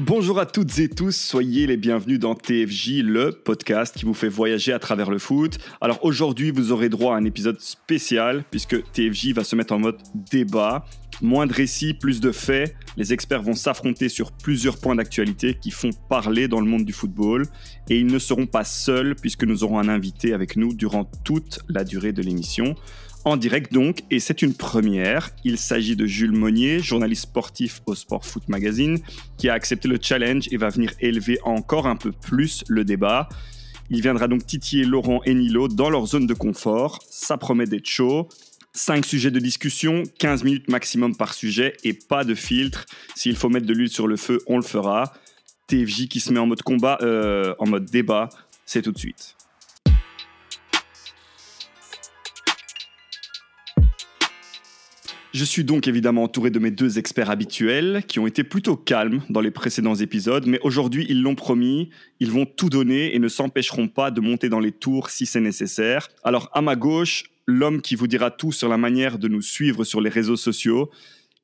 Bonjour à toutes et tous, soyez les bienvenus dans TFJ, le podcast qui vous fait voyager à travers le foot. Alors aujourd'hui, vous aurez droit à un épisode spécial puisque TFJ va se mettre en mode débat. Moins de récits, plus de faits. Les experts vont s'affronter sur plusieurs points d'actualité qui font parler dans le monde du football. Et ils ne seront pas seuls puisque nous aurons un invité avec nous durant toute la durée de l'émission en direct donc, et c'est une première. Il s'agit de Jules Monnier, journaliste sportif au Sport Foot Magazine, qui a accepté le challenge et va venir élever encore un peu plus le débat. Il viendra donc titiller Laurent et Nilo dans leur zone de confort. Ça promet d'être chaud. 5 sujets de discussion, 15 minutes maximum par sujet et pas de filtre. S'il faut mettre de l'huile sur le feu, on le fera. TFJ qui se met en mode combat, euh, en mode débat, c'est tout de suite. Je suis donc évidemment entouré de mes deux experts habituels qui ont été plutôt calmes dans les précédents épisodes, mais aujourd'hui ils l'ont promis, ils vont tout donner et ne s'empêcheront pas de monter dans les tours si c'est nécessaire. Alors à ma gauche, l'homme qui vous dira tout sur la manière de nous suivre sur les réseaux sociaux,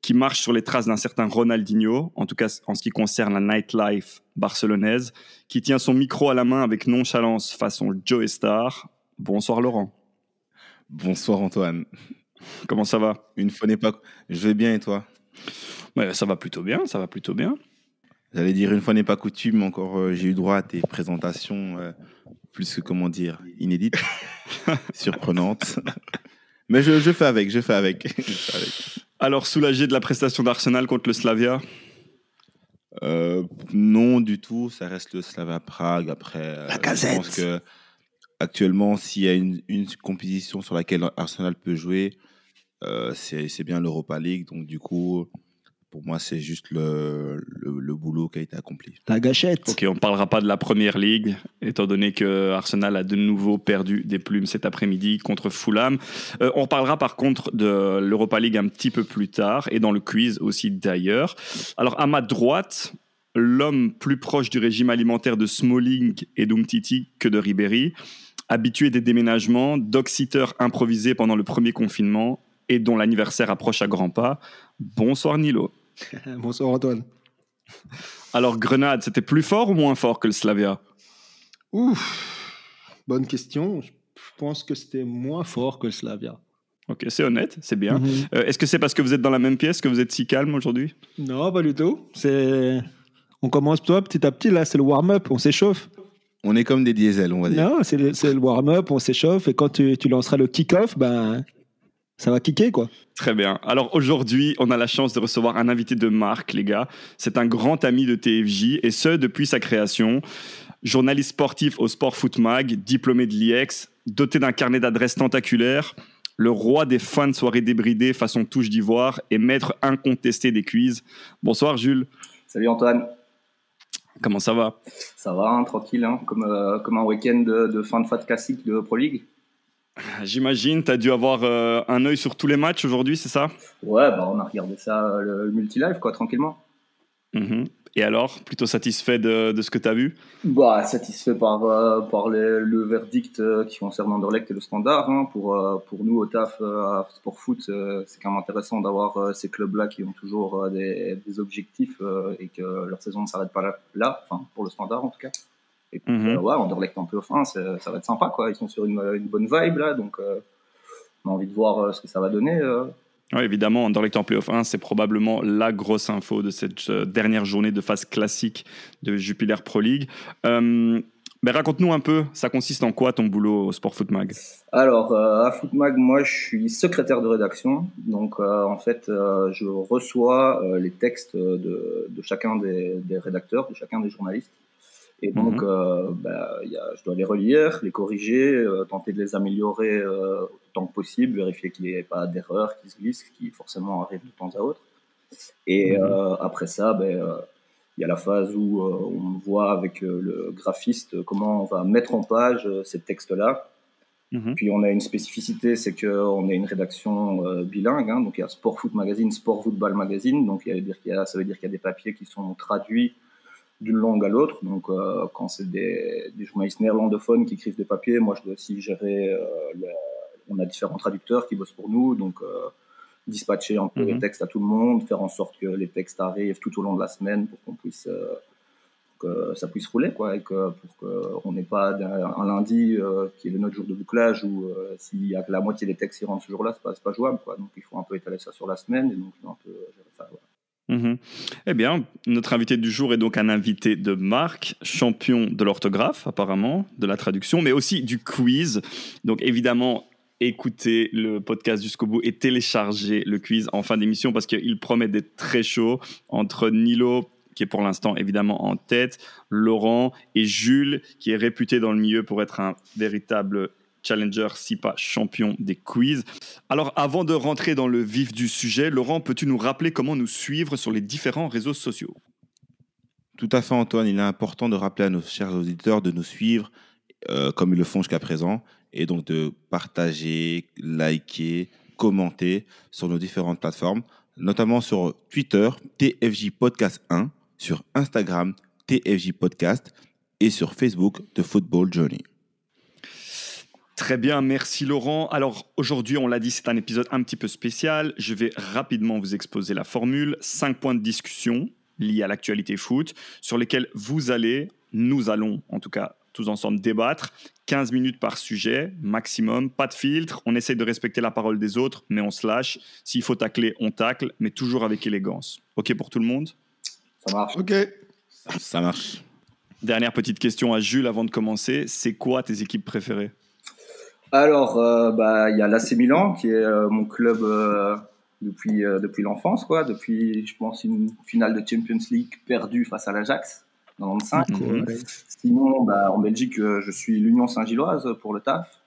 qui marche sur les traces d'un certain Ronaldinho, en tout cas en ce qui concerne la nightlife barcelonaise, qui tient son micro à la main avec nonchalance façon Joe Star. Bonsoir Laurent. Bonsoir Antoine. Comment ça va? Une fois n'est pas. Je vais bien et toi? Ouais, Ça va plutôt bien, ça va plutôt bien. J'allais dire une fois n'est pas coutume, encore euh, j'ai eu droit à tes présentations euh, plus que comment dire inédites, surprenantes. Mais je, fais avec, je fais avec. Alors soulagé de la prestation d'Arsenal contre le Slavia? Euh, Non du tout, ça reste le Slavia Prague. Après, la casette. Je pense que actuellement, s'il y a une, une compétition sur laquelle Arsenal peut jouer, euh, c'est bien l'Europa League. Donc, du coup, pour moi, c'est juste le, le, boulot qui a été accompli. La gâchette. Ok, on ne parlera pas de la première ligue, étant donné que Arsenal a de nouveau perdu des plumes cet après-midi contre Fulham. Euh, on parlera par contre de l'Europa League un petit peu plus tard et dans le quiz aussi d'ailleurs. Alors, à ma droite, l'homme plus proche du régime alimentaire de Smalling et d'Umtiti que de Ribéry, habitué des déménagements, dog improvisé pendant le premier confinement et dont l'anniversaire approche à grands pas. Bonsoir Nilo. Bonsoir Antoine. Alors Grenade, c'était plus fort ou moins fort que le Slavia? Ouf, bonne question. Je pense que c'était moins fort que le Slavia. Ok, c'est honnête, c'est bien. Mhm. Euh, est-ce que c'est parce que vous êtes dans la même pièce que vous êtes si calme aujourd'hui? Non, pas du tout. C'est, on commence toi petit à petit. Là, c'est le warm-up, on s'échauffe. On est comme des diesels, on va dire. Non, c'est le, warm-up, on s'échauffe. Et quand tu, tu lanceras le kick-off, ben, ça va kicker, quoi. Très bien. Alors aujourd'hui, on a la chance de recevoir un invité de marque, les gars. C'est un grand ami de TFJ, et ce, depuis sa création. Journaliste sportif au Sport Foot Mag, diplômé de l'IEX, doté d'un carnet d'adresses tentaculaire, le roi des fins de soirée débridées façon touche d'ivoire et maître incontesté des quiz. Bonsoir Jules. Salut Antoine. Comment ça va? Ça va, hein, tranquille, hein, comme, euh, comme un week-end de, de, fin de fat classique de Pro League. J'imagine, tu as dû avoir euh, un œil sur tous les matchs aujourd'hui, c'est ça? Ouais, bah, on a regardé ça, euh, le, multi-live, quoi, tranquillement. Mhm. Et alors, plutôt satisfait de, de ce que tu as vu? Bah, Satisfait par, euh, par le verdict qui concerne Anderlecht et le Standard. Hein. Pour, pour nous, au TAF, à Sport Foot, c'est quand même intéressant d'avoir ces clubs-là qui ont toujours des, des objectifs et que leur saison ne s'arrête pas là, là, enfin, pour le Standard en tout cas. Et puis, mm -hmm. ouais, Anderlecht en playoff 1, ça va être sympa, quoi. Ils sont sur une, une bonne vibe, là, donc euh, on a envie de voir euh, ce que ça va donner. Oui, évidemment, Anderlecht en playoff 1, c'est probablement la grosse info de cette dernière journée de phase classique de Jupiler Pro League. mais raconte-nous un peu, ça consiste en quoi ton boulot au Sport Foot Mag? Alors, à Foot Mag, moi, je suis secrétaire de rédaction. Donc, en fait, je reçois les textes de, de chacun des, des, rédacteurs, de chacun des journalistes. Et donc, mhm. euh, bah, y a, je dois les relire, les corriger, euh, tenter de les améliorer euh, que possible, vérifier qu'il n'y ait pas d'erreur qui se glisse, qui forcément arrive de temps à autre. Et mhm. après ça, ben, il y a la phase où on voit avec le graphiste comment on va mettre en page ces textes-là. Mhm. Puis on a une spécificité, c'est qu'on est une rédaction bilingue, hein, donc il y a Sport Foot Magazine, Sport Football Magazine, donc il y a, ça veut dire qu'il y a des papiers qui sont traduits d'une langue à l'autre. Donc, euh, quand c'est des, des, journalistes néerlandophones qui écrivent des papiers, moi, je dois aussi gérer. Euh, on a différents traducteurs qui bossent pour nous, donc euh, dispatcher un peu les Mhm. textes à tout le monde, faire en sorte que les textes arrivent tout au long de la semaine pour qu'on puisse euh, que ça puisse rouler quoi et que pour qu'on n'ait pas un lundi euh, qui est le notre jour de bouclage où euh, s'il y a que la moitié des textes qui rentrent ce jour-là c'est pas, pas jouable quoi donc il faut un peu étaler ça sur la semaine et donc je un peu gérer ça voilà. Mhm. Eh bien, notre invité du jour est donc un invité de marque, champion de l'orthographe apparemment, de la traduction, mais aussi du quiz. Donc évidemment, écoutez le podcast jusqu'au bout et téléchargez le quiz en fin d'émission parce qu'il promet d'être très chaud entre Nilo qui est pour l'instant évidemment en tête, Laurent et Jules, qui est réputé dans le milieu pour être un véritable challenger, si pas champion des quiz. Alors, avant de rentrer dans le vif du sujet, Laurent, peux-tu nous rappeler comment nous suivre sur les différents réseaux sociaux? Tout à fait, Antoine. Il est important de rappeler à nos chers auditeurs de nous suivre euh, comme ils le font jusqu'à présent et donc de partager, liker, commenter sur nos différentes plateformes, notamment sur Twitter, TFJ Podcast 1, sur Instagram, TFJ Podcast et sur Facebook, The Football Journey. Très bien, merci Laurent. Alors aujourd'hui, on l'a dit, c'est un épisode un petit peu spécial. Je vais rapidement vous exposer la formule. Cinq points de discussion liés à l'actualité foot sur lesquels vous allez, nous allons en tout cas tous ensemble débattre. 15 minutes par sujet, maximum, pas de filtre. On essaye de respecter la parole des autres, mais on se lâche. S'il faut tacler, on tacle, mais toujours avec élégance. OK pour tout le monde? Ça marche Ok. Ça marche. Dernière petite question à Jules avant de commencer. C'est quoi tes équipes préférées? Alors, euh, bah, il y a l'AC Milan qui est euh, mon club euh, depuis, euh, depuis l'enfance, quoi. Depuis, je pense, une finale de Champions League perdue face à l'Ajax, 95. Mhm. Sinon, bah, en Belgique, euh, je suis l'Union Saint-Gilloise pour le taf.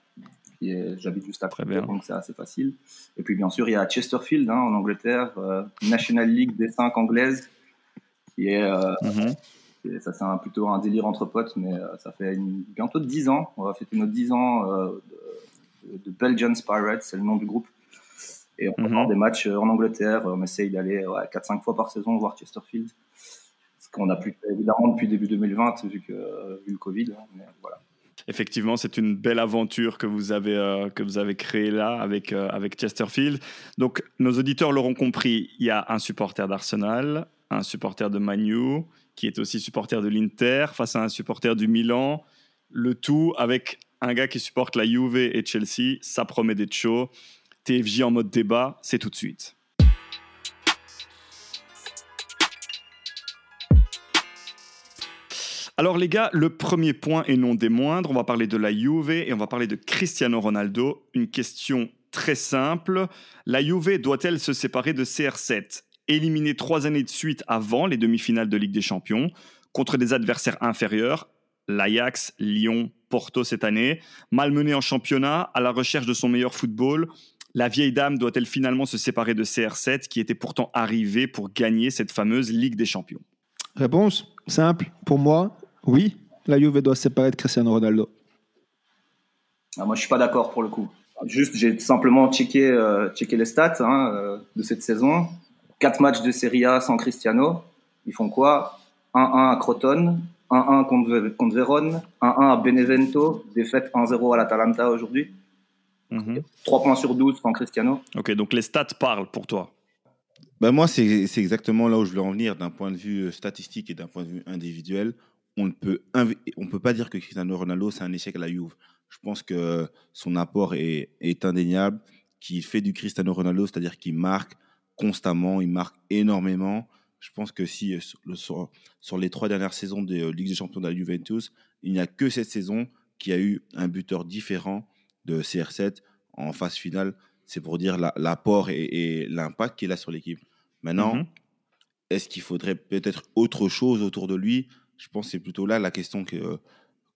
qui est- J'habite juste à Très bien. donc c'est assez facile. Et puis, bien sûr, il y a Chesterfield hein, en Angleterre, euh, National League des 5 anglaise, qui est euh, Mhm. et ça, c'est un, plutôt un délire entre potes, mais euh, ça fait une- bientôt 10 ans. On va fêter nos 10 ans euh, de, de Belgian Pirates, c'est le nom du groupe. Et on va Mhm. voir des matchs en Angleterre. On essaye d'aller ouais, 4-5 fois par saison voir Chesterfield. Qu'on n'a plus évidemment depuis début 2020, vu, le Covid. hein. Effectivement, c'est une belle aventure que vous avez, euh, que vous avez créée là avec, euh, avec Chesterfield. Donc, nos auditeurs l'auront compris, il y a un supporter d'Arsenal, un supporter de Manu, qui est aussi supporter de l'Inter, face à un supporter du Milan. Le tout avec un gars qui supporte la Juve et Chelsea. Ça promet d'être chaud. TFJ en mode débat, c'est tout de suite. Alors les gars, le premier point et non des moindres, on va parler de la Juve et on va parler de Cristiano Ronaldo. Une question très simple. La Juve doit-elle se séparer de CR7 Éliminée trois années de suite avant les demi-finales de Ligue des Champions, contre des adversaires inférieurs, l'Ajax, Lyon, Porto cette année, malmenée en championnat, à la recherche de son meilleur football, la vieille dame doit-elle finalement se séparer de CR7 qui était pourtant arrivée pour gagner cette fameuse Ligue des Champions? Réponse simple. Pour moi, oui. La Juve doit se séparer de Cristiano Ronaldo. Ah, moi, je suis pas d'accord pour le coup. Juste, j'ai simplement checké, euh, checké les stats hein, euh, de cette saison. Quatre matchs de Serie A sans Cristiano. Ils font quoi? 1-1 à Crotone, 1-1 contre, contre Vérone, 1-1 à Benevento, défaite 1-0 à l'Atalanta aujourd'hui. Mhm. 3 points sur 12 sans Cristiano. Ok, donc les stats parlent pour toi. Ben moi, c'est c'est exactement là où je voulais en venir d'un point de vue euh, statistique et d'un point de vue individuel. On ne peut, on peut pas dire que Cristiano Ronaldo, c'est un échec à la Juve. Je pense que son apport est, est indéniable, qu'il fait du Cristiano Ronaldo, c'est-à-dire qu'il marque constamment, il marque énormément. Je pense que si euh, sur, le- sur- sur les trois dernières saisons de euh, Ligue des Champions de la Juventus, il n'y a que cette saison qui a eu un buteur différent de CR7 en phase finale. C'est pour dire la- l'apport et, et l'impact qu'il a sur l'équipe. Maintenant, Mhm. est-ce qu'il faudrait peut-être autre chose autour de lui? Je pense que c'est plutôt là la question que, euh,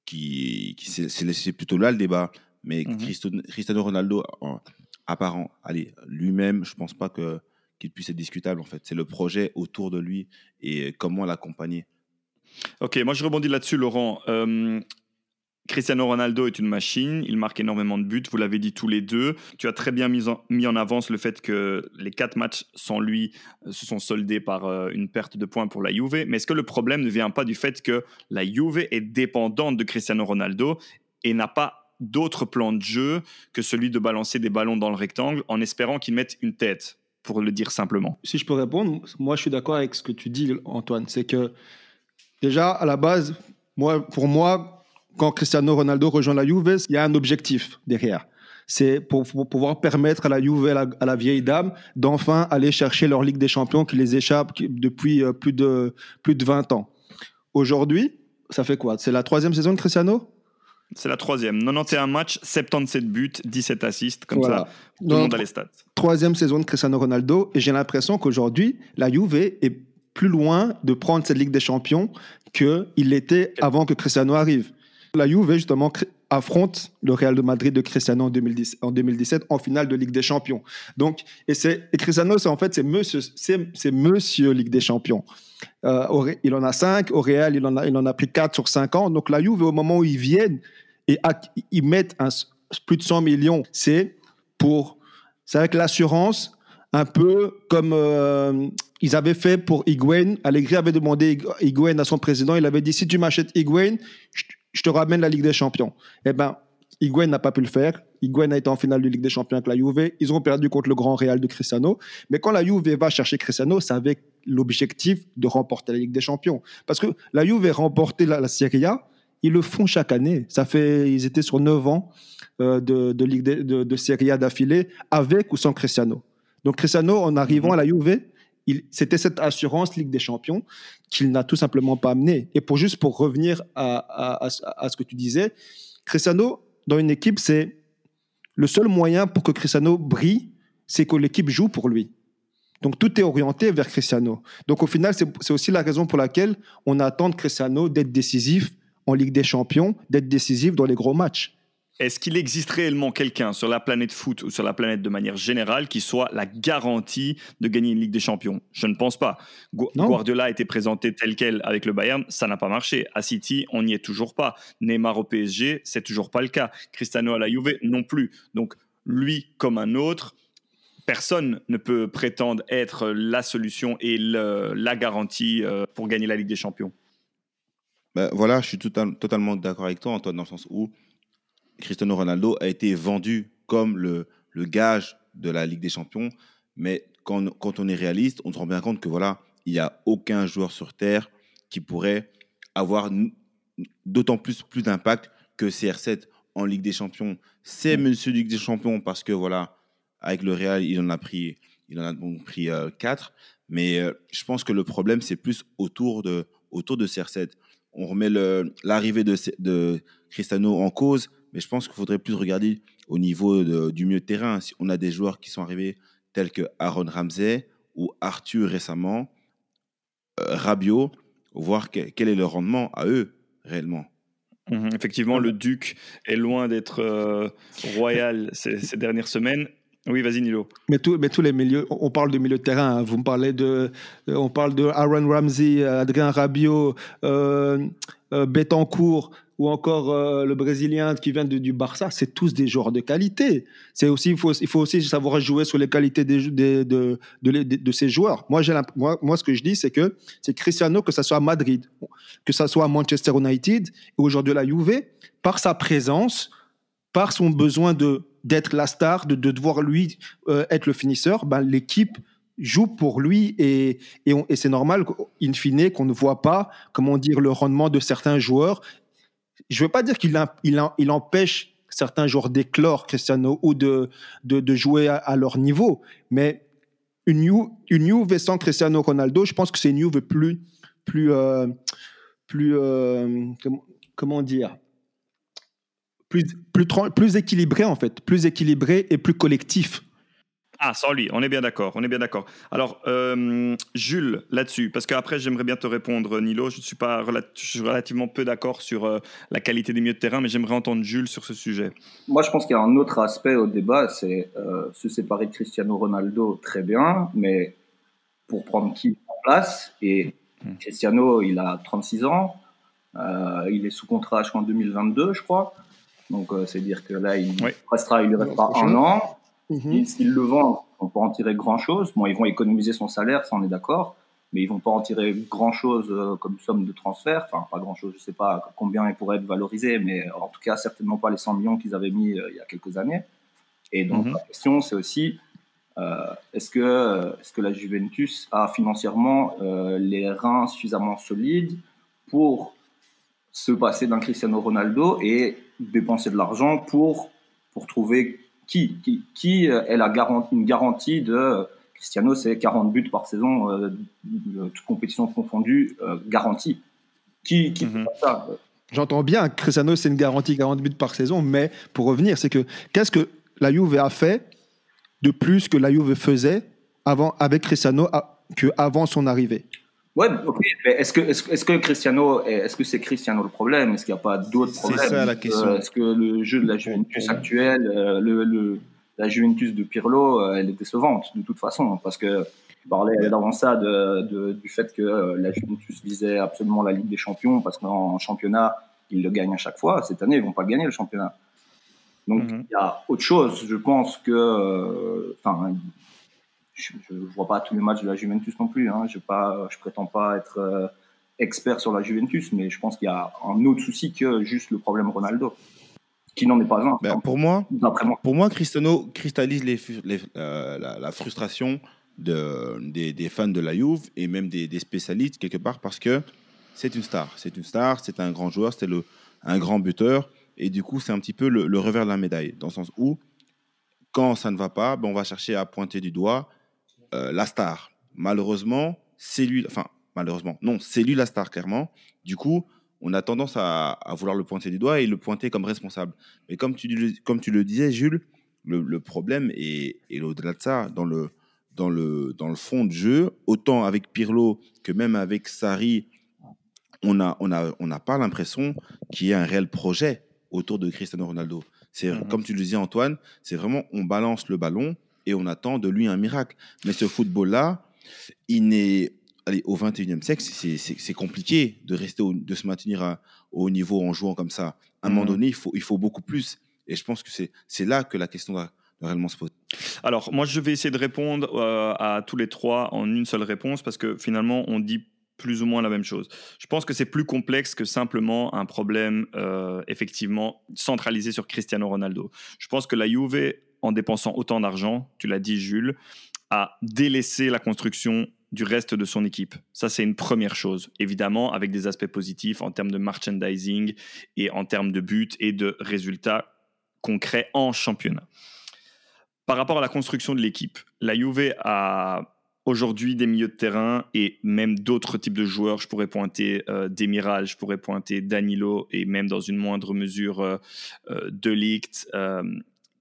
qui, qui c'est- plutôt là le débat. Mais Mhm. Cristiano Ronaldo, en apparent, allez, lui-même, je pense pas que qu'il puisse être discutable en fait. C'est le projet autour de lui et comment l'accompagner. Ok, moi je rebondis là-dessus, Laurent. Euh, Cristiano Ronaldo est une machine, il marque énormément de buts, vous l'avez dit tous les deux. Tu as très bien mis en, mis en avance le fait que les quatre matchs sans lui euh, se sont soldés par euh, une perte de points pour la Juve. Mais est-ce que le problème ne vient pas du fait que la Juve est dépendante de Cristiano Ronaldo et n'a pas d'autre plan de jeu que celui de balancer des ballons dans le rectangle en espérant qu'il mette une tête pour le dire simplement? Si je peux répondre, moi je suis d'accord avec ce que tu dis, Antoine. C'est que déjà, à la base, moi, pour moi, quand Cristiano Ronaldo rejoint la Juve, il y a un objectif derrière. C'est pour, pouvoir permettre à la Juve, à la, à la vieille dame, d'enfin aller chercher leur Ligue des Champions qui les échappe depuis euh, plus de, plus de 20 ans. Aujourd'hui, ça fait quoi? C'est la troisième saison de Cristiano? C'est la troisième. 91 matchs, 77 buts, 17 assists. Comme ça, tout le monde a les stats. Troisième saison de Cristiano Ronaldo. Et j'ai l'impression qu'aujourd'hui, la Juve est plus loin de prendre cette Ligue des Champions qu'il l'était avant que Cristiano arrive. La Juve, justement, affronte le Real de Madrid de Cristiano en, 2010, en 2017 en finale de Ligue des Champions. Donc, et, c'est, Cristiano, en fait, c'est monsieur, Ligue des Champions. Euh, il en a cinq, au Real, il en a, il en a pris quatre sur cinq ans. Donc, la Juve, au moment où ils viennent, et ils mettent plus de 100 millions. C'est pour, c'est avec l'assurance, un peu comme euh, ils avaient fait pour Higuain. Allegri avait demandé Higuain à son président. Il avait dit si tu m'achètes Higuain, je, te ramène la Ligue des Champions. Eh ben, Higuain n'a pas pu le faire. Higuain a été en finale de Ligue des Champions avec la Juve. Ils ont perdu contre le Grand Real de Cristiano. Mais quand la Juve va chercher Cristiano, c'est avec l'objectif de remporter la Ligue des Champions. Parce que la Juve a remporté la, la Serie A ils le font chaque année. Ça fait, ils étaient sur 9 ans euh, de, de, Ligue de, de, Serie A d'affilée, avec ou sans Cristiano. Donc Cristiano, en arrivant à la Juve, c'était cette assurance Ligue des Champions qu'il n'a tout simplement pas amené. Et pour juste pour revenir à, à, ce que tu disais, Cristiano, dans une équipe, c'est le seul moyen pour que Cristiano brille, c'est que l'équipe joue pour lui. Donc tout est orienté vers Cristiano. Donc au final, c'est aussi la raison pour laquelle on attend de Cristiano d'être décisif en Ligue des Champions, d'être décisif dans les gros matchs. Est-ce qu'il existe réellement quelqu'un sur la planète foot ou sur la planète de manière générale qui soit la garantie de gagner une Ligue des Champions? Je ne pense pas. Guardiola a été présenté tel quel avec le Bayern, ça n'a pas marché. À City, on n'y est toujours pas. Neymar au PSG, c'est toujours pas le cas. Cristiano à la Juve, non plus. Donc lui comme un autre, personne ne peut prétendre être la solution et la garantie euh, pour gagner la Ligue des Champions. Ben, voilà, je suis totalement d'accord avec toi, Antoine, dans le sens où Cristiano Ronaldo a été vendu comme le, le gage de la Ligue des Champions. Mais quand, quand, on est réaliste, on se rend bien compte que voilà, il n'y a aucun joueur sur Terre qui pourrait avoir d'autant plus, plus d'impact que CR7 en Ligue des Champions. C'est Monsieur Ligue des Champions parce que voilà, avec le Real, il en a pris, il en a donc pris 4. Euh, mais euh, je pense que le problème, c'est plus autour de, autour de CR7 on remet l'arrivée de, de, Cristiano en cause, mais je pense qu'il faudrait plus regarder au niveau du milieu terrain. Si on a des joueurs qui sont arrivés tels que Aaron Ramsey ou Arthur récemment, euh, Rabiot, voir quel est le rendement à eux réellement. Mmh effectivement, le Duc est loin d'être euh, royal ces, dernières semaines. Oui, vas-y Nilo. Mais, mais tous les milieux, on parle de milieu de terrain. Hein. Vous me parlez de, on parle de Aaron Ramsey, Adrien Rabiot, euh, euh, Betancourt ou encore euh, le Brésilien qui vient du Barça. C'est tous des joueurs de qualité. C'est aussi, il faut, il faut aussi savoir jouer sur les qualités de, de, de, ces joueurs. Moi, moi, moi, ce que je dis, c'est que c'est Cristiano, que ça soit à Madrid, que ça soit à Manchester United ou aujourd'hui la Juve, par sa présence, par son besoin de d'être la star, de, de devoir lui euh, être le finisseur, ben, l'équipe joue pour lui et, et, c'est normal, in fine, qu'on ne voit pas, comment dire, le rendement de certains joueurs. Je ne veux pas dire qu'il il, il empêche certains joueurs d'éclore, Cristiano, ou de, de, jouer à, leur niveau, mais une Juve, une Juve sans Cristiano Ronaldo, je pense que c'est une plus, plus, euh, plus euh, comment dire, plus, plus, plus équilibré en fait, plus équilibré et plus collectif. Ah, sans lui, on est bien d'accord, on est bien d'accord. Alors, euh, Jules, là-dessus, parce qu'après, j'aimerais bien te répondre, Nilo. Je suis, pas suis relativement peu d'accord sur euh, la qualité des milieux de terrain, mais j'aimerais entendre Jules sur ce sujet. Moi, je pense qu'il y a un autre aspect au débat, c'est euh, se séparer de Cristiano Ronaldo, très bien, mais pour prendre qui en place Et hmm. Cristiano, il a 36 ans, il est sous contrat jusqu'en 2022, je crois. Donc, euh, c'est dire que là, il, restera, il lui restera un an. Mhm. S'il le vend, on peut en tirer grand-chose. Bon, ils vont économiser son salaire, ça on est d'accord, mais ils vont pas en tirer grand-chose euh, comme somme de transfert. Enfin, pas grand-chose, je sais pas combien il pourrait être valorisé, mais en tout cas, certainement pas les 100 millions qu'ils avaient mis euh, il y a quelques années. Et donc, mhm. la question, c'est aussi, Euh, est-ce que, est que la Juventus a financièrement euh, les reins suffisamment solides pour se passer d'un Cristiano Ronaldo et dépenser de l'argent pour, pour trouver qui, qui, qui est la garantie, une garantie de Cristiano, c'est 40 buts par saison, euh, toute compétition confondue, garantie. Qui, qui mhm. ça J'entends bien, Cristiano, c'est une garantie 40 buts par saison, mais pour revenir, c'est que qu'est-ce que la Juve a fait de plus que la Juve faisait avant, avec Cristiano que avant son arrivée? Ouais, ok. Mais est-ce que, est-ce, que Cristiano, est-ce que c'est Cristiano le problème? Est-ce qu'il n'y a pas d'autres problèmes? C'est ça la question. Est-ce que le jeu de la Juventus actuelle, euh, le, la Juventus de Pirlo, euh, elle est décevante de toute façon Parce que tu parlais d'avant ça de, du fait que euh, la Juventus visait absolument la Ligue des Champions parce qu'en championnat, ils le gagnent à chaque fois. Cette année, ils vont pas gagner le championnat. Donc mhm. il y a autre chose. Je pense que, euh, je, ne vois pas tous les matchs de la Juventus non plus. Hein. Je je prétends pas être euh, expert sur la Juventus, mais je pense qu'il y a un autre souci que juste le problème Ronaldo, qui n'en est pas un. Ben, pour moi, pour moi, Cristiano cristallise les, la, frustration de, des, fans de la Juve et même des, spécialistes quelque part parce que c'est une star. C'est une star, c'est un grand joueur, c'est un grand buteur. Et du coup, c'est un petit peu le, revers de la médaille, dans le sens où, quand ça ne va pas, ben, on va chercher à pointer du doigt euh, la star. Malheureusement, c'est lui, enfin, malheureusement, non, c'est lui la star, clairement. Du coup, on a tendance à, vouloir le pointer du doigt et le pointer comme responsable. Mais comme tu, comme tu le disais, Jules, le, problème est, est au-delà de ça, dans le, dans le, dans le fond de jeu, autant avec Pirlo que même avec Sarri, on n'a on a, on pas l'impression qu'il y ait un réel projet autour de Cristiano Ronaldo. C'est mhm. comme tu le disais Antoine, c'est vraiment on balance le ballon et on attend de lui un miracle. Mais ce football-là, il n'est allez, au 21e siècle, c'est compliqué de rester de se maintenir à, au haut niveau en jouant comme ça. À un moment mhm. donné, il faut, il faut beaucoup plus. Et je pense que c'est là que la question va, réellement se poser. Alors, moi, je vais essayer de répondre euh, à tous les trois en une seule réponse parce que finalement, on dit plus ou moins la même chose. Je pense que c'est plus complexe que simplement un problème euh, effectivement centralisé sur Cristiano Ronaldo. Je pense que la Juve, en dépensant autant d'argent, tu l'as dit Jules, a délaissé la construction du reste de son équipe. Ça, c'est une première chose. Évidemment, avec des aspects positifs en termes de merchandising et en termes de buts et de résultats concrets en championnat. Par rapport à la construction de l'équipe, la Juve a aujourd'hui des milieux de terrain et même d'autres types de joueurs. Je pourrais pointer euh, Demiral, je pourrais pointer Danilo et même dans une moindre mesure euh, euh De Ligt, euh,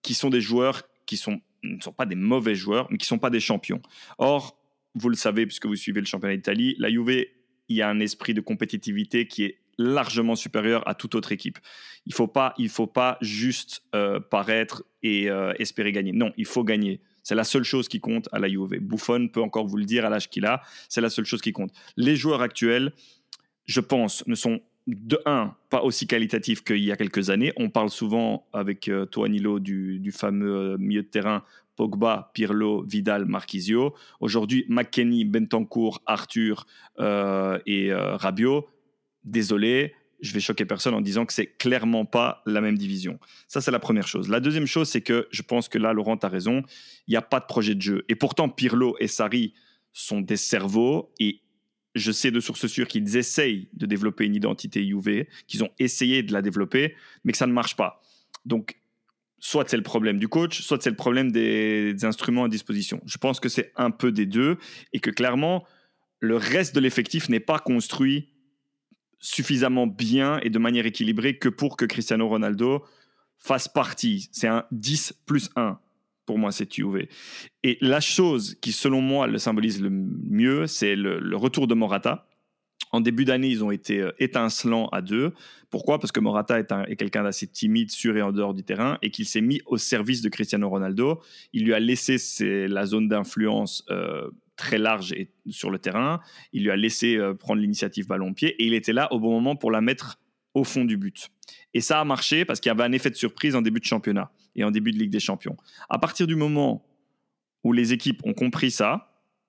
qui sont des joueurs qui ne sont pas des mauvais joueurs, mais qui ne sont pas des champions. Or, vous le savez puisque vous suivez le championnat d'Italie, la Juve, il y a un esprit de compétitivité qui est largement supérieur à toute autre équipe. Il ne faut, pas, faut pas juste paraître et espérer gagner. Non, il faut gagner. C'est la seule chose qui compte à la Juve. Buffon peut encore vous le dire à l'âge qu'il a, c'est la seule chose qui compte. Les joueurs actuels, je pense, ne sont de un, pas aussi qualitatifs qu'il y a quelques années. On parle souvent avec euh, toi, Nilo, du, fameux euh, milieu de terrain Pogba, Pirlo, Vidal, Marquisio. Aujourd'hui, McKenny, Bentancourt, Arthur euh, et Rabiot. Désolé, je vais choquer personne en disant que c'est clairement pas la même division. Ça, c'est la première chose. La deuxième chose, c'est que je pense que là, Laurent, a raison, il n'y a pas de projet de jeu. Et pourtant, Pirlo et Sarri sont des cerveaux et je sais de sources sûres qu'ils essayent de développer une identité UV, qu'ils ont essayé de la développer, mais que ça ne marche pas. Donc, soit c'est le problème du coach, soit c'est le problème des, des instruments à disposition. Je pense que c'est un peu des deux et que clairement, le reste de l'effectif n'est pas construit suffisamment bien et de manière équilibrée que pour que Cristiano Ronaldo fasse partie. C'est un 10 plus 1 pour moi, c'est UV. Et la chose qui, selon moi, le symbolise le mieux, c'est le, retour de Morata. En début d'année, ils ont été euh, étincelants à deux. Pourquoi? Parce que Morata est, est quelqu'un d'assez timide sur et en dehors du terrain et qu'il s'est mis au service de Cristiano Ronaldo. Il lui a laissé la zone d'influence euh, très large et sur le terrain. Il lui a laissé euh, prendre l'initiative ballon-pied et il était là au bon moment pour la mettre au fond du but. Et ça a marché parce qu'il y avait un effet de surprise en début de championnat et en début de Ligue des Champions. À partir du moment où les équipes ont compris ça,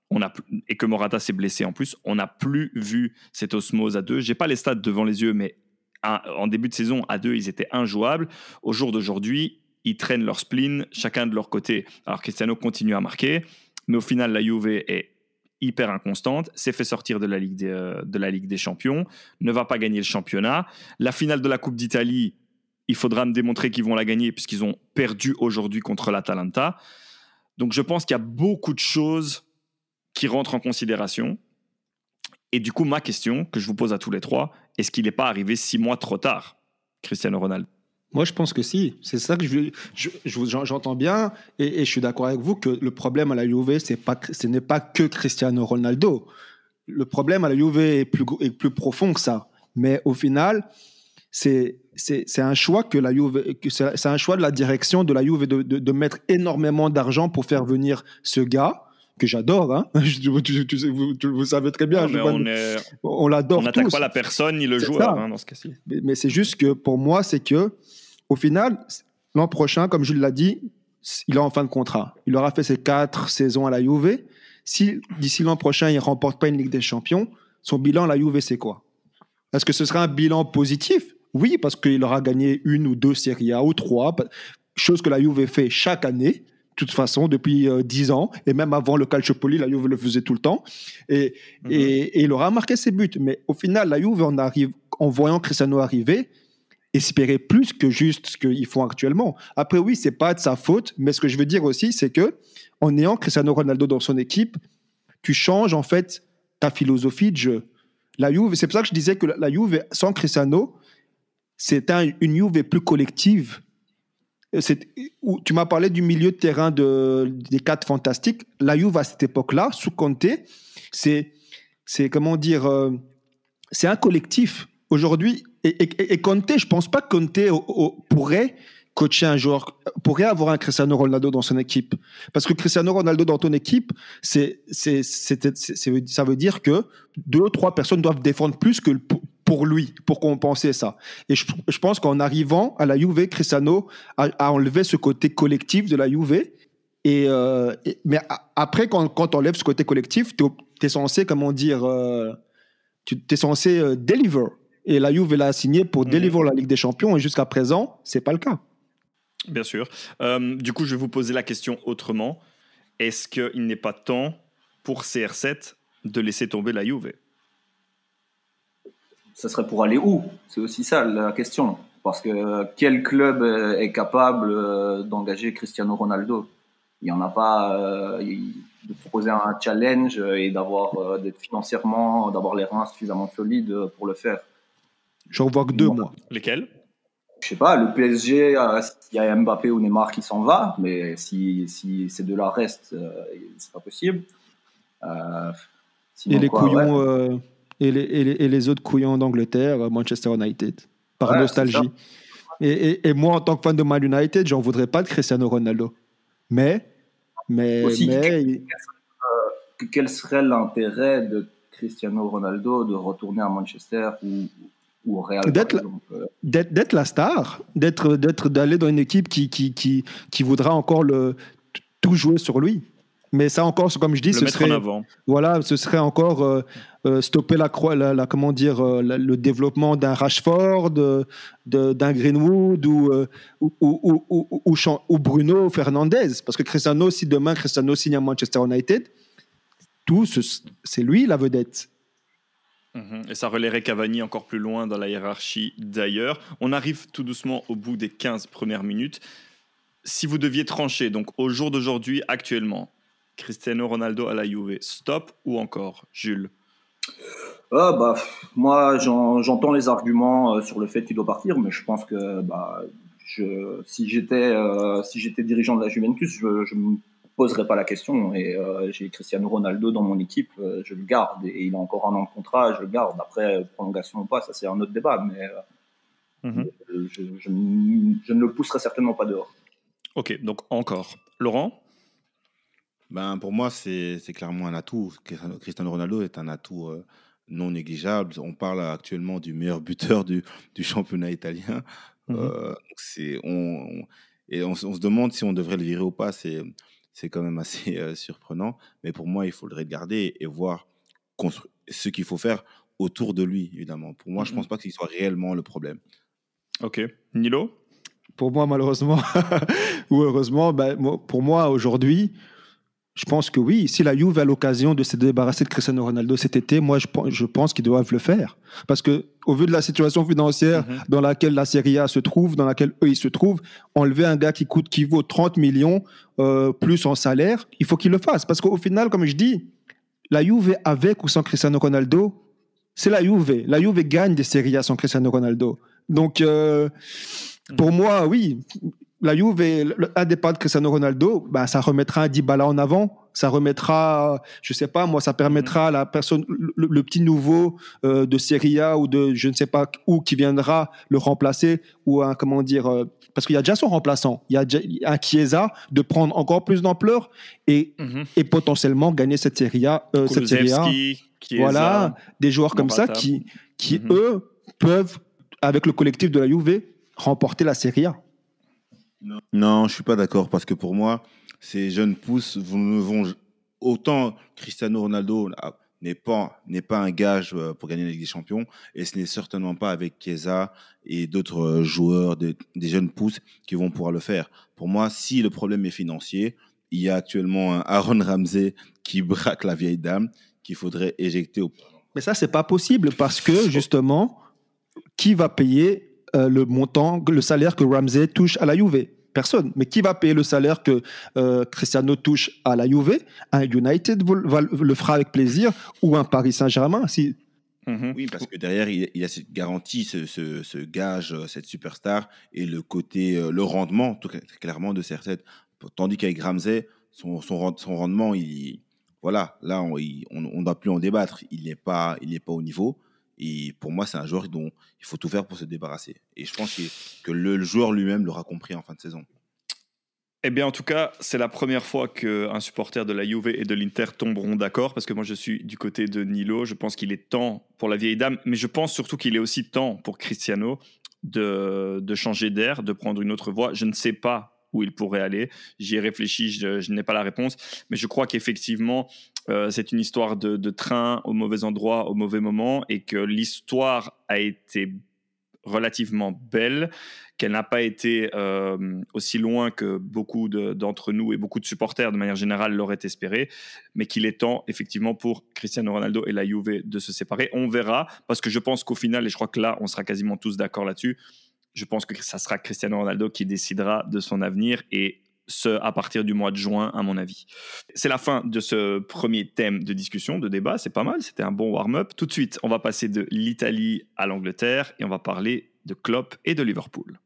on a, et que Morata s'est blessé en plus, on n'a plus vu cette osmose à deux. J'ai pas les stats devant les yeux, mais en début de saison, à deux, ils étaient injouables. Au jour d'aujourd'hui, ils traînent leur spleen chacun de leur côté. Alors Cristiano continue à marquer, mais au final, la Juve est hyper inconstante, s'est fait sortir de la, Ligue des, euh, de la Ligue des Champions, ne va pas gagner le championnat. La finale de la Coupe d'Italie, il faudra me démontrer qu'ils vont la gagner puisqu'ils ont perdu aujourd'hui contre l'Atalanta. Donc je pense qu'il y a beaucoup de choses qui rentrent en considération. Et du coup, ma question que je vous pose à tous les trois, est-ce qu'il n'est pas arrivé six mois trop tard, Cristiano Ronaldo? Moi, je pense que si. C'est ça que je, j'entends bien et, je suis d'accord avec vous que le problème à la Juve, c'est pas, ce n'est pas que Cristiano Ronaldo. Le problème à la Juve est plus, est plus profond que ça. Mais au final, c'est, c'est, c'est un choix que la Juve, c'est un choix de la direction de la Juve de, de, de mettre énormément d'argent pour faire venir ce gars que j'adore. Hein vous, savez très bien. on, on l'adore. On n'attaque pas la personne ni le joueur hein, dans ce cas-ci. Mais, mais c'est juste que pour moi, c'est que au final, l'an prochain, comme Jules l'a dit, il est en fin de contrat. Il aura fait ses quatre saisons à la Juve. Si d'ici l'an prochain, il ne remporte pas une Ligue des Champions, son bilan à la Juve, c'est quoi? Est-ce que ce sera un bilan positif? Oui, parce qu'il aura gagné une ou deux Serie A ou trois, chose que la Juve fait chaque année de toute façon depuis euh, dix ans et même avant le Calciopoli la Juve le faisait tout le temps et, mhm. et, et, il aura marqué ses buts mais au final la Juve on arrive en voyant Cristiano arriver espérer plus que juste ce qu'ils font actuellement. Après, oui, c'est pas de sa faute, mais ce que je veux dire aussi, c'est que en ayant Cristiano Ronaldo dans son équipe, tu changes en fait ta philosophie de jeu. La Juve, c'est pour ça que je disais que la Juve sans Cristiano, c'est une Juve plus collective. Tu m'as parlé du milieu de terrain de, des quatre fantastiques. La Juve à cette époque-là, sous Conte, c'est, c'est comment dire, euh, c'est un collectif. Aujourd'hui, et, et, Conte, je pense pas que Conte pourrait coacher un joueur, pourrait avoir un Cristiano Ronaldo dans son équipe. Parce que Cristiano Ronaldo dans ton équipe, c'est, c'est, ça veut dire que deux ou trois personnes doivent défendre plus que pour lui, pour compenser ça. Et je, pense qu'en arrivant à la Juve, Cristiano a, enlevé ce côté collectif de la Juve. Et, euh, mais après, quand, quand on enlève ce côté collectif, tu es, censé, comment dire, euh, tu es censé euh, deliver. Et la Juve l'a signé pour mmh. délivrer la Ligue des Champions et jusqu'à présent, c'est pas le cas. Bien sûr. Euh, du coup, je vais vous poser la question autrement. Est-ce qu'il n'est pas temps pour CR7 de laisser tomber la Juve? Ça serait pour aller où? C'est aussi ça la question. Parce que quel club est capable euh, d'engager Cristiano Ronaldo? Il n'y en a pas. Euh, de proposer un challenge et d'avoir d'être financièrement, d'avoir les reins suffisamment solides pour le faire. J'en vois que deux, moi. Lesquels? Je sais pas, le PSG, euh, il y a Mbappé ou Neymar qui s'en va, mais si, si ces deux-là restent, euh, c'est pas possible. Euh, et, les couillons, et, les, et, les, autres couillons d'Angleterre, Manchester United, par nostalgie. Et, et, moi, en tant que fan de Man United, j'en voudrais pas de Cristiano Ronaldo. Mais, mais, mais... quel serait l'intérêt de Cristiano Ronaldo de retourner à Manchester ou, d'être la, star, d'être d'être d'aller dans une équipe qui qui, qui, qui voudra encore le tout jouer sur lui. Mais ça encore, comme je dis, ce serait voilà, ce serait encore euh, euh, stopper la, la, la, comment dire euh, le développement d'un Rashford, d'un Greenwood ou ou, ou, ou, ou, Bruno Fernandez. Parce que Cristiano, si demain Cristiano signe à Manchester United, tout c'est lui la vedette. Mhm. Et ça relèverait Cavani encore plus loin dans la hiérarchie d'ailleurs. On arrive tout doucement au bout des 15 premières minutes. Si vous deviez trancher, donc au jour d'aujourd'hui, actuellement, Cristiano Ronaldo à la Juve, stop ou encore, Jules? Ah, bah, Moi, j'entends les arguments euh, sur le fait qu'il doit partir, mais je pense que bah, je, si j'étais euh, si j'étais dirigeant de la Juventus, je, je poserai pas la question. Et euh, j'ai Cristiano Ronaldo dans mon équipe, euh, je le garde. Et il a encore un an de contrat, je le garde. Après, prolongation ou pas, ça c'est un autre débat. Mais euh, mhm. je, ne le pousserai certainement pas dehors. Ok, donc encore. Laurent? Ben, Pour moi, c'est clairement un atout. Cristiano Ronaldo est un atout non négligeable. On parle actuellement du meilleur buteur du, du championnat italien. Mhm. c'est on, et on, se demande si on devrait le virer ou pas. C'est c'est quand même assez euh, surprenant. Mais pour moi, il faudrait le garder et voir ce qu'il faut faire autour de lui, évidemment. Pour moi, je ne pense pas qu'il soit réellement le problème. Ok. Nilo? Pour moi, malheureusement, ou heureusement, ben, moi- pour moi, aujourd'hui, je pense que oui, si la Juve a l'occasion de se débarrasser de Cristiano Ronaldo cet été, moi, je, pen- je pense qu'ils doivent le faire. Parce que, au vu de la situation financière Mhm. dans laquelle la Serie A se trouve, dans laquelle eux, ils se trouvent, enlever un gars qui coûte, qui vaut 30 millions, euh, plus en salaire, il faut qu'il le fasse. Parce qu'au final, comme je dis, la Juve avec ou sans Cristiano Ronaldo, c'est la Juve. La Juve gagne des Serie A sans Cristiano Ronaldo. Donc, euh, pour moi, oui, la Juve, un départ de Cristiano Ronaldo, ben, ça remettra un Dybala en avant. Ça remettra, je sais pas, moi, ça permettra à la personne, le, le petit nouveau euh, de Serie A ou de je ne sais pas où qui viendra le remplacer ou un, comment dire, euh, parce qu'il y a déjà son remplaçant. Il y a déjà un Chiesa de prendre encore plus d'ampleur et, Mhm. et potentiellement gagner cette Serie A. euh, cette Serie A. Kulusevski, Chiesa. Voilà, des joueurs comme ça qui, qui Mhm. eux, peuvent, avec le collectif de la Juve, remporter la Serie A. Non, je suis pas d'accord parce que pour moi, ces jeunes pousses ne vont autant Cristiano Ronaldo n'est pas n'est pas un gage euh, pour gagner la Ligue des Champions et ce n'est certainement pas avec Chiesa et d'autres euh, joueurs de- des jeunes pousses qui vont pouvoir le faire. Pour moi, si le problème est financier, il y a actuellement un Aaron Ramsey qui braque la vieille dame qu'il faudrait éjecter au Mais ça, c'est pas possible parce que, justement, qui va payer euh, le montant, le salaire que Ramsey touche à la Juve Personne. Mais qui va payer le salaire que euh, Cristiano touche à la Juve? Un United le fera avec plaisir ou un Paris Saint-Germain. Si... Mhm. Oui, parce que derrière, il y a- il y a cette garantie, ce, ce- ce gage, euh, cette superstar et le côté, le rendement, tout cla- clairement, de CR7. Tandis qu'avec Ramsey, son, son, rend- son rendement, il, voilà, là, on ne doit plus en débattre. Il n'est pas, il n'est pas au niveau. Et pour moi, c'est un joueur dont il faut tout faire pour se débarrasser. Et je pense que, le, joueur lui-même l'aura compris en fin de saison. Eh bien, en tout cas, c'est la première fois qu'un supporter de la Juve et de l'Inter tomberont d'accord, parce que moi, je suis du côté de Nilo. Je pense qu'il est temps pour la vieille dame, mais je pense surtout qu'il est aussi temps pour Cristiano de, changer d'air, de prendre une autre voie. Je ne sais pas où il pourrait aller. J'y ai réfléchi, je n'ai pas la réponse, mais je crois qu'effectivement, euh, c'est une histoire de, train au mauvais endroit, au mauvais moment, et que l'histoire a été relativement belle, qu'elle n'a pas été euh, aussi loin que beaucoup de- d'entre nous et beaucoup de supporters de manière générale l'auraient espéré, mais qu'il est temps effectivement pour Cristiano Ronaldo et la Juve de se séparer. On verra, parce que je pense qu'au final, et je crois que là, on sera quasiment tous d'accord là-dessus, je pense que ça sera Cristiano Ronaldo qui décidera de son avenir et ce à partir du mois de juin, à mon avis. C'est la fin de ce premier thème de discussion, de débat. C'est pas mal, c'était un bon warm-up. Tout de suite, on va passer de l'Italie à l'Angleterre et on va parler de Klopp et de Liverpool.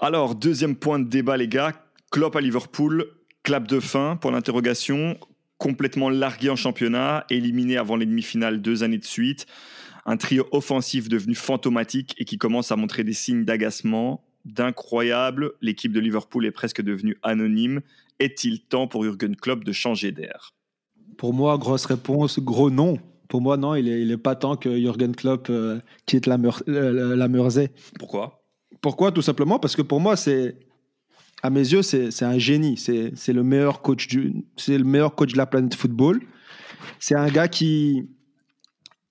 Alors, deuxième point de débat, les gars. Klopp à Liverpool, clap de fin pour l'interrogation. Complètement largué en championnat, éliminé avant les demi-finales deux années de suite. Un trio offensif devenu fantomatique et qui commence à montrer des signes d'agacement, d'incroyable. L'équipe de Liverpool est presque devenue anonyme. Est-il temps pour Jürgen Klopp de changer d'air? Pour moi, grosse réponse, gros non. Pour moi, non, il n'est il est pas temps que Jürgen Klopp euh, quitte la, Meur- euh, la Mersey. Pourquoi? Pourquoi? Tout simplement parce que pour moi, c'est à mes yeux, c'est c'est un génie. C'est c'est le meilleur coach du, c'est le meilleur coach de la planète football. C'est un gars qui,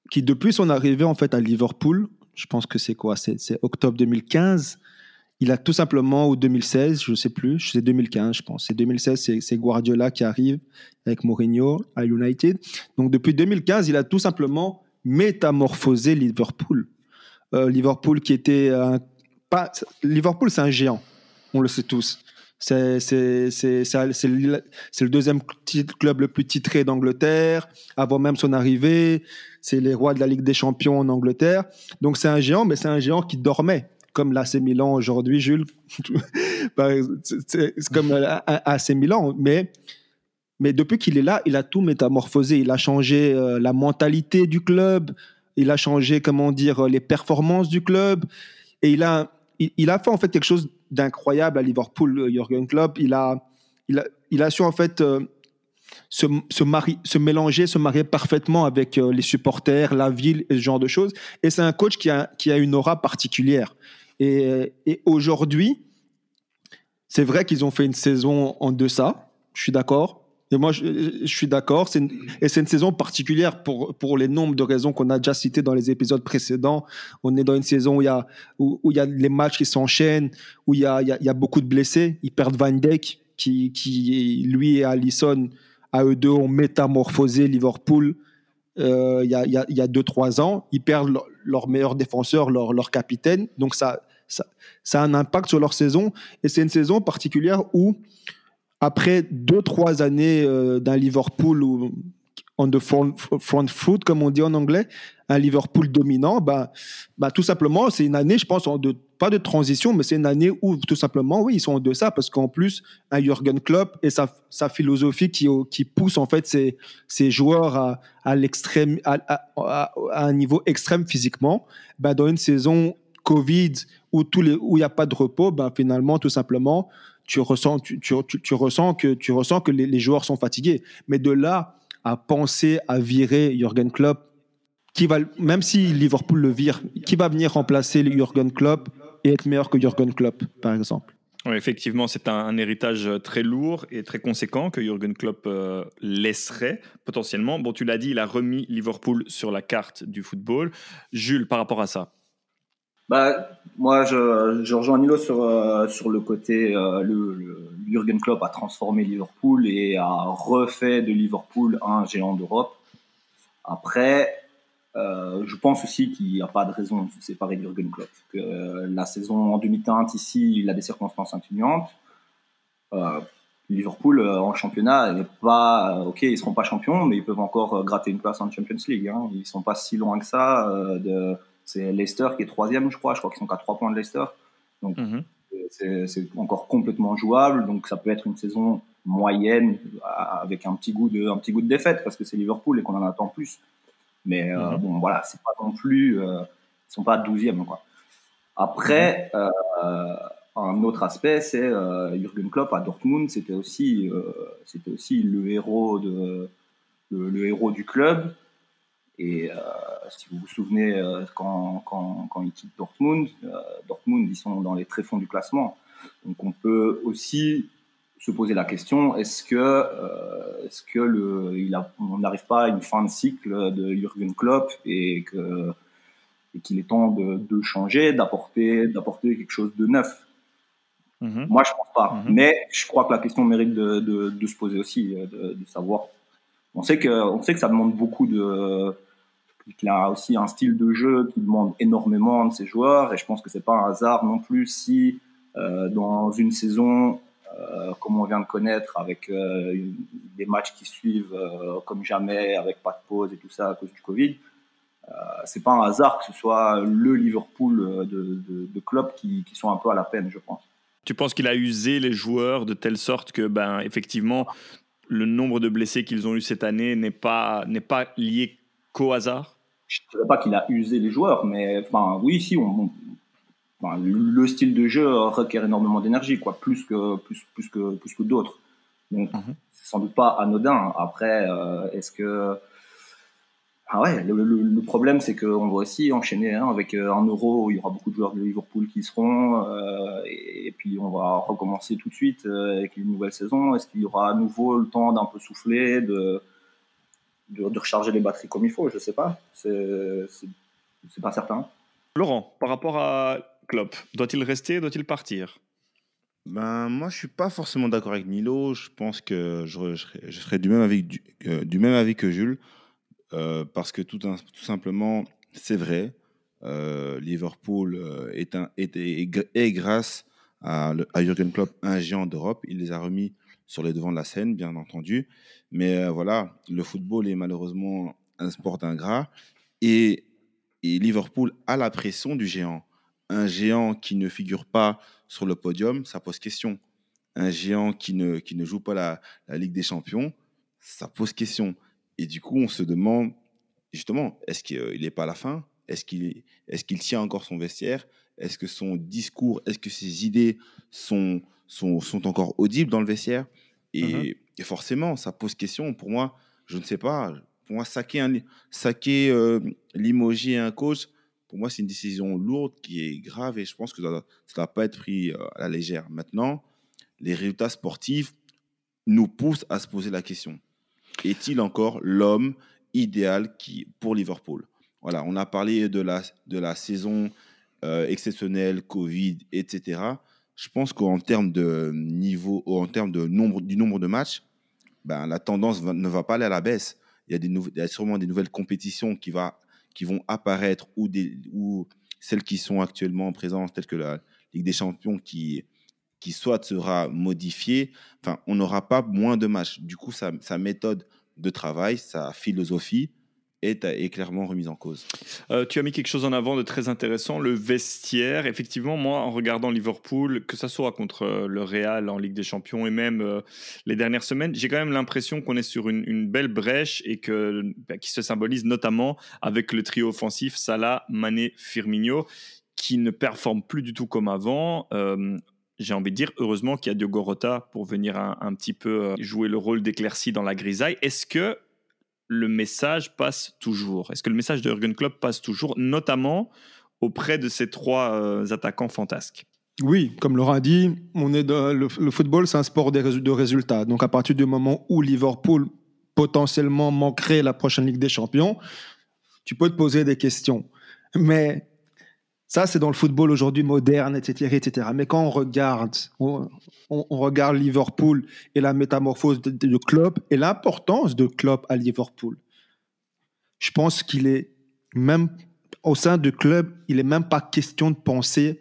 qui depuis son arrivée en fait à Liverpool, je pense que c'est quoi? C'est octobre 2015. Il a tout simplement ou 2016, je sais plus, c'est 2015, je pense. C'est 2016, c'est- Guardiola qui arrive avec Mourinho à United. Donc depuis 2015, il a tout simplement métamorphosé Liverpool. Euh, Liverpool qui était un pas, Liverpool, c'est un géant. On le sait tous. C'est le deuxième club le plus titré d'Angleterre, avant même son arrivée. C'est les rois de la Ligue des Champions en Angleterre. Donc c'est un géant, mais c'est un géant qui dormait, comme l'AC Milan aujourd'hui, Jules. C'est- comme un AC Milan, mais mais depuis qu'il est là, il a tout métamorphosé. Il a changé euh, la mentalité du club. Il a changé, comment dire, euh, les performances du club. Et il a, il, a fait en fait quelque chose d'incroyable à Liverpool, euh, Jürgen Klopp. Il a, il a, il a su en fait euh, se, se, mélanger, se marier parfaitement avec euh, les supporters, la ville et ce genre de choses. Et c'est un coach qui a, qui a une aura particulière. Et, et aujourd'hui, c'est vrai qu'ils ont fait une saison en deçà. Je suis d'accord. Et moi, je, suis d'accord. C'est et c'est une saison particulière pour, pour les nombres de raisons qu'on a déjà citées dans les épisodes précédents. On est dans une saison où il y a, où, où il y a les matchs qui s'enchaînent, où il y a, il y, a, il y a beaucoup de blessés. Ils perdent Van Dijk, qui, qui lui et Allison, à eux deux, ont métamorphosé Liverpool euh, il y, a, il y a- il y a deux, trois ans. Ils perdent leur, leur meilleur défenseur, leur, leur capitaine. Donc, ça, ça, a un impact sur leur saison. Et c'est une saison particulière où, après deux, trois années euh, d'un Liverpool où, on the front, front foot, comme on dit en anglais, un Liverpool dominant, bah, bah, tout simplement, c'est une année, je pense, en de, pas de transition, mais c'est une année où, tout simplement, oui, ils sont en deçà, parce qu'en plus, un Jürgen Klopp et sa, philosophie qui, pousse, en fait, ses, joueurs à, l'extrême, à, un niveau extrême physiquement, bah, dans une saison Covid où il n'y a pas de repos, bah, finalement, tout simplement, tu ressens, que, tu ressens que les, joueurs sont fatigués. Mais de là à penser à virer Jürgen Klopp, qui va, même si Liverpool le vire, qui va venir remplacer le Jürgen Klopp et être meilleur que Jürgen Klopp, par exemple Oui, effectivement, c'est un, un héritage très lourd et très conséquent que Jürgen Klopp euh, laisserait potentiellement. Bon, tu l'as dit, il a remis Liverpool sur la carte du football. Jules, par rapport à ça Bah, moi, je, je rejoins Nilo sur, euh, sur le côté. euh, le, le- Jürgen Klopp a transformé Liverpool et a refait de Liverpool un géant d'Europe. Après, euh, je pense aussi qu'il n'y a pas de raison de se séparer de Jürgen Klopp. Que euh, la saison en demi-teinte, ici, il a des circonstances atténuantes. Euh, Liverpool en championnat n'est pas ok ils seront pas champions mais ils peuvent encore gratter une place en Champions League hein. ils sont pas si loin que ça de c'est Leicester qui est troisième je crois je crois qu'ils sont qu'à trois points de Leicester Mhm. c'est c'est encore complètement jouable donc ça peut être une saison moyenne avec un petit goût de un petit goût de défaite parce que c'est Liverpool et qu'on en attend plus mais euh, Mhm. bon voilà c'est pas non plus euh, ils sont pas 12e quoi après euh, un autre aspect, c'est Jürgen Klopp à Dortmund, c'était aussi, c'était aussi le héros de, le, le héros du club. Et si vous vous souvenez, quand, quand, quand il quitte Dortmund, Dortmund, ils sont dans les tréfonds du classement. Donc on peut aussi se poser la question est-ce que, euh, est-ce que le, il a, on n'arrive pas à une fin de cycle de Jürgen Klopp et que et qu'il est temps de, de changer, d'apporter, d'apporter quelque chose de neuf? Mhm. Moi, je pense pas. Mhm. Mais je crois que la question mérite de, de, de se poser aussi, euh, de, de savoir. On sait que, on sait que ça demande beaucoup de. qu'il a aussi un style de jeu qui demande énormément de ses joueurs, et je pense que c'est pas un hasard non plus si euh, dans une saison euh, comme on vient de connaître, avec euh, une- des matchs qui suivent euh, comme jamais, avec pas de pause et tout ça à cause du Covid, c'est pas un hasard que ce soit le Liverpool de, de, de clubs qui, qui sont un peu à la peine, je pense. Tu penses qu'il a usé les joueurs de telle sorte que, ben, effectivement, le nombre de blessés qu'ils ont eu cette année n'est pas, n'est pas lié qu'au hasard? Je ne dirais pas qu'il a usé les joueurs, mais enfin, oui, si, on, on- enfin, le style de jeu requiert énormément d'énergie, quoi, plus que, plus, plus que, plus que d'autres. Donc, Mhm. c'est sans doute pas anodin. Après, euh, est-ce que. Ah ouais, le, le- le problème, c'est qu'on va aussi enchaîner hein, avec euh, un euro où il y aura beaucoup de joueurs de Liverpool qui seront, euh, et, et puis on va recommencer tout de suite euh, avec une nouvelle saison. Est-ce qu'il y aura à nouveau le temps d'un peu souffler, de, de, de recharger les batteries comme il faut? Je sais pas. C'est pas certain. Laurent, par rapport à Klopp, doit-il rester, doit-il partir? Ben, moi, je suis pas forcément d'accord avec Nilo. Je pense que je, serais, du, même avis, que- Jules. euh, parce que tout, simplement, c'est vrai. euh, Liverpool euh, est, grâce à, Jürgen Klopp un géant d'Europe. Il les a remis sur les devants de la scène, bien entendu. Mais voilà, le football est malheureusement un sport d'ingrat. Et, et Liverpool a la pression du géant. Un géant qui ne figure pas sur le podium, ça pose question. Un géant qui ne, qui ne joue pas la, la Ligue des Champions, ça pose question. Et du coup, on se demande, justement, est-ce qu'il n'est pas à la fin? Est-ce qu'il est qu'il tient encore son vestiaire? Est-ce que son discours, est-ce que ses idées sont, sont, sont encore audibles dans le vestiaire? Et, et forcément, ça pose question. Pour moi, je ne sais pas. Pour moi, saquer, un, saquer euh, limoger un coach, pour moi, c'est une décision lourde qui est grave et je pense que ça ne doit pas être pris euh, à la légère. Maintenant, les résultats sportifs, nous pousse à se poser la question est-il encore l'homme idéal qui, pour Liverpool? Voilà, on a parlé de la, de la saison euh, exceptionnelle, Covid, etc. Je pense qu'en termes de niveau, en termes de nombre, du nombre de matchs, ben, la tendance ne va pas aller à la baisse. Il y, a il y a sûrement des nouvelles compétitions qui, va, qui vont apparaître ou, des, ou celles qui sont actuellement présentes, telles que la Ligue des Champions, qui, qui soit sera modifiée. Enfin, on n'aura pas moins de matchs. Du coup, sa, sa méthode de travail, sa philosophie est, clairement remise en cause. Euh, tu as mis quelque chose en avant de très intéressant, le vestiaire. Effectivement, moi, en regardant Liverpool, que ce soit contre euh, le Real en Ligue des Champions et même euh, les dernières semaines, j'ai quand même l'impression qu'on est sur une, belle brèche et que, bah, qui se symbolise notamment avec le trio offensif Salah, Mané, Firmino, qui ne performe plus du tout comme avant. J'ai envie de dire, heureusement qu'il y a Diogo Rota pour venir un, un petit peu jouer le rôle d'éclairci dans la grisaille. Est-ce que le message passe toujours? Est-ce que le message de Jurgen Klopp passe toujours, notamment auprès de ces trois euh, attaquants fantasques? Oui, comme Laurent dit, on est le, le, football, c'est un sport de résultats. Donc, à partir du moment où Liverpool potentiellement manquerait la prochaine Ligue des Champions, tu peux te poser des questions. Mais ça, c'est dans le football aujourd'hui moderne, etc., etc. Mais quand on regarde, on, regarde Liverpool et la métamorphose de, de Klopp et l'importance de Klopp à Liverpool, je pense qu'il est même au sein du club, il est même pas question de penser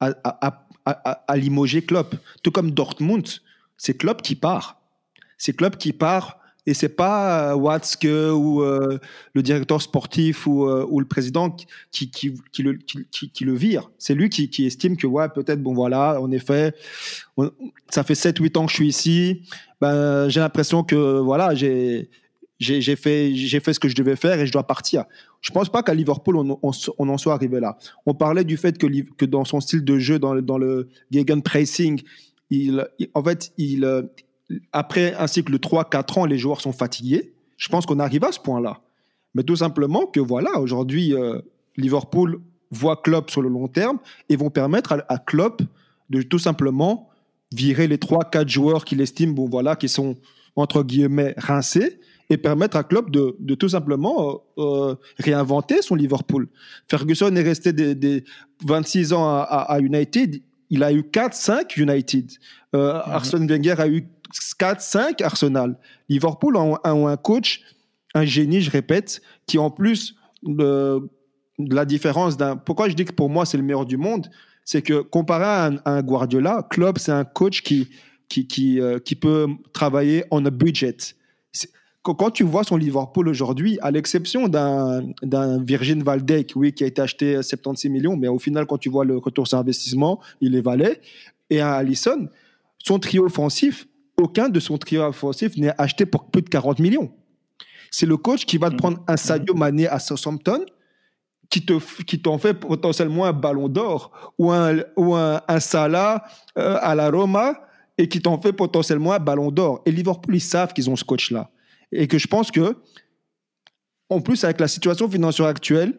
à, à, à, à limoger Klopp. Tout comme Dortmund, c'est Klopp qui part. C'est Klopp qui part et c'est pas euh, Watzke ou euh, le directeur sportif ou, euh, le président qui, le, vire. C'est lui qui, estime que, ouais, peut-être, bon, voilà, en effet, ça fait 7-8 ans que je suis ici. Ben, j'ai l'impression que, voilà, j'ai, j'ai fait, ce que je devais faire et je dois partir. Je pense pas qu'à Liverpool, on, en soit arrivé là. On parlait du fait que, dans son style de jeu, dans, le Gegenpressing, il, en fait, il, après un cycle de 3-4 ans, les joueurs sont fatigués. Je pense qu'on arrive à ce point-là. Mais tout simplement que voilà, aujourd'hui, euh, Liverpool voit Klopp sur le long terme et vont permettre à, à Klopp de tout simplement virer les 3-4 joueurs qu'il estime, bon voilà, qui sont entre guillemets rincés et permettre à Klopp de, de tout simplement euh, euh, réinventer son Liverpool. Ferguson est resté des, des 26 ans à, à, United, il a eu 4-5 United. Euh, mm -hmm. Arsène Wenger a eu 4-5 Arsenal. Liverpool ont, un coach, un génie, je répète, qui en plus de, la différence d'un. Pourquoi je dis que pour moi c'est le meilleur du monde C'est que comparé à un, Guardiola, Klopp c'est un coach qui qui qui, euh, qui peut travailler on a budget. Quand tu vois son Liverpool aujourd'hui, à l'exception d'un Virgin Dijk, oui, qui a été acheté 76 millions, mais au final, quand tu vois le retour sur investissement, il est valet, et un Allison, son trio offensif, aucun de son trio offensif n'est acheté pour plus de 40 millions. C'est le coach qui va te prendre un Sadio Mané à Southampton, qui te qui t'en fait potentiellement un ballon d'or ou un ou un, un Salah euh, à la Roma et qui t'en fait potentiellement un ballon d'or. Et Liverpool ils savent qu'ils ont ce coach là et que je pense que en plus avec la situation financière actuelle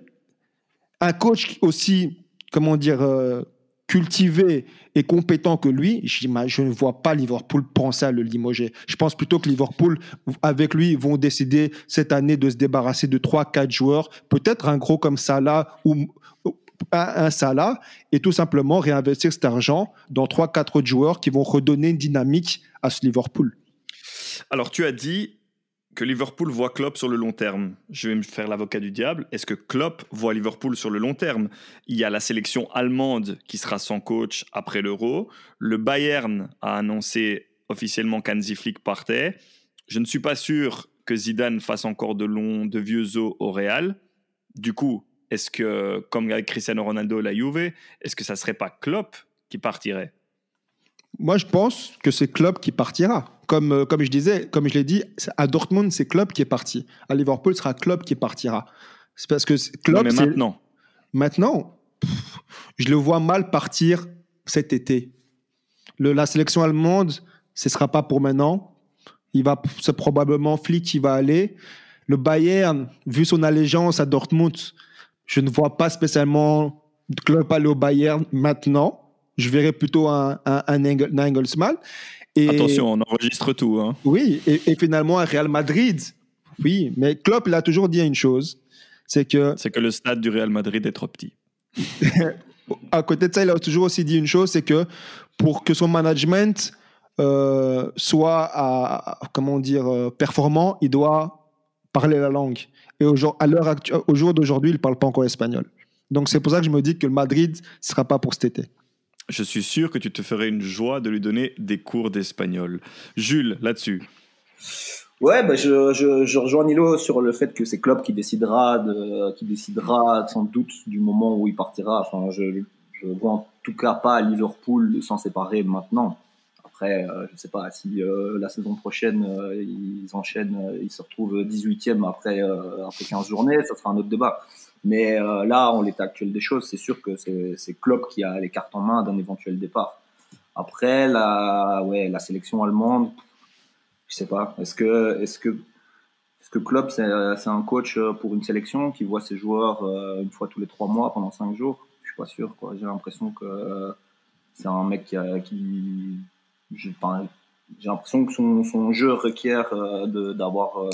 un coach aussi comment dire euh, cultivé et compétent que lui, je ne vois pas Liverpool penser à le limoger. Je pense plutôt que Liverpool, avec lui, vont décider cette année de se débarrasser de 3-4 joueurs, peut-être un gros comme Salah ou un, Salah, et tout simplement réinvestir cet argent dans 3-4 autres joueurs qui vont redonner une dynamique à ce Liverpool. Alors tu as dit que Liverpool voit Klopp sur le long terme. Je vais me faire l'avocat du diable. Est-ce que Klopp voit Liverpool sur le long terme? Il y a la sélection allemande qui sera sans coach après l'Euro. Le Bayern a annoncé officiellement qu'Hansi Flick partait. Je ne suis pas sûr que Zidane fasse encore de longs, de vieux os au Real. Du coup, est-ce que, comme avec Cristiano Ronaldo la Juve, est-ce que ça serait pas Klopp qui partirait? Moi, je pense que c'est Klopp qui partira comme, euh, comme je disais, comme je l'ai dit, à Dortmund, c'est Klopp qui est parti. À Liverpool, ce sera Klopp qui partira. C'est parce que Klopp. mais maintenant. Maintenant, pff, je le vois mal partir cet été. Le, la sélection allemande, ce ne sera pas pour maintenant. Il va, c'est probablement Flick qui va aller. Le Bayern, vu son allégeance à Dortmund, je ne vois pas spécialement Klopp aller au Bayern maintenant. Je verrais plutôt un, un, un. Et, Attention, on enregistre tout. Hein. Oui, et, et finalement, à Real Madrid, oui, mais Klopp, il a toujours dit une chose, c'est que C'est que le stade du Real Madrid est trop petit. à côté de ça, il a toujours aussi dit une chose, c'est que pour que son management euh, soit à, comment dire euh, performant, il doit parler la langue. Et au jour, à l'heure actu- au jour d'aujourd'hui, il ne parle pas encore espagnol. Donc c'est pour ça que je me dis que le Madrid ne sera pas pour cet été. Je suis sûr que tu te ferais une joie de lui donner des cours d'espagnol. Jules, là-dessus. Ouais, bah je, rejoins Nilo sur le fait que c'est Klopp qui décidera, de, qui décidera sans doute du moment où il partira. Enfin, je je vois en tout cas pas Liverpool s'en séparer maintenant. Après, euh, je sais pas si euh, la saison prochaine euh, ils enchaînent, ils se retrouvent 18e après après 15 journées, ça sera un autre débat. Mais euh, là, en l'état actuel des choses, c'est sûr que c'est Klopp qui a les cartes en main d'un éventuel départ. Après, la, ouais, la sélection allemande, je sais pas. Est-ce que, est-ce que, est-ce que Klopp, c'est, un coach euh, pour une sélection qui voit ses joueurs euh, une fois tous les trois mois pendant cinq jours? Je suis pas sûr. J'ai l'impression que euh, c'est un mec qui, a- qui j'ai, l'impression que son, son jeu requiert euh, d'avoir euh,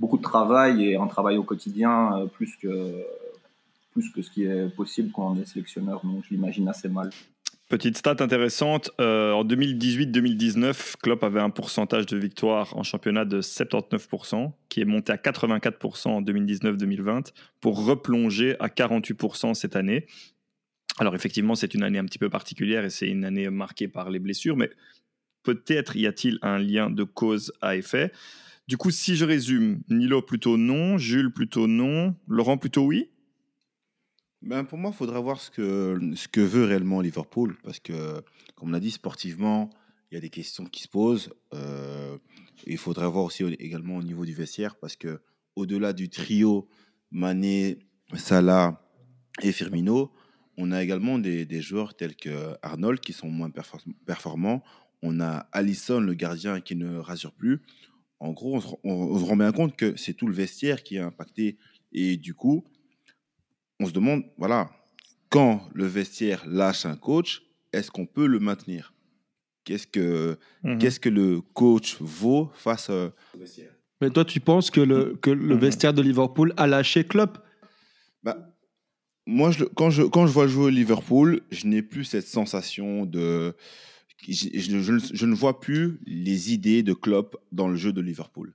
beaucoup de travail et un travail au quotidien euh, plus que plus que ce qui est possible quand on est sélectionneur. Donc je l'imagine assez mal. Petite stat intéressante, euh, en 2018-2019, Klopp avait un pourcentage de victoire en championnat de 79%, qui est monté à 84% en 2019-2020, pour replonger à 48% cette année. Alors effectivement, c'est une année un petit peu particulière et c'est une année marquée par les blessures, mais peut-être y a-t-il un lien de cause à effet? Du coup, si je résume, Nilo plutôt non, Jules plutôt non, Laurent plutôt oui? Ben, pour moi, il faudra voir ce que, ce que veut réellement Liverpool. Parce que, comme on a dit, sportivement, il y a des questions qui se posent. Euh, il faudra voir aussi au- également au niveau du vestiaire. Parce que au-delà du trio Mané, Salah et Firmino, on a également des, des joueurs tels que Arnold qui sont moins perfor- performants. On a Allison, le gardien, qui ne rassure plus. En gros, on se, on- on se rend bien compte que c'est tout le vestiaire qui est impacté. Et du coup, on se demande, voilà, quand le vestiaire lâche un coach, est-ce qu'on peut le maintenir? Qu'est-ce que, Mhm. qu'est-ce que le coach vaut face euh, au vestiaire? Mais toi, tu penses que le, que le Mhm. vestiaire de Liverpool a lâché Klopp? Bah, moi, je, quand, je, quand je vois jouer Liverpool, je n'ai plus cette sensation de. Je, ne- vois plus les idées de Klopp dans le jeu de Liverpool.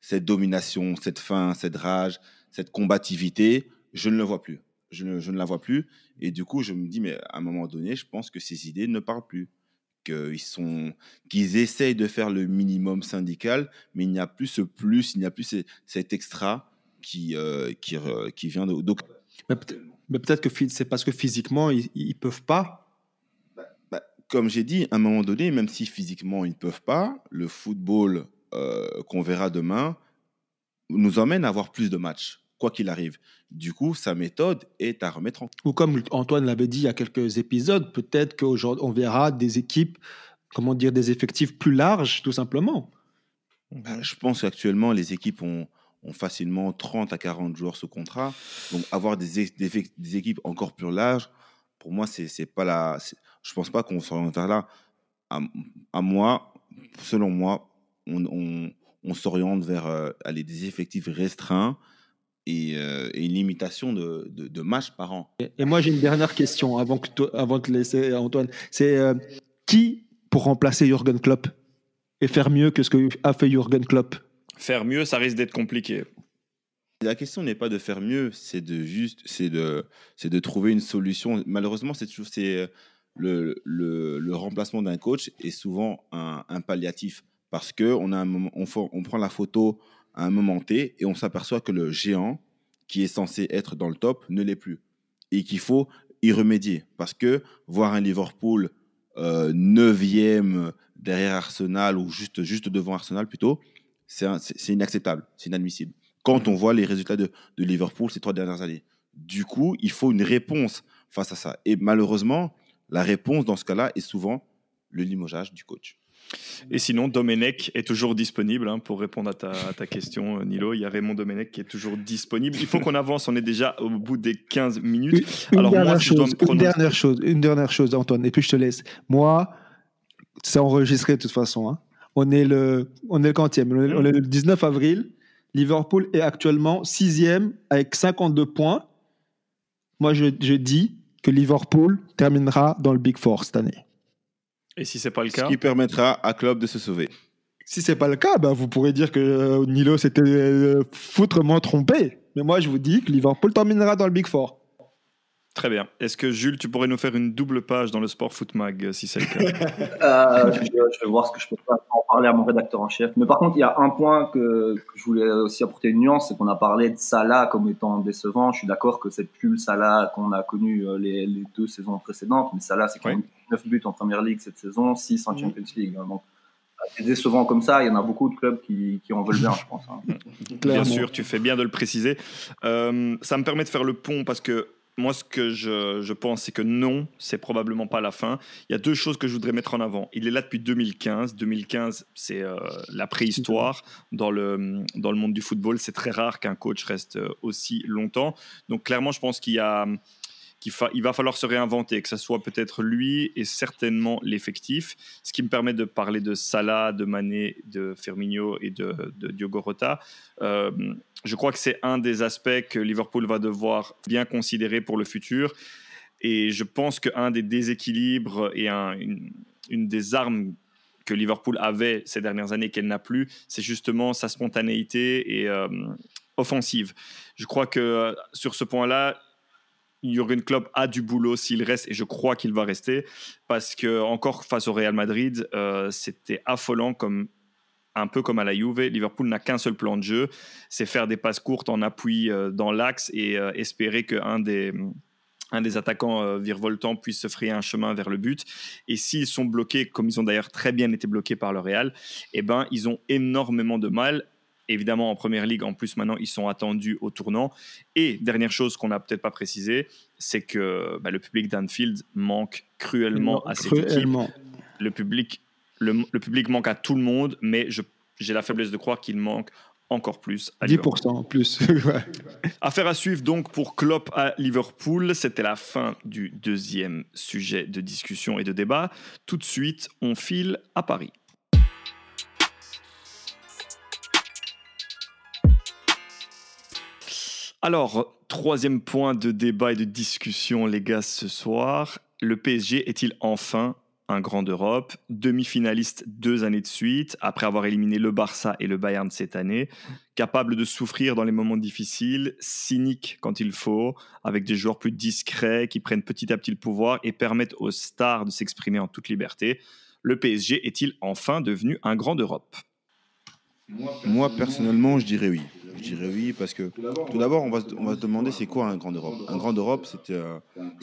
Cette domination, cette faim, cette rage, cette combativité, je ne le vois plus. Je ne, la vois plus. Et du coup, je me dis, mais à un moment donné, je pense que ces idées ne parlent plus. Qu'ils essayent de faire le minimum syndical, mais il n'y a plus ce plus, il n'y a plus ce- cet extra qui, euh, qui, vient de. donc, Mais peut- mais peut-être que c'est parce que physiquement, ils ne peuvent pas. Comme j'ai dit, à un moment donné, même si physiquement ils ne peuvent pas, le football euh, qu'on verra demain nous emmène à avoir plus de matchs, quoi qu'il arrive. Du coup, sa méthode est à remettre en Ou comme Antoine l'avait dit il y a quelques épisodes, peut-être qu'aujourd'hui, on verra des équipes, comment dire, des effectifs plus larges, tout simplement. Bah, Je pense qu'actuellement, les équipes ont, ont facilement 30 à 40 joueurs sous contrat. Donc, avoir des, effec- des équipes encore plus larges, pour moi, c'est c'est pas la. c'est- Je pense pas qu'on s'oriente vers là. À, à moi, selon moi, on, on, on s'oriente vers euh, aller des effectifs restreints et, euh, et une limitation de, de, de matchs par an. Et, et moi, j'ai une dernière question avant, que toi- avant de te laisser, Antoine. C'est euh, qui pour remplacer Jürgen Klopp et faire mieux que ce que a fait Jürgen Klopp? Faire mieux, ça risque d'être compliqué. La question n'est pas de faire mieux, c'est de juste, c'est de, c'est de trouver une solution. Malheureusement, c'est euh, le, remplacement d'un coach est souvent un, palliatif parce que on a on, prend la photo à un moment T et on s'aperçoit que le géant qui est censé être dans le top ne l'est plus et qu'il faut y remédier parce que voir un Liverpool euh, neuvième derrière Arsenal ou juste, juste devant Arsenal plutôt, c'est inacceptable, c'est inadmissible quand on voit les résultats de, de Liverpool ces trois dernières années. Du coup, il faut une réponse face à ça. Et malheureusement, la réponse dans ce cas-là est souvent le limogeage du coach. Et sinon, Domenech est toujours disponible hein, pour répondre à ta, à ta question, euh, Nilo. Il y a Raymond Domenech qui est toujours disponible. Il faut qu'on avance, on est déjà au bout des 15 minutes. Une, Alors, moi, dernière si je dois chose, prononcer- une dernière chose, une dernière chose, Antoine, et puis je te laisse. Moi, c'est enregistré de toute façon. hein. On est le, on est le quantième. On est, on est le 19 avril. Liverpool est actuellement sixième avec 52 points. Moi, je, je dis que Liverpool terminera dans le Big Four cette année. Et si c'est pas le Ce cas qui permettra à Klopp de se sauver. Si c'est pas le cas, ben, vous pourrez dire que euh, Nilo s'était euh, foutrement trompé. Mais moi, je vous dis que Liverpool terminera dans le Big Four. Très bien. Est-ce que Jules, tu pourrais nous faire une double page dans le Sport Foot Mag, euh, si c'est le cas Euh, je, je vais voir ce que je peux faire en parler à mon rédacteur en chef. Mais par contre, il y a un point que, que je voulais aussi apporter une nuance, c'est qu'on a parlé de Salah comme étant décevant. Je suis d'accord que c'est plus le Salah qu'on a connu euh, les, les deux saisons précédentes, mais Salah, c'est quand Oui. même 9 buts en Première Ligue cette saison, 6 en Champions League. hein. Donc, c'est décevant comme ça. Il y en a beaucoup de clubs qui, qui en veulent bien, je pense. hein. Bien sûr, tu fais bien de le préciser. Euh, ça me permet de faire le pont parce que moi, ce que je, pense, c'est que non, c'est probablement pas la fin. Il y a deux choses que je voudrais mettre en avant. Il est là depuis 2015. 2015, c'est euh, la préhistoire dans le, dans le monde du football. C'est très rare qu'un coach reste euh, aussi longtemps. Donc, clairement, je pense qu'il y a qu'il va falloir se réinventer, que ce soit peut-être lui et certainement l'effectif. Ce qui me permet de parler de Salah, de Mané, de Firmino et de, Diogo Rota. Euh, je crois que c'est un des aspects que Liverpool va devoir bien considérer pour le futur. Et je pense qu'un des déséquilibres et un- une, une des armes que Liverpool avait ces dernières années qu'elle n'a plus, c'est justement sa spontanéité et euh, offensive. Je crois que euh, sur ce point-là, Jurgen Klopp a du boulot s'il reste, et je crois qu'il va rester, parce que encore face au Real Madrid, euh, c'était affolant comme un peu comme à la Juve, Liverpool n'a qu'un seul plan de jeu, c'est faire des passes courtes en appui euh, dans l'axe et euh, espérer qu'un des, un des attaquants euh, virevoltants puisse se frayer un chemin vers le but. Et s'ils sont bloqués, comme ils ont d'ailleurs très bien été bloqués par le Real, eh ben, ils ont énormément de mal. Évidemment, en Première Ligue, en plus, maintenant, ils sont attendus au tournant. Et dernière chose qu'on n'a peut-être pas précisé, c'est que bah, le public d'Anfield manque cruellement à cette équipe Cruellement. le public, le, le public manque à tout le monde, mais je- j'ai la faiblesse de croire qu'il manque encore plus à Liverpool. 10% en plus. Ouais. Affaire à suivre donc pour Klopp à Liverpool. C'était la fin du deuxième sujet de discussion et de débat. Tout de suite, on file à Paris. Alors, troisième point de débat et de discussion, les gars, ce soir. Le PSG est-il enfin un grand d'Europe? Demi-finaliste deux années de suite, après avoir éliminé le Barça et le Bayern cette année. Capable de souffrir dans les moments difficiles, cynique quand il faut, avec des joueurs plus discrets qui prennent petit à petit le pouvoir et permettent aux stars de s'exprimer en toute liberté. Le PSG est-il enfin devenu un grand d'Europe? Moi, personnellement, je dirais oui. Je dirais oui parce que tout d'abord, on va, on va se demander c'est quoi un grand Europe. Un grand Europe, c'était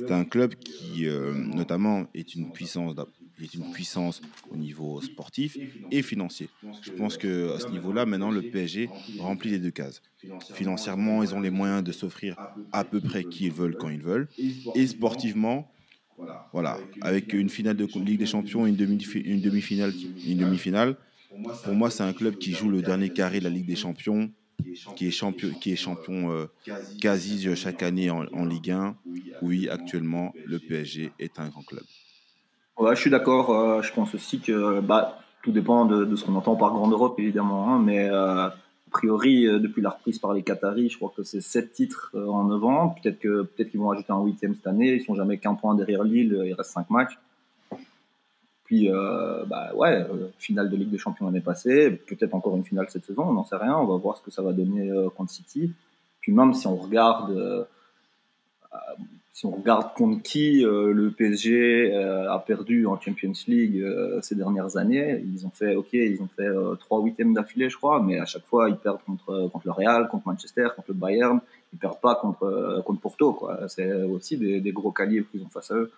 un club qui, euh, notamment, est une puissance, est une puissance au niveau sportif et financier. Je pense que à ce niveau-là, maintenant, le PSG remplit les deux cases. Financièrement, ils ont les moyens de s'offrir à peu près qui ils veulent quand ils veulent, et sportivement. Voilà, avec une finale de Ligue des Champions, une demi-finale, une demi-finale. Pour moi, c'est un club qui joue le dernier carré de la Ligue des Champions, qui est champion, qui est champion euh, quasi chaque année en, en Ligue 1. Oui, actuellement, le PSG est un grand club. Ouais, je suis d'accord. euh, je pense aussi que bah, tout dépend de, de ce qu'on entend par Grande Europe, évidemment. hein, mais euh, a priori, euh, depuis la reprise par les Qataris, je crois que c'est 7 titres euh, en 9 ans. Peut-être que peut-être qu'ils vont ajouter un huitième cette année. Ils sont jamais qu'un point derrière Lille. euh, Il reste 5 matchs. Puis, euh, bah ouais, euh, finale de Ligue des Champions l'année passée. Peut-être encore une finale cette saison. On n'en sait rien. On va voir ce que ça va donner euh, contre City. Puis même si on regarde euh, si on regarde contre qui le PSG a perdu en Champions League ces dernières années, ils ont fait, ok, ils ont fait trois huitièmes d'affilée, je crois, mais à chaque fois ils perdent contre contre le Real, contre Manchester, contre le Bayern, ils perdent pas contre contre Porto, quoi. C'est aussi des, gros calibres qu'ils ont face à eux.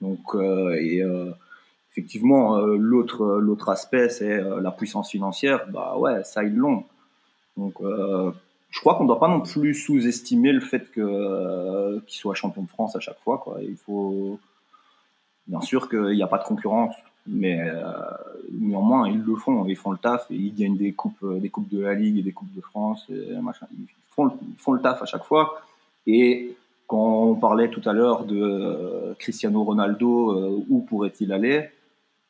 Donc et effectivement, euh, l'autre l'autre aspect c'est euh, la puissance financière. Bah ouais, ça ils l'ont. Donc euh, je crois qu'on ne doit pas non plus sous-estimer le fait que euh, qu'ils soient champions de France à chaque fois. Il faut bien sûr qu'il n'y a pas de concurrence, mais euh, néanmoins ils le font, ils font le taf et ils gagnent des coupes, euh, des coupes de la Ligue et des coupes de France, et machin. Ils font, le, taf à chaque fois. Et quand on parlait tout à l'heure de euh, Cristiano Ronaldo, euh, où pourrait-il aller?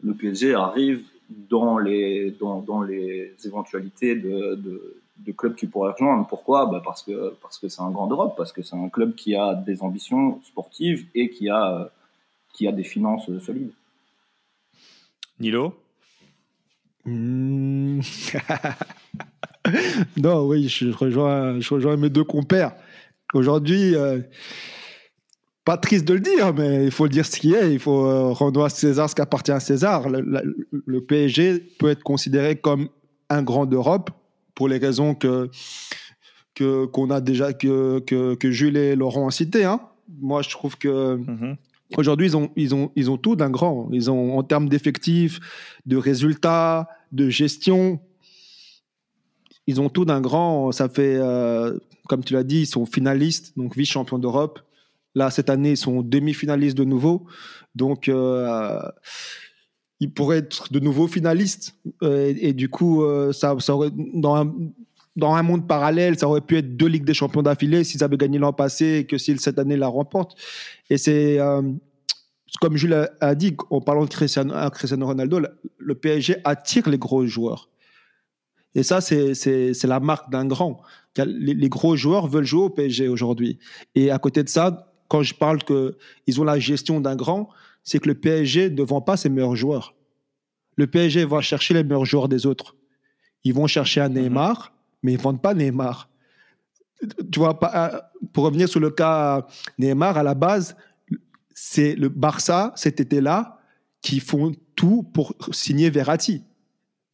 Le PSG arrive dans les, dans, dans les éventualités de, de, de, clubs qui pourraient rejoindre. Pourquoi? Bah Parce que parce que c'est un grand Europe, parce que c'est un club qui a des ambitions sportives et qui a, qui a des finances solides. Nilo? Hmm. non, oui, je rejoins, je rejoins mes deux compères. Aujourd'hui, euh, pas triste de le dire, mais il faut le dire ce qui est. Il faut euh, rendre à César ce qui appartient à César. Le, le, PSG peut être considéré comme un grand d'Europe pour les raisons que qu'on a déjà que, que, que, Jules et Laurent ont cité. Hein. Moi, je trouve que mm-hmm. Aujourd'hui, ils ont, ils, ont, ils ont tout d'un grand. Ils ont, en termes d'effectifs, de résultats, de gestion, ils ont tout d'un grand. Ça fait, euh, comme tu l'as dit, ils sont finalistes, donc vice-champions d'Europe. Là, cette année, ils sont demi-finalistes de nouveau. Donc, euh, ils pourraient être de nouveau finalistes. Euh, et, du coup, ça, ça dans un, dans un monde parallèle, ça aurait pu être deux Ligues des Champions d'affilée s'ils avaient gagné l'an passé et que s'ils cette année la remportent. Et c'est, euh, comme Jules a, dit, en parlant de Cristiano, Ronaldo, le PSG attire les gros joueurs. Et ça, c'est la marque d'un grand. Les, gros joueurs veulent jouer au PSG aujourd'hui. Et à côté de ça, quand je parle qu'ils ont la gestion d'un grand, c'est que le PSG ne vend pas ses meilleurs joueurs. Le PSG va chercher les meilleurs joueurs des autres. Ils vont chercher un mhm. Neymar, mais ils ne vendent pas Neymar. Tu vois, euh, pour revenir sur le cas Neymar, à la base, c'est le Barça, cet été-là, qui font tout pour signer Verratti.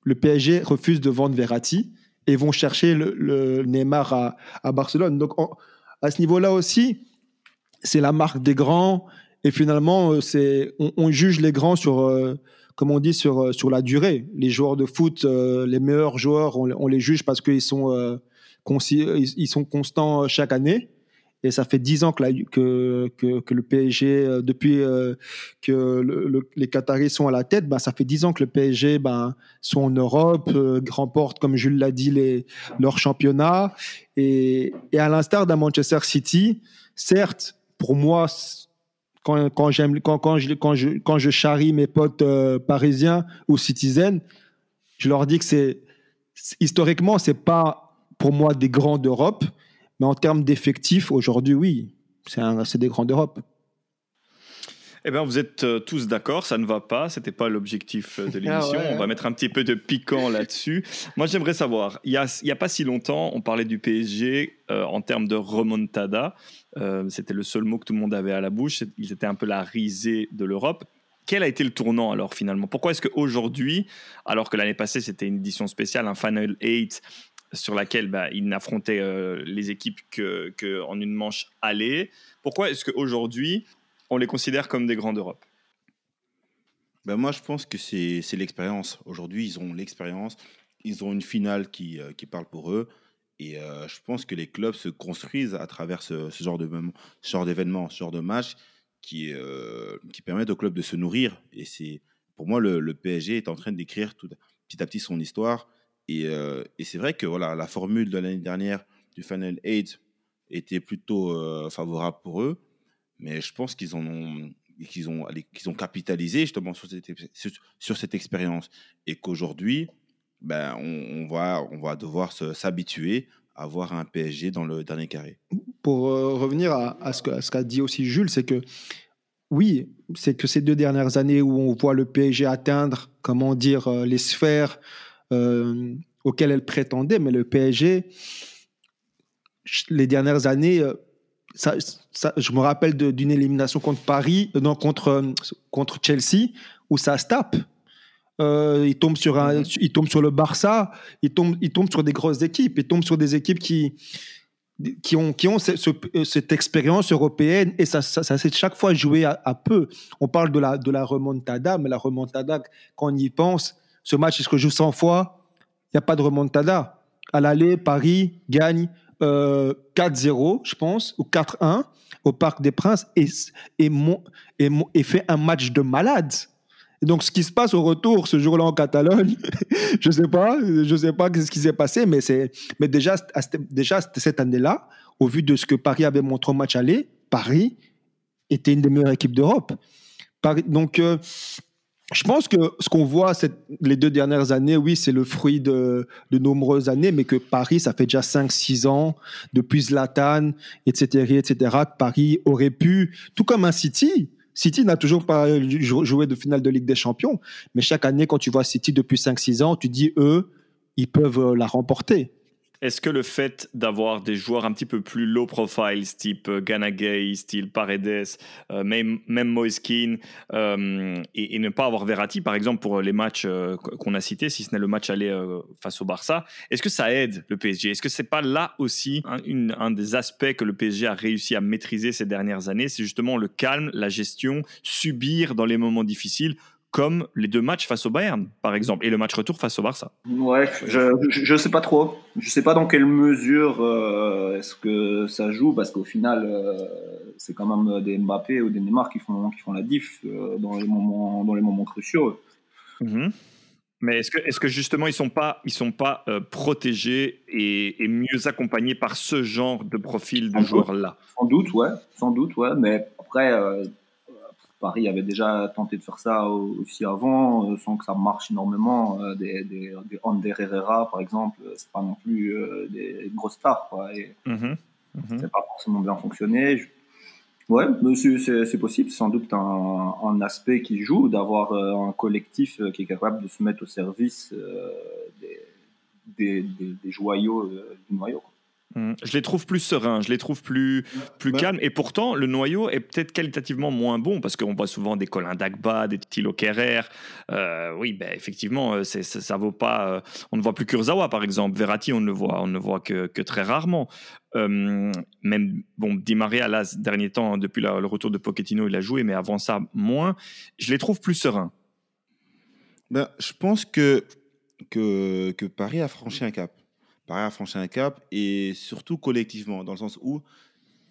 Le PSG refuse de vendre Verratti et vont chercher le, Neymar à, Barcelone. Donc, à ce niveau-là aussi, c'est la marque des grands. Et finalement, euh, c'est, on, juge les grands sur, euh, comme on dit, sur, euh, sur la durée. Les joueurs de foot, euh, les meilleurs joueurs, on, les juge parce qu'ils sont, euh, ils sont constants chaque année. Et ça fait dix ans que, que, que, le PSG, depuis que les Qataris sont à la tête, ben, ça fait dix ans que le PSG ben, sont en Europe, remporte, comme Jules l'a dit, les, leur championnat. Et, et à l'instar d'un Manchester City, certes, pour moi, quand, quand je, quand, je, quand je charrie mes potes euh, parisiens ou citizens, je leur dis que c'est historiquement c'est pas pour moi des grands d'Europe, mais en termes d'effectifs aujourd'hui oui, c'est des grands d'Europe. Eh bien, vous êtes euh, tous d'accord, ça ne va pas, c'était pas l'objectif euh, de ah l'émission. On va mettre un petit peu de piquant là-dessus. Moi, j'aimerais savoir, il n'y a, y a, pas si longtemps, on parlait du PSG en termes de remontada. Euh, c'était le seul mot que tout le monde avait à la bouche. Ils étaient un peu la risée de l'Europe. Quel a été le tournant alors finalement? Pourquoi est-ce qu'aujourd'hui, alors que l'année passée c'était une édition spéciale, un Final 8 sur laquelle bah, ils n'affrontaient euh, les équipes qu'en que en une manche aller, pourquoi est-ce qu'aujourd'hui on les considère comme des grands d'Europe ben moi, je pense que c'est l'expérience. Aujourd'hui, ils ont l'expérience. Ils ont une finale qui, euh, parle pour eux. Et je pense que les clubs se construisent à travers ce, ce genre d'événements, ce genre de matchs qui, qui permettent aux clubs de se nourrir. Et c'est pour moi le, PSG est en train d'écrire petit à petit son histoire. Et, et c'est vrai que voilà la formule de l'année dernière du Final 8 était plutôt favorable pour eux, mais je pense qu'ils ont qu'ils ont qu'ils ont capitalisé justement sur cette, sur cette expérience et qu'aujourd'hui ben, on, va, on va devoir s'habituer à voir un PSG dans le dernier carré. Pour euh, revenir à, ce qu'a dit aussi Jules, c'est que oui, c'est que ces deux dernières années où on voit le PSG atteindre, comment dire, euh, les sphères euh, auxquelles elle prétendait, mais le PSG, les dernières années, ça, je me rappelle d'une élimination contre Paris, non, contre, contre Chelsea, où ça se tape. Euh, il tombe sur un, mhm. il tombe sur le Barça, il tombe, il tombe sur des grosses équipes, il tombe sur des équipes qui qui ont, qui ont cette, expérience européenne et ça, ça, s'est chaque fois joué à, peu. On parle de la, de la remontada, mais la remontada, quand on y pense, ce match, est-ce que joue 100 fois Il n'y a pas de remontada. À l'aller, Paris gagne 4-0, euh, je pense, ou 4-1 au Parc des Princes et, et, et, et fait un match de malade. Donc, ce qui se passe au retour ce jour-là en Catalogne, je sais pas, je sais pas ce qui s'est passé, mais mais déjà, déjà cette année-là, au vu de ce que Paris avait montré au match aller, Paris était une des meilleures équipes d'Europe. Donc, euh, je pense que ce qu'on voit les deux dernières années, oui, c'est le fruit de, de, nombreuses années, mais que Paris, ça fait déjà 5-6 ans, depuis Zlatan, etc., etc., que Paris aurait pu, tout comme un City, City n'a toujours pas joué de finale de Ligue des Champions, mais chaque année, quand tu vois City depuis 5-6 ans, tu dis, eux, ils peuvent euh, la remporter. Est-ce que le fait d'avoir des joueurs un petit peu plus low profile, type euh, Ghana Gay, style Paredes, euh, même, même euh, et, ne pas avoir Verratti, par exemple, pour les matchs qu'on a cités, si ce n'est le match aller face au Barça, est-ce que ça aide le PSG Est-ce que c'est pas là aussi un, des aspects que le PSG a réussi à maîtriser ces dernières années? C'est justement le calme, la gestion, subir dans les moments difficiles comme les deux matchs face au Bayern, par exemple, et le match retour face au Barça. Ouais, je ne sais pas trop. Je sais pas dans quelle mesure euh, est-ce que ça joue, parce qu'au final, euh, c'est quand même des Mbappé ou des Neymar qui font, qui font la diff euh, dans, les moments, dans les moments cruciaux. Mhm. Mais est-ce que, est que justement ils sont pas, ils sont pas protégés et, mieux accompagnés par ce genre de profil de joueurs-là? Sans doute, ouais, sans doute, ouais. Mais après, Paris avait déjà tenté de faire ça aussi avant, euh, sans que ça marche énormément. Euh, des, des, des Ander Herrera, par exemple, euh, c'est pas non plus des grosses stars, quoi. Et mmh mmh pas forcément bien fonctionné. Ouais, c'est possible. C'est sans doute un, un, aspect qui joue d'avoir un collectif qui est capable de se mettre au service des, des, joyaux du noyau. Mmh. Je les trouve plus sereins, je les trouve plus, plus calmes. Et pourtant, le noyau est peut-être qualitativement moins bon parce qu'on voit souvent des Colin Dagba, des Thilo Kerrer. Euh, oui, ben, effectivement, euh, ça, ça vaut pas. Euh, on ne voit plus Kurzawa, par exemple. Verratti, on ne le voit, on ne voit que, que très rarement. même bon, Di Maria, là, ces derniers temps, depuis le retour de Pochettino, il a joué, mais avant ça, moins. Je les trouve plus sereins. Ben, je pense que, que, que Paris a franchi un cap. Paris a franchi un cap et surtout collectivement, dans le sens où,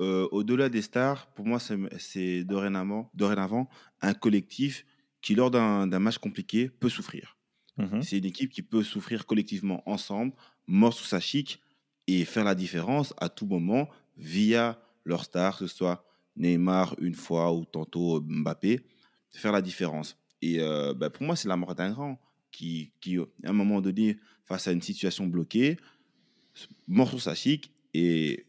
euh, au-delà des stars, pour moi, c'est dorénavant, dorénavant un collectif qui, lors d'un match compliqué, peut souffrir. Mmh c'est une équipe qui peut souffrir collectivement ensemble, mort sous sa chic, et faire la différence à tout moment via leurs stars, que ce soit Neymar une fois ou tantôt Mbappé, faire la différence. Et euh, bah, pour moi, c'est la mort d'un grand qui, qui, à un moment donné, face à une situation bloquée, morceau sachique et,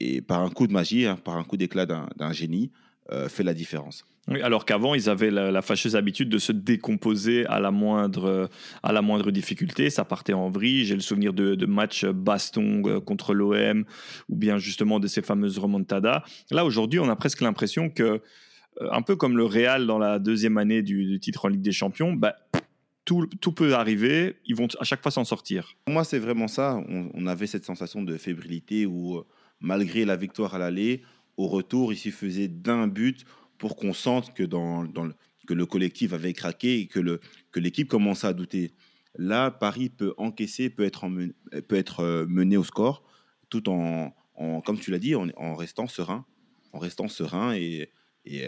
et par un coup de magie, hein, par un coup d'éclat d'un génie, euh, fait la différence. Alors qu'avant, ils avaient la, fâcheuse habitude de se décomposer à la moindre, à la moindre difficulté. Ça partait en vrille. J'ai le souvenir de, de matchs baston euh, contre l'OM ou bien justement de ces fameuses remontadas. Là, aujourd'hui, on a presque l'impression que, euh, un peu comme le Real dans la deuxième année du, titre en Ligue des Champions, bah, tout, peut arriver, ils vont à chaque fois s'en sortir. Moi, c'est vraiment ça. On, avait cette sensation de fébrilité où, euh, malgré la victoire à l'aller, au retour, il suffisait d'un but pour qu'on sente que, le, collectif avait craqué et que, l'équipe commençait à douter. Là, Paris peut encaisser, peut être, euh, mené au score, tout en, comme tu l'as dit, en, restant serein, en restant serein et,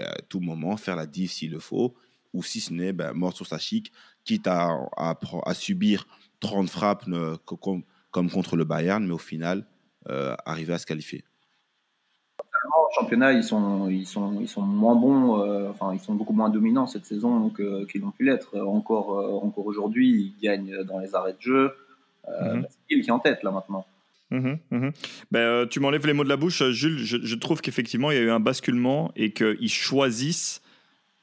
à tout moment faire la diff s'il le faut ou si ce n'est ben, mort sur sa chic, quitte à, à, subir 30 frappes euh, comme, comme, contre le Bayern, mais au final, euh, arriver à se qualifier. En championnat, ils sont, ils sont, ils sont moins bons, euh, enfin, ils sont beaucoup moins dominants cette saison qu'ils ont pu l'être. Encore, encore aujourd'hui, ils gagnent dans les arrêts de jeu. Mhm. C'est qui est en tête là maintenant. Mhm, mhm. Ben, tu m'enlèves les mots de la bouche, Jules. Je, je trouve qu'effectivement, il y a eu un basculement et qu'ils choisissent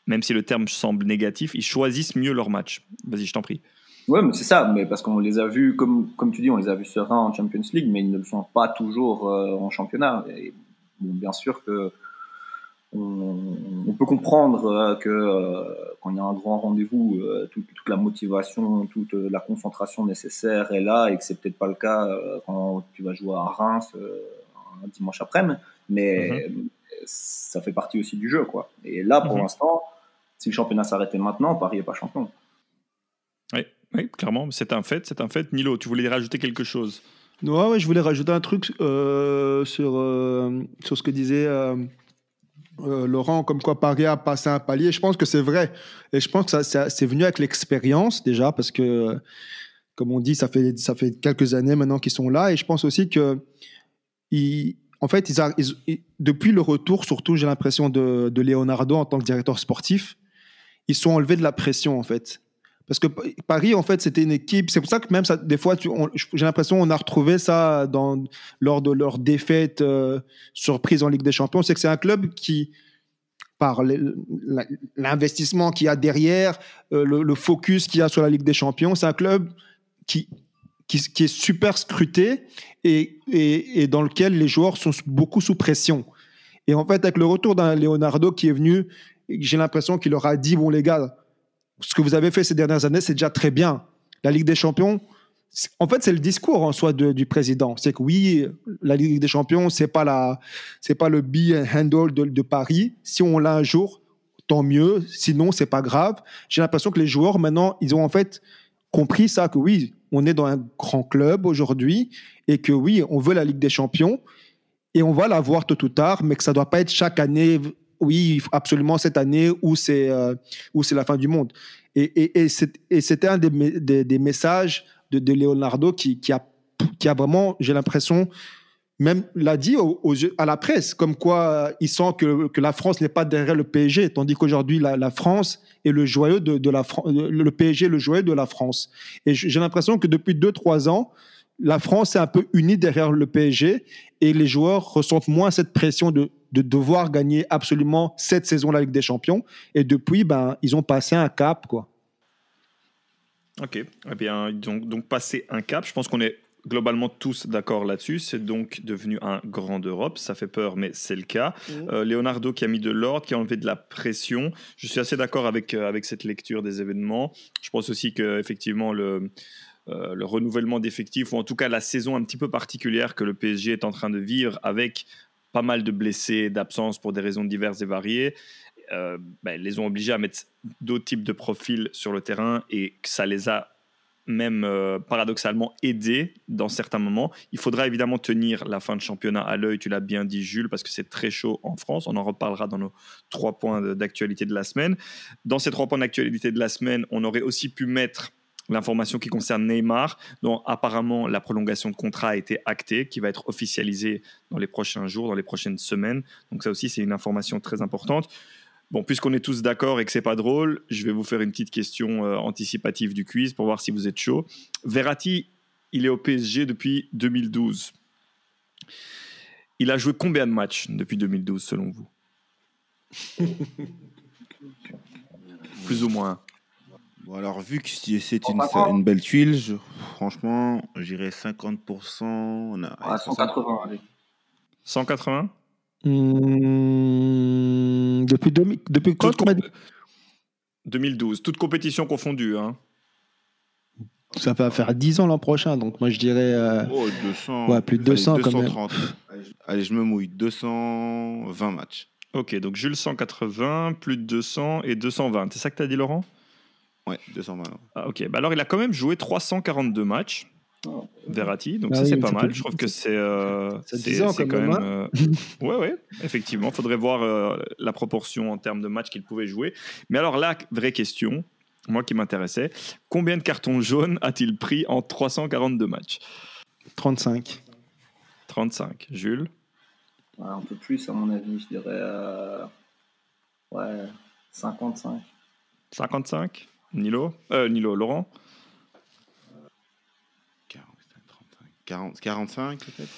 même si le terme semble négatif, ils choisissent mieux leur match. Vas-y, je t'en prie. Ouais, mais c'est ça, mais parce qu'on les a vus, comme, comme tu dis, on les a vus sereins en Champions League, mais ils ne le sont pas toujours euh, en championnat. Et, bien sûr que on, peut comprendre euh, que euh, quand il y a un grand rendez-vous, toute, toute, la motivation, toute la concentration nécessaire est là, et que c'est peut-être pas le cas quand tu vas jouer à Reims un dimanche après-midi. Mais mm-hmm. ça fait partie aussi du jeu, quoi. Et là, pour mm-hmm. l'instant, si le championnat s'arrêtait maintenant, Paris n'est pas champion. Oui, clairement, c'est un fait, c'est un fait. Nilo, tu voulais rajouter quelque chose? Ouais, ouais, je voulais rajouter un truc euh, sur, euh, sur ce que disait euh, Laurent, comme quoi Paris a passé un palier. Je pense que c'est vrai. Et je pense que ça, c'est venu avec l'expérience déjà, parce que, comme on dit, ça fait, ça fait quelques années maintenant qu'ils sont là. Et je pense aussi que, ils, en fait, ils, depuis le retour, surtout, j'ai l'impression de, de Leonardo en tant que directeur sportif, ils sont enlevés de la pression, en fait. Parce que Paris, en fait, c'était une équipe. C'est pour ça que même des fois, j'ai l'impression qu'on a retrouvé ça lors de leur défaite euh, surprise en Ligue des Champions. C'est que c'est un club qui, par l'investissement qu'il y a derrière, euh, le, focus qu'il y a sur la Ligue des Champions, c'est un club qui, est super scruté et dans lequel les joueurs sont beaucoup sous pression. Et en fait, avec le retour d'un Leonardo qui est venu, j'ai l'impression qu'il leur a dit bon les gars ce que vous avez fait ces dernières années, c'est déjà très bien. La Ligue des Champions, en fait, c'est le discours en soi du président. C'est que oui, la Ligue des Champions, c'est pas la, c'est pas le be handle de, Paris. Si on l'a un jour, tant mieux. Sinon, c'est pas grave. J'ai l'impression que les joueurs maintenant, ils ont en fait compris ça que oui, on est dans un grand club aujourd'hui et que oui, on veut la Ligue des Champions et on va la voir tôt ou tard, mais que ça doit pas être chaque année oui, absolument cette année où c'est euh, c'est la fin du monde. Et, et, et c'était un des, des, messages de, de Leonardo qui, qui, a, qui a vraiment, j'ai l'impression, même l'a dit à la presse, comme quoi il sent que, que la France n'est pas derrière le PSG, tandis qu'aujourd'hui la, France est le joyeux de, de la le PSG est le joyeux de la France. Et j'ai l'impression que depuis deux trois ans, la France est un peu unie derrière le PSG et les joueurs ressentent moins cette pression de de devoir gagner absolument cette saison la Ligue des Champions. Et depuis, ben, ils ont passé un cap, quoi. Ok, eh bien, donc, donc passer un cap, je pense qu'on est globalement tous d'accord là-dessus. C'est donc devenu un grand d'Europe. Ça fait peur, mais c'est le cas. Mmh. Euh, Leonardo qui a mis de l'ordre, qui a enlevé de la pression. Je suis assez d'accord avec, euh, avec cette lecture des événements. Je pense aussi que effectivement le, euh, le renouvellement d'effectifs, ou en tout cas la saison un petit peu particulière que le PSG est en train de vivre avec pas mal de blessés, d'absence pour des raisons diverses et variées, euh, ben, les ont obligés à mettre d'autres types de profils sur le terrain et ça les a même euh, paradoxalement aidés dans certains moments. Il faudra évidemment tenir la fin de championnat à l'œil, tu l'as bien dit Jules, parce que c'est très chaud en France. On en reparlera dans nos trois points d'actualité de la semaine. Dans ces trois points d'actualité de la semaine, on aurait aussi pu mettre l'information qui concerne Neymar, dont apparemment la prolongation de contrat a été actée, qui va être officialisée dans les prochains jours, dans les prochaines semaines. Donc ça aussi, c'est une information très importante. Bon, puisqu'on est tous d'accord et que c'est pas drôle, je vais vous faire une petite question euh, anticipative du quiz pour voir si vous êtes chaud. Verratti, il est au PSG depuis 2012. Il a joué combien de matchs depuis 2012 selon vous? Plus ou moins. Bon, alors, vu que c'est une, une, belle tuile, je, franchement, j'irais 50%. On a, 180, allez. 180 mmh, Depuis, depuis quand 2012, toute compétition confondue. Hein. Ça va faire 10 ans l'an prochain, donc moi je dirais. Euh, oh, 200. Ouais, plus de 200 quand même. Allez, je me mouille. 220 matchs. Ok, donc Jules 180, plus de 200 et 220. C'est ça que tu as dit, Laurent? Ouais, 220. Ah, ok, bah alors il a quand même joué 342 matchs. Verratti, donc ah ça c'est pas mal. Je trouve que c'est euh, c'est quand, même. Hein. Euh, ouais, ouais, effectivement. Il faudrait voir euh, la proportion en termes de matchs qu'il pouvait jouer. Mais alors là, vraie question, moi qui m'intéressais, combien de cartons jaunes a-t-il pris en 342 matchs? 35. 35. Jules? Un peu plus, à mon avis, je dirais. ouais, 55. 55 Nilo euh, Nilo, Laurent 40, 45 peut-être?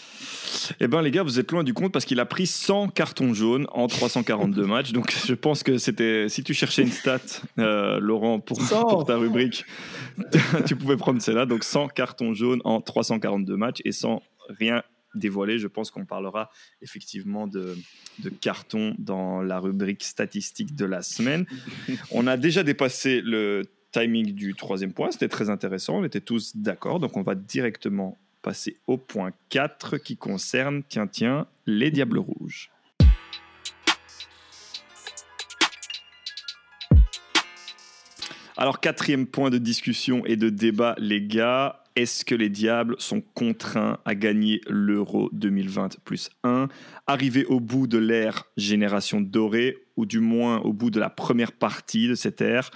Eh bien les gars, vous êtes loin du compte parce qu'il a pris 100 cartons jaunes en 342 matchs. Donc je pense que c'était... Si tu cherchais une stat, euh, Laurent, pour, pour, ta rubrique, tu pouvais prendre celle-là. Donc 100 cartons jaunes en 342 matchs et sans rien dévoilé. Je pense qu'on parlera effectivement de, de carton dans la rubrique statistique de la semaine. on a déjà dépassé le timing du troisième point. C'était très intéressant. On était tous d'accord. Donc on va directement passer au point 4 qui concerne, tiens, tiens, les Diables Rouges. Alors, quatrième point de discussion et de débat, les gars. Est-ce que les Diables sont contraints à gagner l'Euro 2020 plus 1 Arriver au bout de l'ère Génération Dorée, ou du moins au bout de la première partie de cette ère,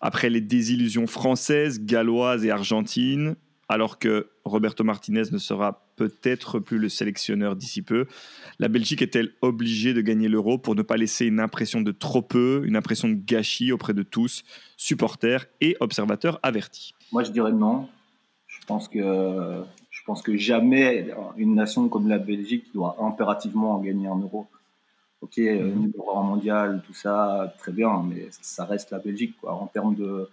après les désillusions françaises, galloises et argentines, alors que Roberto Martinez ne sera peut-être plus le sélectionneur d'ici peu. La Belgique est-elle obligée de gagner l'euro pour ne pas laisser une impression de trop peu, une impression de gâchis auprès de tous, supporters et observateurs avertis? Moi, je dirais non. Je pense que, je pense que jamais une nation comme la Belgique doit impérativement gagner un euro. Ok, mmh. numéro mondial, tout ça, très bien, mais ça reste la Belgique. Quoi. En termes de,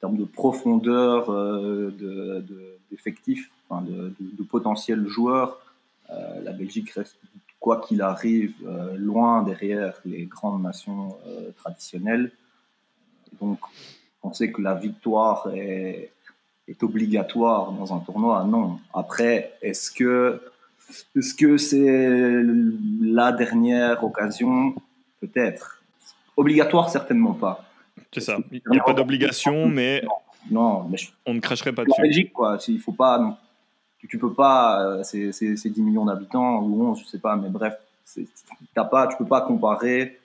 termes de profondeur euh, d'effectifs, de, de, de, potentiels joueurs, euh, la Belgique reste, quoi qu'il arrive, euh, loin derrière les grandes nations traditionnelles. Donc, on sait que la victoire est, est obligatoire dans un tournoi? Non. Après, est-ce que est-ce que c'est la dernière occasion? Peut-être. Obligatoire, certainement pas. C'est ça. Il n'y a pas d'obligation, mais, non, mais on ne cracherait pas dessus. En Belgique, quoi. Il faut pas. Tu, peux pas. Euh, c'est 10 millions d'habitants ou 11, je sais pas, mais bref, as pas, tu peux pas comparer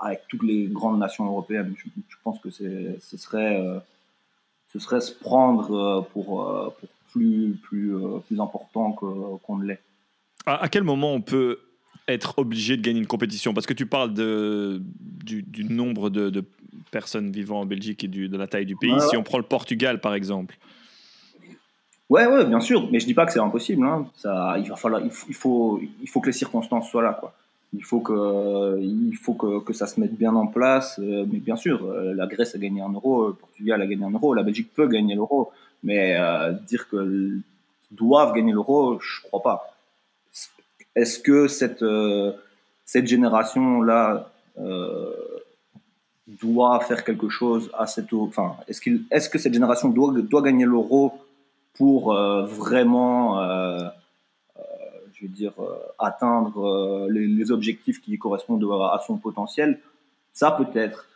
avec toutes les grandes nations européennes. Je, pense que ce serait, euh, ce serait se prendre euh, pour, plus, plus, plus important qu'on ne l'est. À, quel moment on peut être obligé de gagner une compétition? Parce que tu parles de, du, nombre de, personnes vivant en Belgique et du, de la taille du pays. Si on prend le Portugal, par exemple. Ouais, ouais, bien sûr. Mais je dis pas que c'est impossible. Hein. Ça, il va falloir, il faut, il faut, que les circonstances soient là, quoi. Il faut que, il faut que, que ça se mette bien en place. Euh, mais bien sûr, euh, la Grèce a gagné un euro, le Portugal a gagné un euro, la Belgique peut gagner l'euro. Mais euh, dire que doivent gagner l'euro, je crois pas. Est-ce que cette, euh, cette génération-là euh, doit faire quelque chose à cette enfin est-ce qu'il est-ce que cette génération doit, doit gagner l'euro pour vraiment je veux dire atteindre les, objectifs qui correspondent à, son potentiel ça peut-être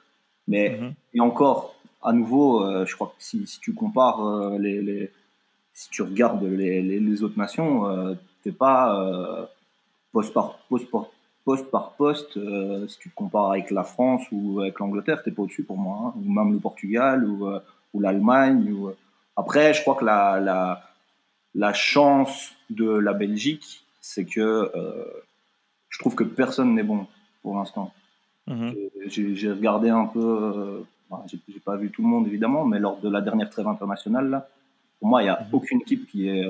mais mm-hmm. et encore à nouveau je crois que si, si tu compares les, les, si tu regardes les, les autres nations t'es pas poste par poste par poste, par poste euh, si tu te compares avec la France ou avec l'Angleterre, t'es pas au-dessus pour moi, hein. ou même le Portugal ou, euh, ou l'Allemagne. Ou... Euh. Après, je crois que la, la, la chance de la Belgique, c'est que je trouve que personne n'est bon pour l'instant. Mm-hmm. J'ai regardé un peu, j'ai pas vu tout le monde évidemment, mais lors de la dernière trêve internationale, là, pour moi, il n'y a mm-hmm. aucune équipe qui est,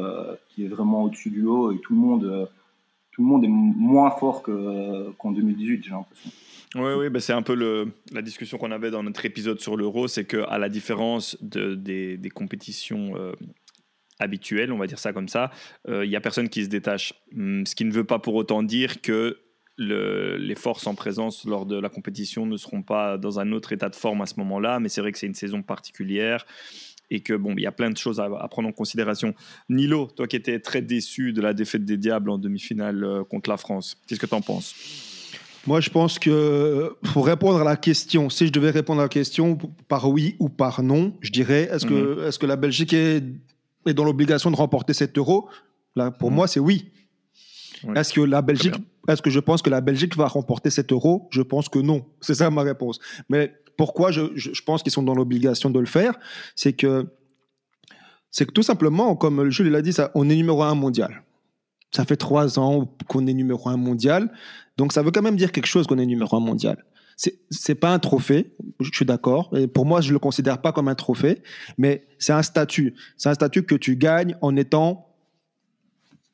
qui est vraiment au-dessus du lot et tout le monde tout le monde est moins fort qu'en 2018, j'ai l'impression. Oui, oui bah c'est un peu le, la discussion qu'on avait dans notre épisode sur l'euro, c'est qu'à la différence de, des, des, compétitions euh, habituelles, on va dire ça comme ça, euh, il n'y a personne qui se détache. Hum, ce qui ne veut pas pour autant dire que le, les forces en présence lors de la compétition ne seront pas dans un autre état de forme à ce moment-là, mais c'est vrai que c'est une saison particulière et que bon, il y a plein de choses à, prendre en considération. Nilo, toi qui étais très déçu de la défaite des Diables en demi-finale euh, contre la France, qu'est-ce que tu en penses? Moi, je pense que pour répondre à la question, si je devais répondre à la question par oui ou par non, je dirais est-ce que, mhm. est que la Belgique est, est dans l'obligation de remporter cet euro Là, Pour mhm. moi, c'est oui. Est-ce que la Belgique, est-ce que je pense que la Belgique va remporter cet euro Je pense que non. C'est ça ma réponse. Mais pourquoi je, pense qu'ils sont dans l'obligation de le faire? C'est que, c'est que tout simplement, comme Jules l'a dit, ça, on est numéro un mondial. Ça fait trois ans qu'on est numéro un mondial. Donc ça veut quand même dire quelque chose qu'on est numéro un mondial. C'est, pas un trophée, je suis d'accord. Pour moi, je le considère pas comme un trophée, mais c'est un statut. C'est un statut que tu gagnes en étant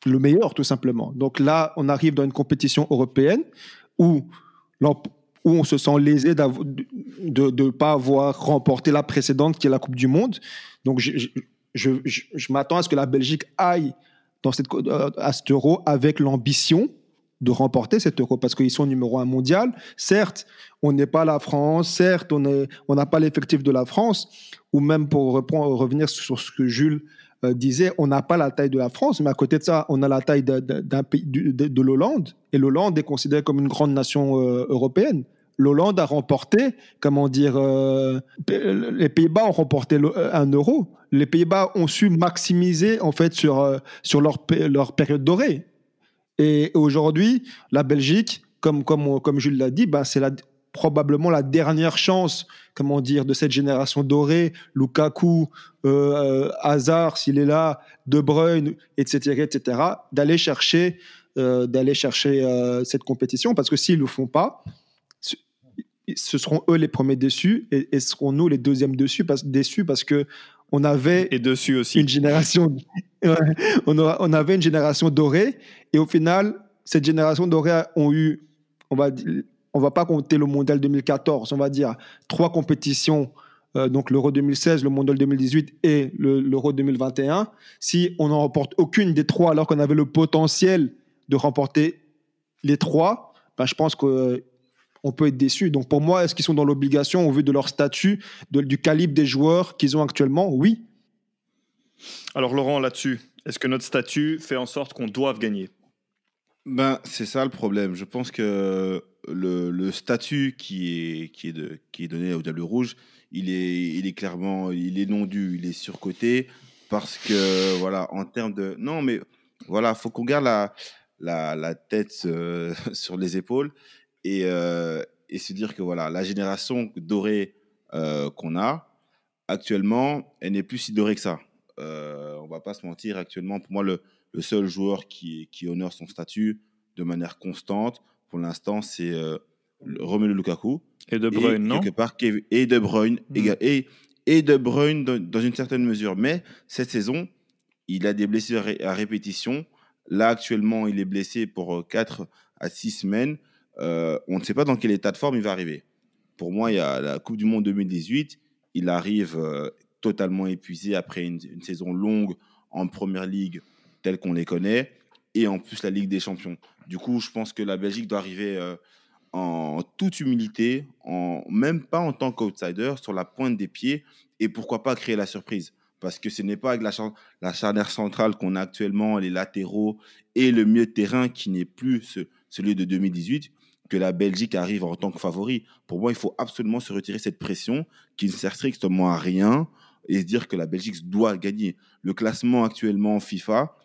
le meilleur, tout simplement. Donc là, on arrive dans une compétition européenne où où on se sent lésé de ne pas avoir remporté la précédente qui est la Coupe du Monde. Donc je, je, je, m'attends à ce que la Belgique aille dans cette, euh, à cet euro avec l'ambition de remporter cet euro parce qu'ils sont numéro un mondial. Certes, on n'est pas la France, certes, on n'a on pas l'effectif de la France, ou même pour revenir sur ce que Jules euh, disait on n'a pas la taille de la France, mais à côté de ça, on a la taille de, l'Hollande. Et l'Hollande est considérée comme une grande nation euh, européenne. L'Hollande a remporté, comment dire, euh, les Pays-Bas ont remporté un euro. Les Pays-Bas ont su maximiser en fait sur sur leur leur période dorée. Et aujourd'hui, la Belgique, comme comme comme Jules l'a dit, ben c'est la probablement la dernière chance, comment dire, de cette génération dorée, Lukaku, euh, euh, Hazard, s'il est là, De Bruyne, etc., etc., d'aller chercher, euh, d'aller chercher cette compétition, parce que s'ils ne le font pas, ce seront eux les premiers déçus et, et seront nous les deuxièmes déçus déçus parce que on avait et dessus aussi. une génération on, on, avait une génération dorée et au final cette génération dorée ont eu on va on va pas compter le mondial 2014 on va dire trois compétitions euh, donc l'Euro 2016, le Mondial 2018 et l'Euro 2021, si on n'en remporte aucune des trois alors qu'on avait le potentiel de remporter les trois, ben je pense qu'on peut être déçu. Donc pour moi, est-ce qu'ils sont dans l'obligation au vu de leur statut, du calibre des joueurs qu'ils ont actuellement? Oui. Alors Laurent, là-dessus, est-ce que notre statut fait en sorte qu'on doive gagner? Ben, c'est ça le problème. Je pense que le, le, statut qui est, qui est, de, qui est donné au Diable Rouge, il est, il est clairement, il est non dû, il est surcoté parce que, voilà, en termes de. Non, mais voilà, faut qu'on garde la, la, la tête euh, sur les épaules et, euh, et se dire que, voilà, la génération dorée euh, qu'on a actuellement, elle n'est plus si dorée que ça. on va pas se mentir, actuellement, pour moi, le, le seul joueur qui, qui honore son statut de manière constante, pour l'instant, c'est Romelu Lukaku. Et De Bruyne, non? part, Et De Bruyne, hmm. et, et De Bruyne dans, une certaine mesure. Mais cette saison, il a des blessures à répétition. Là, actuellement, il est blessé pour 4 euh, à 6 semaines. Euh, on ne sait pas dans quel état de forme il va arriver. Pour moi, il y a la Coupe du Monde 2018. Il arrive euh, totalement épuisé après une, saison longue en Première Ligue telle qu'on les connaît. Et en plus, la Ligue des Champions. Du coup, je pense que la Belgique doit arriver en toute humilité, même pas en tant qu'outsider, sur la pointe des pieds, et pourquoi pas créer la surprise. Parce que ce n'est pas avec la, la charnière centrale qu'on a actuellement, les latéraux et le milieu de terrain qui n'est plus celui de 2018, que la Belgique arrive en tant que favori. Pour moi, il faut absolument se retirer cette pression qui ne sert strictement à rien et se dire que la Belgique doit gagner. Le classement actuellement en FIFA,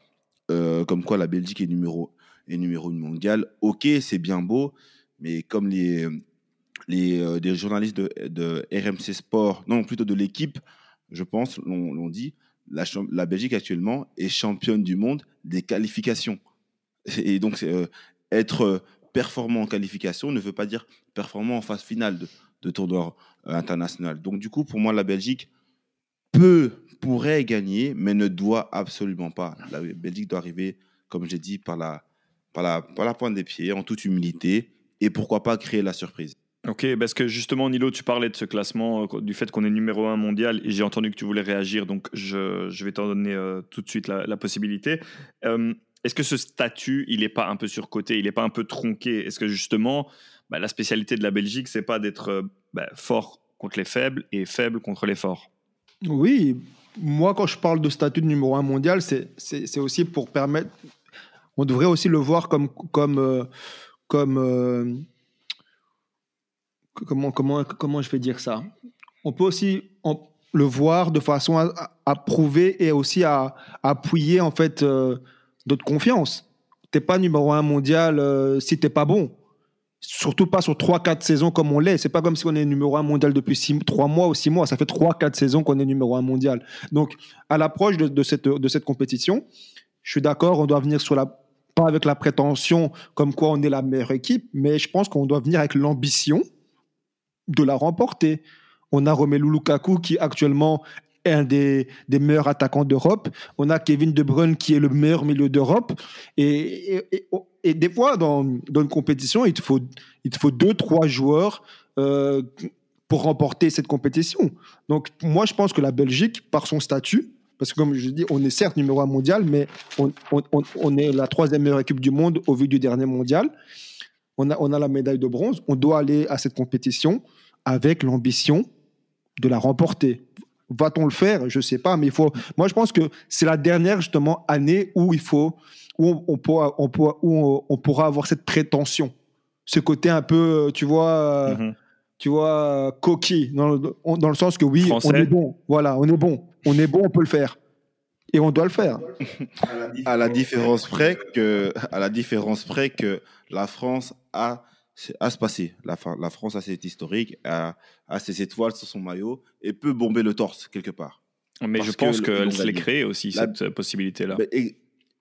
euh, comme quoi la Belgique est numéro, est numéro 1 mondial, ok, c'est bien beau, mais comme les, les euh, des journalistes de, de, RMC Sport, non, plutôt de l'équipe, je pense, l'ont dit, la, la, Belgique actuellement est championne du monde des qualifications. Et donc, euh, être performant en qualification ne veut pas dire performant en phase finale de, de tournoi euh, international. Donc, du coup, pour moi, la Belgique peut, pourrait gagner, mais ne doit absolument pas. La Belgique doit arriver, comme j'ai dit, par la, par, la, par la pointe des pieds, en toute humilité, et pourquoi pas créer la surprise. Ok, parce que justement, Nilo, tu parlais de ce classement, euh, du fait qu'on est numéro un mondial, et j'ai entendu que tu voulais réagir, donc je, je vais t'en donner euh, tout de suite la, possibilité. Est-ce que ce statut, il n'est pas un peu surcoté, il n'est pas un peu tronqué? Est-ce que justement, bah, la spécialité de la Belgique, c'est pas d'être bah, fort contre les faibles et faible contre les forts? Oui, moi, quand je parle de statut de numéro un mondial, c'est aussi pour permettre. On devrait aussi le voir comme. comme comme euh, comment comment comment je vais dire ça? On peut aussi le voir de façon à, prouver et aussi à, appuyer en fait euh, notre confiance. T'es pas numéro un mondial euh, si t'es pas bon. Surtout pas sur 3-4 saisons comme on l'est. C'est pas comme si on est numéro un mondial depuis 3 mois ou 6 mois. Ça fait 3-4 saisons qu'on est numéro un mondial. Donc, à l'approche de, cette, de cette compétition, je suis d'accord, on doit venir sur la pas avec la prétention comme quoi on est la meilleure équipe, mais je pense qu'on doit venir avec l'ambition de la remporter. On a Romelu Lukaku qui actuellement un des, meilleurs attaquants d'Europe. On a Kevin De Bruyne qui est le meilleur milieu d'Europe. Et, et, des fois, dans, une compétition, il te faut, il te faut deux, trois joueurs euh, pour remporter cette compétition. Donc, moi, je pense que la Belgique, par son statut, parce que comme je dis, on est certes numéro un mondial, mais on, on, on, est la troisième meilleure équipe du monde au vu du dernier mondial. On a, on a la médaille de bronze. On doit aller à cette compétition avec l'ambition de la remporter. Va-t-on le faire? Je ne sais pas, mais il faut. Moi, je pense que c'est la dernière justement année où il faut, où on, pourra, on pourra, où on, pourra avoir cette prétention, ce côté un peu, tu vois, mm-hmm. tu vois, coquille, dans, dans, le sens que oui, on est bon. Voilà, on est bon on est bon, on peut le faire. Et on doit le faire. à la différence près que, à la différence près que la France a à se passer. La, la France a cette historique, a, a ses étoiles sur son maillot et peut bomber le torse quelque part. Mais je pense qu'elle se l'est créée aussi, cette possibilité-là. Ben,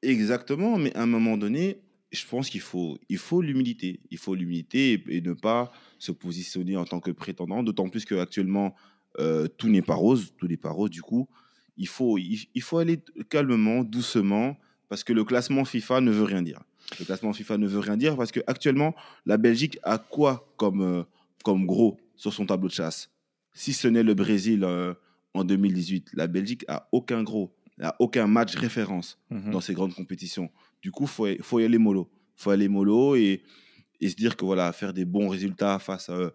exactement, mais à un moment donné, je pense qu'il faut il faut l'humilité. Il faut l'humilité et, ne pas se positionner en tant que prétendant, d'autant plus qu'actuellement, euh, tout n'est pas rose, tout n'est pas rose. Du coup, il faut, il, faut aller calmement, doucement, parce que le classement FIFA ne veut rien dire. Le classement FIFA ne veut rien dire parce qu'actuellement, la Belgique a quoi comme, euh, comme gros sur son tableau de chasse? Si ce n'est le Brésil euh, en 2018, la Belgique a aucun gros, a aucun match référence mhm. dans ces grandes compétitions. Du coup, il faut, faut y aller mollo. Il faut aller mollo et, et, se dire que voilà, faire des bons résultats face à,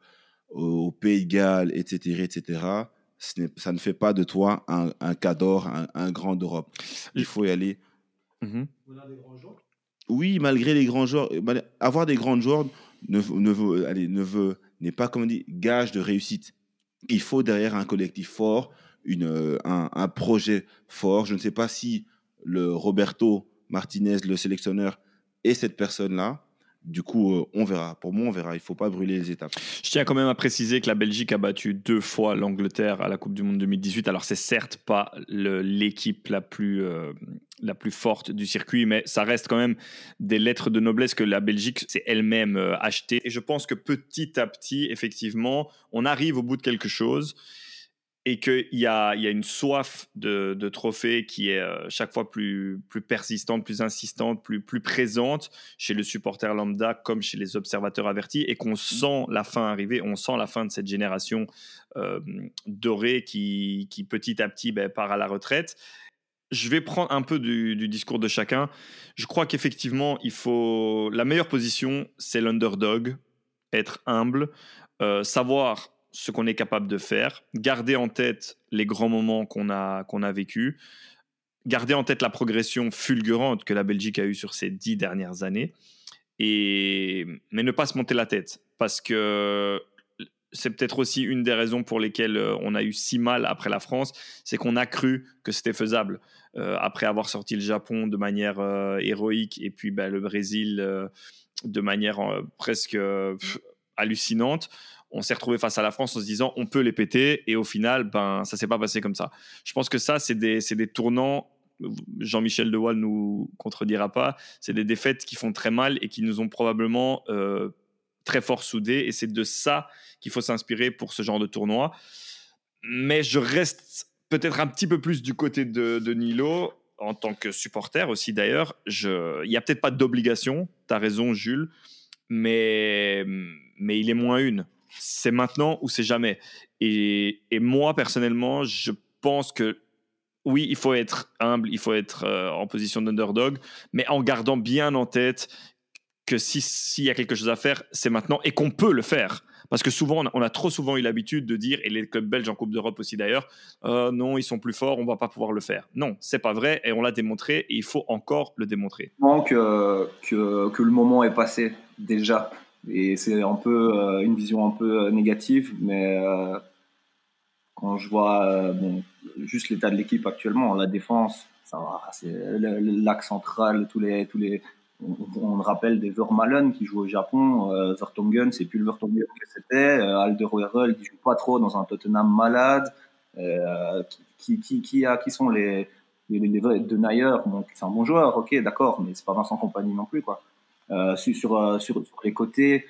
au Pays de Galles, etc., etc., ça ne fait pas de toi un, un cador, un, un grand d'Europe. Il faut y aller. Mhm. Oui, malgré les grands joueurs, avoir des grands joueurs ne, ne veut, n'est pas comme on dit gage de réussite. Il faut derrière un collectif fort, une, un, un, projet fort. Je ne sais pas si le Roberto Martinez, le sélectionneur, est cette personne-là. Du coup, euh, on verra. Pour moi, on verra. Il ne faut pas brûler les étapes. Je tiens quand même à préciser que la Belgique a battu deux fois l'Angleterre à la Coupe du Monde 2018. Alors, c'est certes pas l'équipe la plus euh, la plus forte du circuit, mais ça reste quand même des lettres de noblesse que la Belgique s'est elle-même euh, achetée. Et je pense que petit à petit, effectivement, on arrive au bout de quelque chose et qu'il y a, y a une soif de, de trophées qui est euh, chaque fois plus, plus persistante, plus insistante, plus, plus présente chez le supporter lambda comme chez les observateurs avertis et qu'on sent la fin arriver, on sent la fin de cette génération euh, dorée qui, qui, petit à petit ben, part à la retraite. Je vais prendre un peu du, du discours de chacun. Je crois qu'effectivement, il faut la meilleure position, c'est l'underdog, être humble, euh, savoir ce qu'on est capable de faire, garder en tête les grands moments qu'on a, qu'on a vécus, garder en tête la progression fulgurante que la Belgique a eue sur ces dix dernières années, et, mais ne pas se monter la tête, parce que c'est peut-être aussi une des raisons pour lesquelles euh, on a eu si mal après la France, c'est qu'on a cru que c'était faisable. Euh, après avoir sorti le Japon de manière euh, héroïque et puis ben, le Brésil de manière presque hallucinante, on s'est retrouvé face à la France en se disant on peut les péter et au final ben ça s'est pas passé comme ça. Je pense que ça c'est des, des tournants Jean-Michel Dewal nous contredira pas, c'est des défaites qui font très mal et qui nous ont probablement euh, très fort soudés et c'est de ça qu'il faut s'inspirer pour ce genre de tournoi. Mais je reste peut-être un petit peu plus du côté de, Nilo en tant que supporter aussi d'ailleurs. Il n'y a peut-être pas d'obligation, tu as raison Jules, mais, mais il est moins une c'est maintenant ou c'est jamais. Et, moi, personnellement, je pense que oui, il faut être humble, il faut être euh, en position d'underdog, mais en gardant bien en tête que s'il y a quelque chose à faire, c'est maintenant et qu'on peut le faire. Parce que souvent, on a, trop souvent eu l'habitude de dire, et les clubs belges en Coupe d'Europe aussi d'ailleurs, euh, non, ils sont plus forts, on va pas pouvoir le faire. Non, c'est pas vrai, et on l'a démontré, et il faut encore le démontrer. Que, que, que le moment est passé déjà. Et c'est un peu euh, une vision un peu euh, négative, mais euh, quand je vois juste l'état de l'équipe actuellement, la défense, ça va, c'est l'axe central, tous les, tous les, on, on rappelle des Vermalen qui jouent au Japon, euh, c'est plus le Vertonghen que c'était, Alderweireld qui joue pas trop dans un Tottenham malade, qui, qui, qui, a, qui sont les, les, les, de Nayer, donc c'est un bon joueur, ok, d'accord, mais c'est pas Vincent Compagnie non plus, quoi. Euh, sur, euh, sur, les côtés,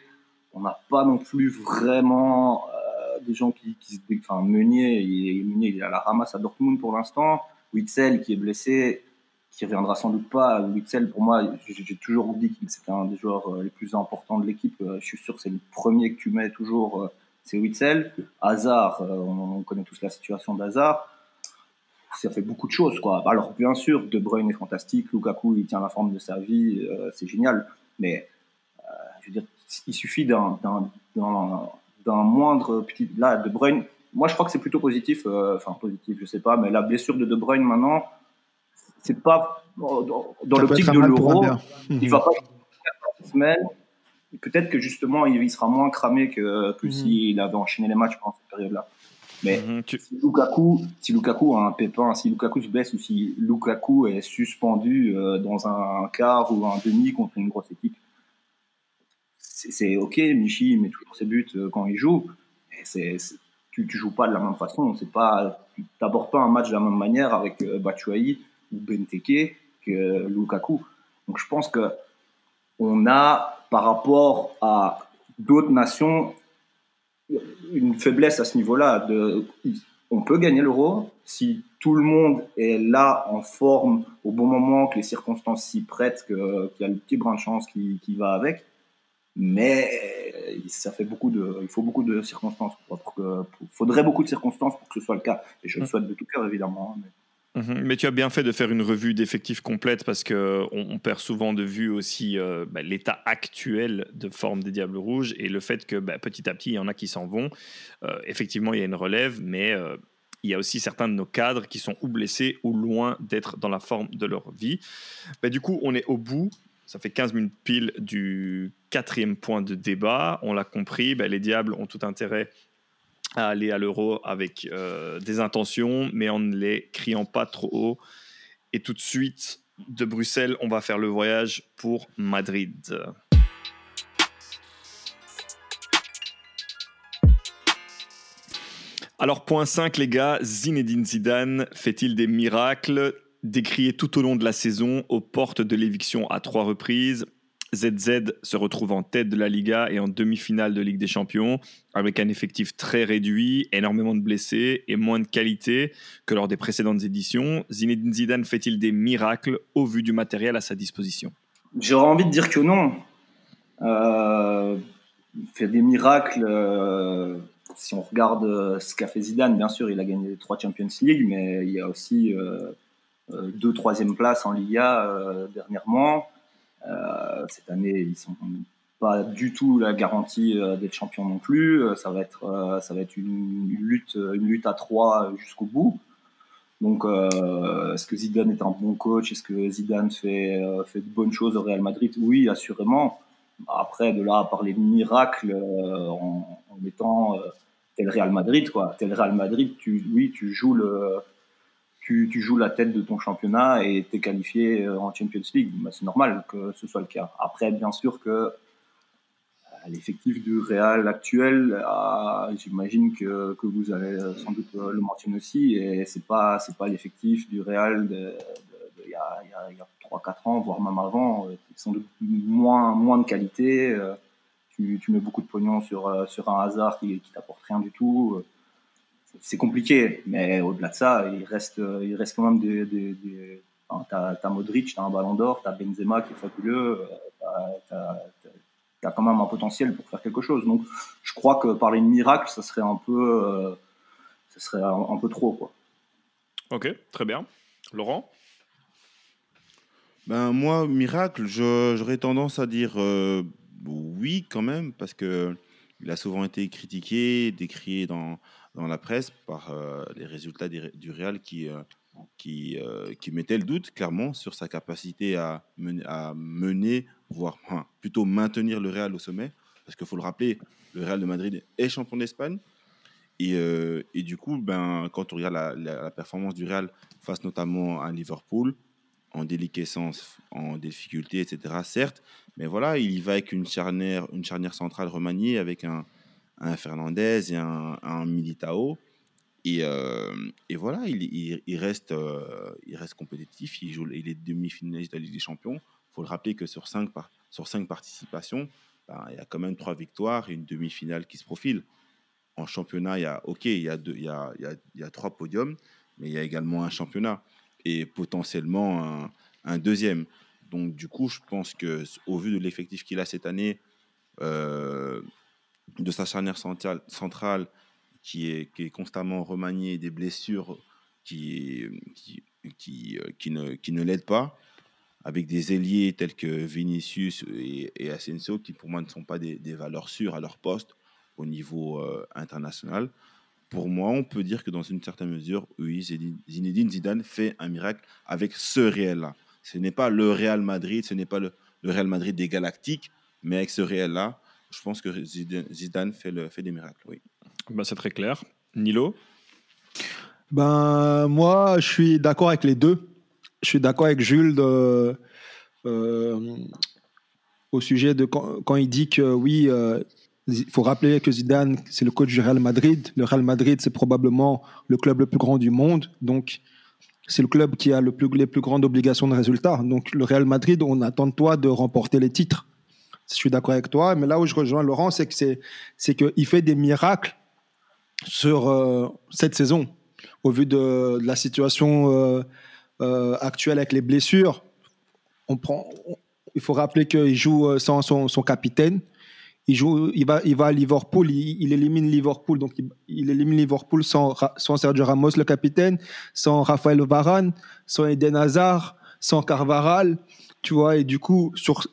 on n'a pas non plus vraiment euh, des gens qui, qui se. Enfin, Meunier, il, Meunier, il est à la ramasse à Dortmund pour l'instant. Witzel, qui est blessé, qui reviendra sans doute pas. Witzel, pour moi, j'ai toujours dit que c'était un des joueurs les plus importants de l'équipe. Je suis sûr que c'est le premier que tu mets toujours, c'est Witzel. Hazard, on connaît tous la situation d'Hazard ça fait beaucoup de choses. Quoi. Alors, bien sûr, De Bruyne est fantastique, Lukaku, il tient la forme de sa vie, c'est génial. Mais euh, je veux dire, il suffit d'un moindre petit. Là, De Bruyne, moi je crois que c'est plutôt positif, euh, enfin positif, je sais pas, mais la blessure de De Bruyne maintenant, c'est pas dans, l'optique de l'euro, il va pas semaines. Peut-être que justement il, sera moins cramé que, que mhm. s'il avait enchaîné les matchs pendant cette période-là. Mais mhm, si, Lukaku, si Lukaku a un pépin, si Lukaku se blesse ou si Lukaku est suspendu euh, dans un quart ou un demi contre une grosse équipe, c'est ok, Michi met toujours ses buts quand il joue. c'est tu, tu joues pas de la même façon. C'est pas, tu n'abordes pas un match de la même manière avec Batshuayi ou Benteke que Lukaku. Donc je pense que on a, par rapport à d'autres nations, une faiblesse à ce niveau-là. On peut gagner l'euro si tout le monde est là en forme au bon moment, que les circonstances s'y prêtent, qu'il y a le petit brin de chance qui, va avec. Mais ça fait beaucoup de, il faut beaucoup de circonstances. Il faudrait beaucoup de circonstances pour que ce soit le cas. Et je le mmh. souhaite de tout cœur, évidemment. Hein, Mhm. Mais tu as bien fait de faire une revue d'effectifs complète parce qu'on on perd souvent de vue aussi euh, bah, l'état actuel de forme des Diables Rouges et le fait que bah, petit à petit, il y en a qui s'en vont. Euh, effectivement, il y a une relève, mais euh, il y a aussi certains de nos cadres qui sont ou blessés ou loin d'être dans la forme de leur vie. Bah, du coup, on est au bout. Ça fait 15 minutes pile du quatrième point de débat. On l'a compris, les Diables ont tout intérêt à aller à l'euro avec euh, des intentions, mais en ne les criant pas trop haut. Et tout de suite, de Bruxelles, on va faire le voyage pour Madrid. Alors, point 5, les gars, Zinedine Zidane fait-il des miracles? Décrié tout au long de la saison, aux portes de l'éviction à trois reprises, ZZ se retrouve en tête de la Liga et en demi-finale de Ligue des Champions, avec un effectif très réduit, énormément de blessés et moins de qualité que lors des précédentes éditions. Zinedine Zidane fait-il des miracles au vu du matériel à sa disposition? J'aurais envie de dire que non. Euh, il fait des miracles. Euh, si on regarde euh, ce qu'a fait Zidane, bien sûr, il a gagné trois Champions League, mais il y a aussi deux troisième places en Liga dernièrement. Euh, cette année, ils sont pas du tout la garantie euh, d'être champion non plus. Euh, ça va être, ça va être une, lutte, une lutte à trois jusqu'au bout. Donc, est-ce que Zidane est un bon coach? Est-ce que Zidane fait, fait de bonnes choses au Real Madrid? Oui, assurément. Après, de là à parler de miracle en, en étant tel Real Madrid, quoi. Tel Real Madrid, tu, oui, tu joues le, tu, joues la tête de ton championnat et tu es qualifié euh, en Champions League. Bah, c'est normal que ce soit le cas. Après, bien sûr que euh, l'effectif du Real actuel, euh, j'imagine que, que, vous allez sans doute le mentionner aussi, et c'est pas c'est pas l'effectif du Real il y a, 3-4 ans, voire même avant, sans doute moins, moins de qualité. Tu, tu, mets beaucoup de pognon sur, sur un hasard qui, qui t'apporte rien du tout c'est compliqué, mais au-delà de ça, il reste, il reste quand même des. des, des t'as, as Modric, t'as un ballon d'or, t'as Benzema qui est fabuleux, t'as, as, quand même un potentiel pour faire quelque chose. Donc, je crois que parler de miracle, ça serait un peu, euh, ça serait un, peu trop, quoi. Ok, très bien. Laurent? Ben, Moi, miracle, j'aurais tendance à dire euh, oui, quand même, parce que il a souvent été critiqué, décrié dans, dans la presse par euh, les résultats du Real qui, euh, qui, euh, qui mettaient le doute clairement sur sa capacité à mener, à mener voire plutôt maintenir le Real au sommet. Parce qu'il faut le rappeler, le Real de Madrid est champion d'Espagne. Et, et, du coup, ben, quand on regarde la, la, performance du Real face notamment à Liverpool, en déliquescence, en difficulté, etc., certes, mais voilà, il y va avec une charnière, une charnière centrale remaniée, avec un, un Fernandez et un, Militao. Et, euh, et, voilà, il, il, reste, euh, il reste compétitif. Il, joue, il est demi-finaliste de la Ligue des Champions. Il faut le rappeler que sur cinq, par, sur cinq participations, ben, il y a quand même trois victoires et une demi-finale qui se profile. En championnat, il y a, ok, il y a, deux, il, y a, trois podiums, mais il y a également un championnat et potentiellement un, un deuxième. Donc, du coup, je pense que au vu de l'effectif qu'il a cette année, euh, de sa charnière centrale, qui, est, qui est constamment remaniée, des blessures qui, qui, euh, qui ne, qui ne l'aident pas, avec des ailiers tels que Vinicius et, et, Asensio, qui pour moi ne sont pas des, des valeurs sûres à leur poste au niveau euh, international. Pour moi, on peut dire que dans une certaine mesure, oui, Zinedine Zidane fait un miracle avec ce réel-là. Ce n'est pas le Real Madrid, ce n'est pas le, le Real Madrid des Galactiques, mais avec ce réel-là, je pense que Zidane fait, le, fait des miracles, oui. Ben, c'est très clair. Nilo ben, Moi, je suis d'accord avec les deux. Je suis d'accord avec Jules de, euh, au sujet de quand, quand il dit que oui, euh, il faut rappeler que Zidane, c'est le coach du Real Madrid. Le Real Madrid, c'est probablement le club le plus grand du monde. Donc, c'est le club qui a le plus, les plus grandes obligations de résultat. Donc, le Real Madrid, on attend de toi de remporter les titres. Je suis d'accord avec toi. Mais là où je rejoins Laurent, c'est que c'est, c'est qu'il fait des miracles sur euh, cette saison. Au vu de, la situation euh, euh, actuelle avec les blessures, on prend, il faut rappeler qu'il joue sans son, capitaine. Il, joue, il, va, il va à Liverpool, il, élimine Liverpool, donc il, élimine Liverpool sans, Sergio Ramos, le capitaine, sans Raphaël Varane, sans Eden Hazard, sans Carvaral, tu vois, et du coup, sur,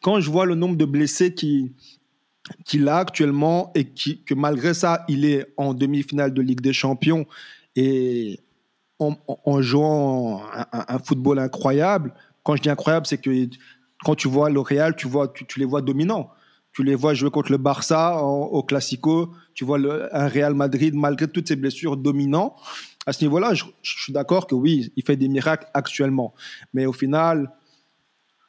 quand je vois le nombre de blessés qui, qu'il a actuellement et que malgré ça, il est en demi-finale de Ligue des Champions et en, jouant un, football incroyable. Quand je dis incroyable, c'est que quand tu vois le Real, tu, les vois dominants. Tu les vois jouer contre le Barça au Classico. Tu vois le, un Real Madrid, malgré toutes ses blessures, dominant. À ce niveau-là, je suis d'accord que oui, il fait des miracles actuellement. Mais au final,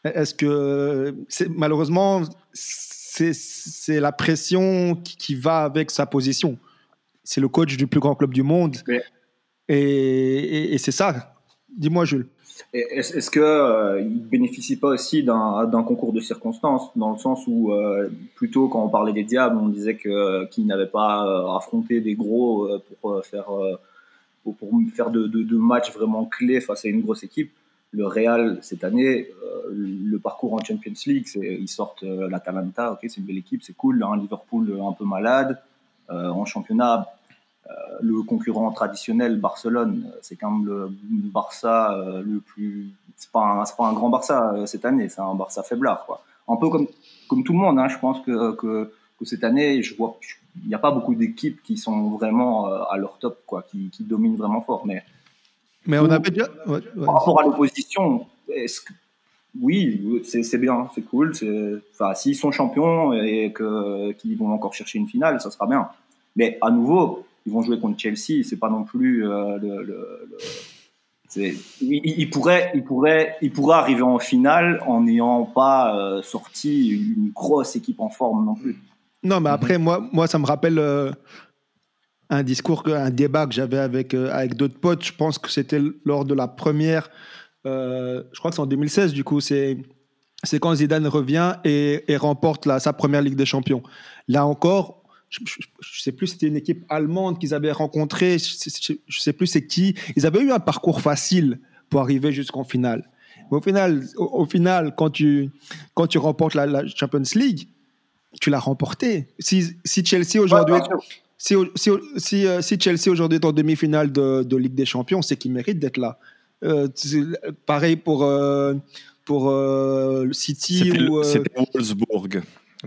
est-ce que malheureusement, c'est la pression qui, qui va avec sa position. C'est le coach du plus grand club du monde. Et, et- et c'est ça. Dis-moi, Jules. Est-ce que euh, il bénéficie pas aussi d'un concours de circonstances, dans le sens où euh, plutôt quand on parlait des diables, on disait que qu'ils n'avaient pas euh, affronté des gros euh, pour euh, faire euh, pour, pour faire de, de, de matchs vraiment clés face à une grosse équipe. Le Real cette année, euh, le parcours en Champions League, ils sortent euh, l'Atalanta, ok, c'est une belle équipe, c'est cool. Un Liverpool un peu malade euh, en championnat. le concurrent traditionnel Barcelone, c'est quand même le Barça le plus. C'est pas pas un grand Barça cette année, c'est un Barça faiblard quoi. Un peu comme comme tout le monde, hein, je pense que, que cette année, je vois, il n'y a pas beaucoup d'équipes qui sont vraiment à leur top quoi, qui, qui dominent vraiment fort. Mais Mais on avait déjà. ouais, ouais. par rapport à l'opposition, est-ce que oui, c'est bien, c'est cool. Enfin, s'ils sont champions et qu'ils vont encore chercher une finale, ça sera bien. Mais à nouveau, ils vont jouer contre Chelsea. C'est pas non plus euh, le. le- le- c'est- ils, ils pourraient, ils pourraient, ils pourraient arriver en finale en n'ayant pas euh, sorti une grosse équipe en forme non plus. Non, mais après, moi, moi, ça me rappelle euh, un discours, un débat que j'avais avec, euh, avec d'autres potes. Je pense que c'était lors de la première. euh, je crois que c'est en 2016, du coup. C'est. C'est quand Zidane revient et, et remporte la- sa première Ligue des Champions. Là encore, je ne sais plus, c'était une équipe allemande qu'ils avaient rencontrée. Je ne sais plus c'est qui. Ils avaient eu un parcours facile pour arriver jusqu'en finale. Mais au final, au, au final quand, tu, quand tu remportes la, la Champions League, tu l'as remporté. Si, si Chelsea aujourd'hui, Ouais. Si, si, si, euh, si Chelsea aujourd'hui est en demi-finale de, de Ligue des Champions, c'est qu'il mérite d'être là. Euh, pareil pour, euh, pour euh, City ou c'était Wolfsburg.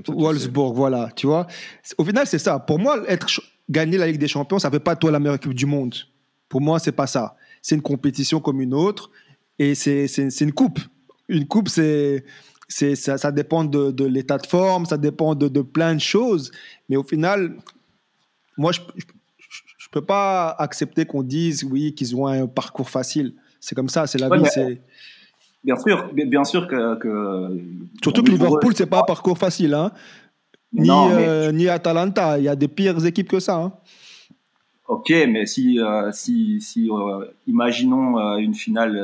Wolfsburg, voilà, tu vois. Au final, c'est ça. Pour moi, être gagner la Ligue des Champions, ça fait pas toi la meilleure équipe du monde. Pour moi, c'est pas ça. C'est une compétition comme une autre et c'est une coupe. Une coupe, c'est c'est ça, ça dépend de, de l'état de forme, ça dépend de, de plein de choses. Mais au final, moi, je je, je peux pas accepter qu'on dise oui qu'ils ont un parcours facile. C'est comme ça, c'est la Ouais, vie. c'est Bien sûr, bien sûr que. que surtout que Liverpool, c'est pas un parcours facile, hein. Ni, Non, mais- euh, ni Atalanta. Il y a des pires équipes que ça. hein. Ok, mais si, euh, si, si euh, imaginons euh, une finale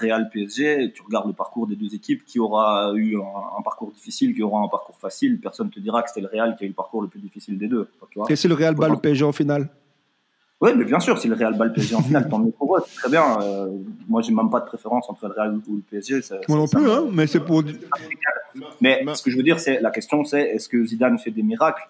Real PSG, tu regardes le parcours des deux équipes, qui aura eu un, un parcours difficile, qui aura un parcours facile, personne te dira que c'était le Real qui a eu le parcours le plus difficile des deux. Tu vois Et si le Real bat le PSG en finale? Oui, mais bien sûr, si le Real bat le PSG en finale, tant mieux pour eux, c'est très bien. Moi, j'ai même pas de préférence entre le Real ou le PSG. ça- Moi non ça- plus, hein, mais c'est pour. Mais Ma- ce que je veux dire, c'est la question, c'est est-ce que Zidane fait des miracles?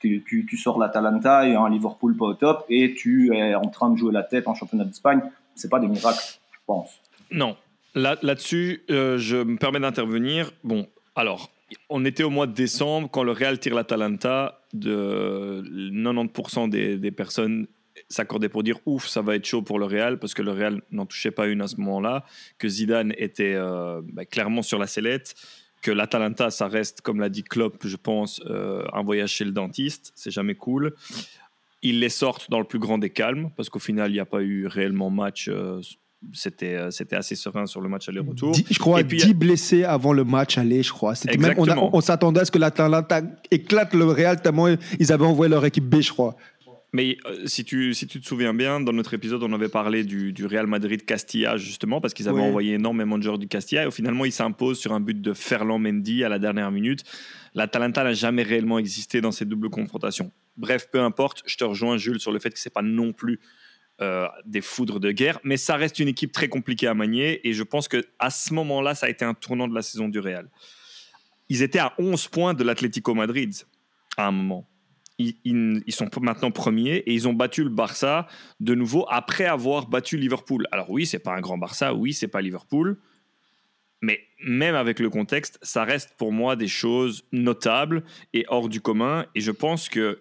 Tu, sors l'Atalanta et un Liverpool pas au top et tu es en train de jouer la tête en championnat d'Espagne. C'est pas des miracles, je pense. Non. Là- Là-dessus, euh, je me permets d'intervenir. Bon, alors, on était au mois de décembre quand le Real tire l'Atalanta. De 90% des, des personnes s'accordaient pour dire ouf, ça va être chaud pour le Real parce que le Real n'en touchait pas une à ce moment-là, que Zidane était euh, bah, clairement sur la sellette, que l'Atalanta, ça reste, comme l'a dit Klopp, je pense, euh, un voyage chez le dentiste, c'est jamais cool. Ils les sortent dans le plus grand des calmes parce qu'au final, il n'y a pas eu réellement match. euh, c'était euh, c'était assez serein sur le match aller-retour. Je crois Et puis, 10 blessés avant le match aller, je crois. Même- on on s'attendait à ce que l'Atalanta éclate le Real tellement ils avaient envoyé leur équipe B, je crois. Mais euh, si, tu, si tu te souviens bien, dans notre épisode, on avait parlé du, du Real Madrid-Castilla, justement, parce qu'ils avaient Ouais. envoyé énormément de joueurs du Castilla. Et finalement, ils s'imposent sur un but de Ferland Mendy à la dernière minute. L'Atalanta n'a jamais réellement existé dans ces doubles confrontations. Bref, peu importe, je te rejoins, Jules, sur le fait que c'est pas non plus euh, des foudres de guerre, mais ça reste une équipe très compliquée à manier. Et je pense que à ce moment-là, ça a été un tournant de la saison du Real. Ils étaient à 11 points de l'Atlético Madrid à un moment ils, sont maintenant premiers et ils ont battu le Barça de nouveau après avoir battu Liverpool. Alors oui, c'est pas un grand Barça, oui, c'est pas Liverpool, mais même avec le contexte, ça reste pour moi des choses notables et hors du commun. Et je pense que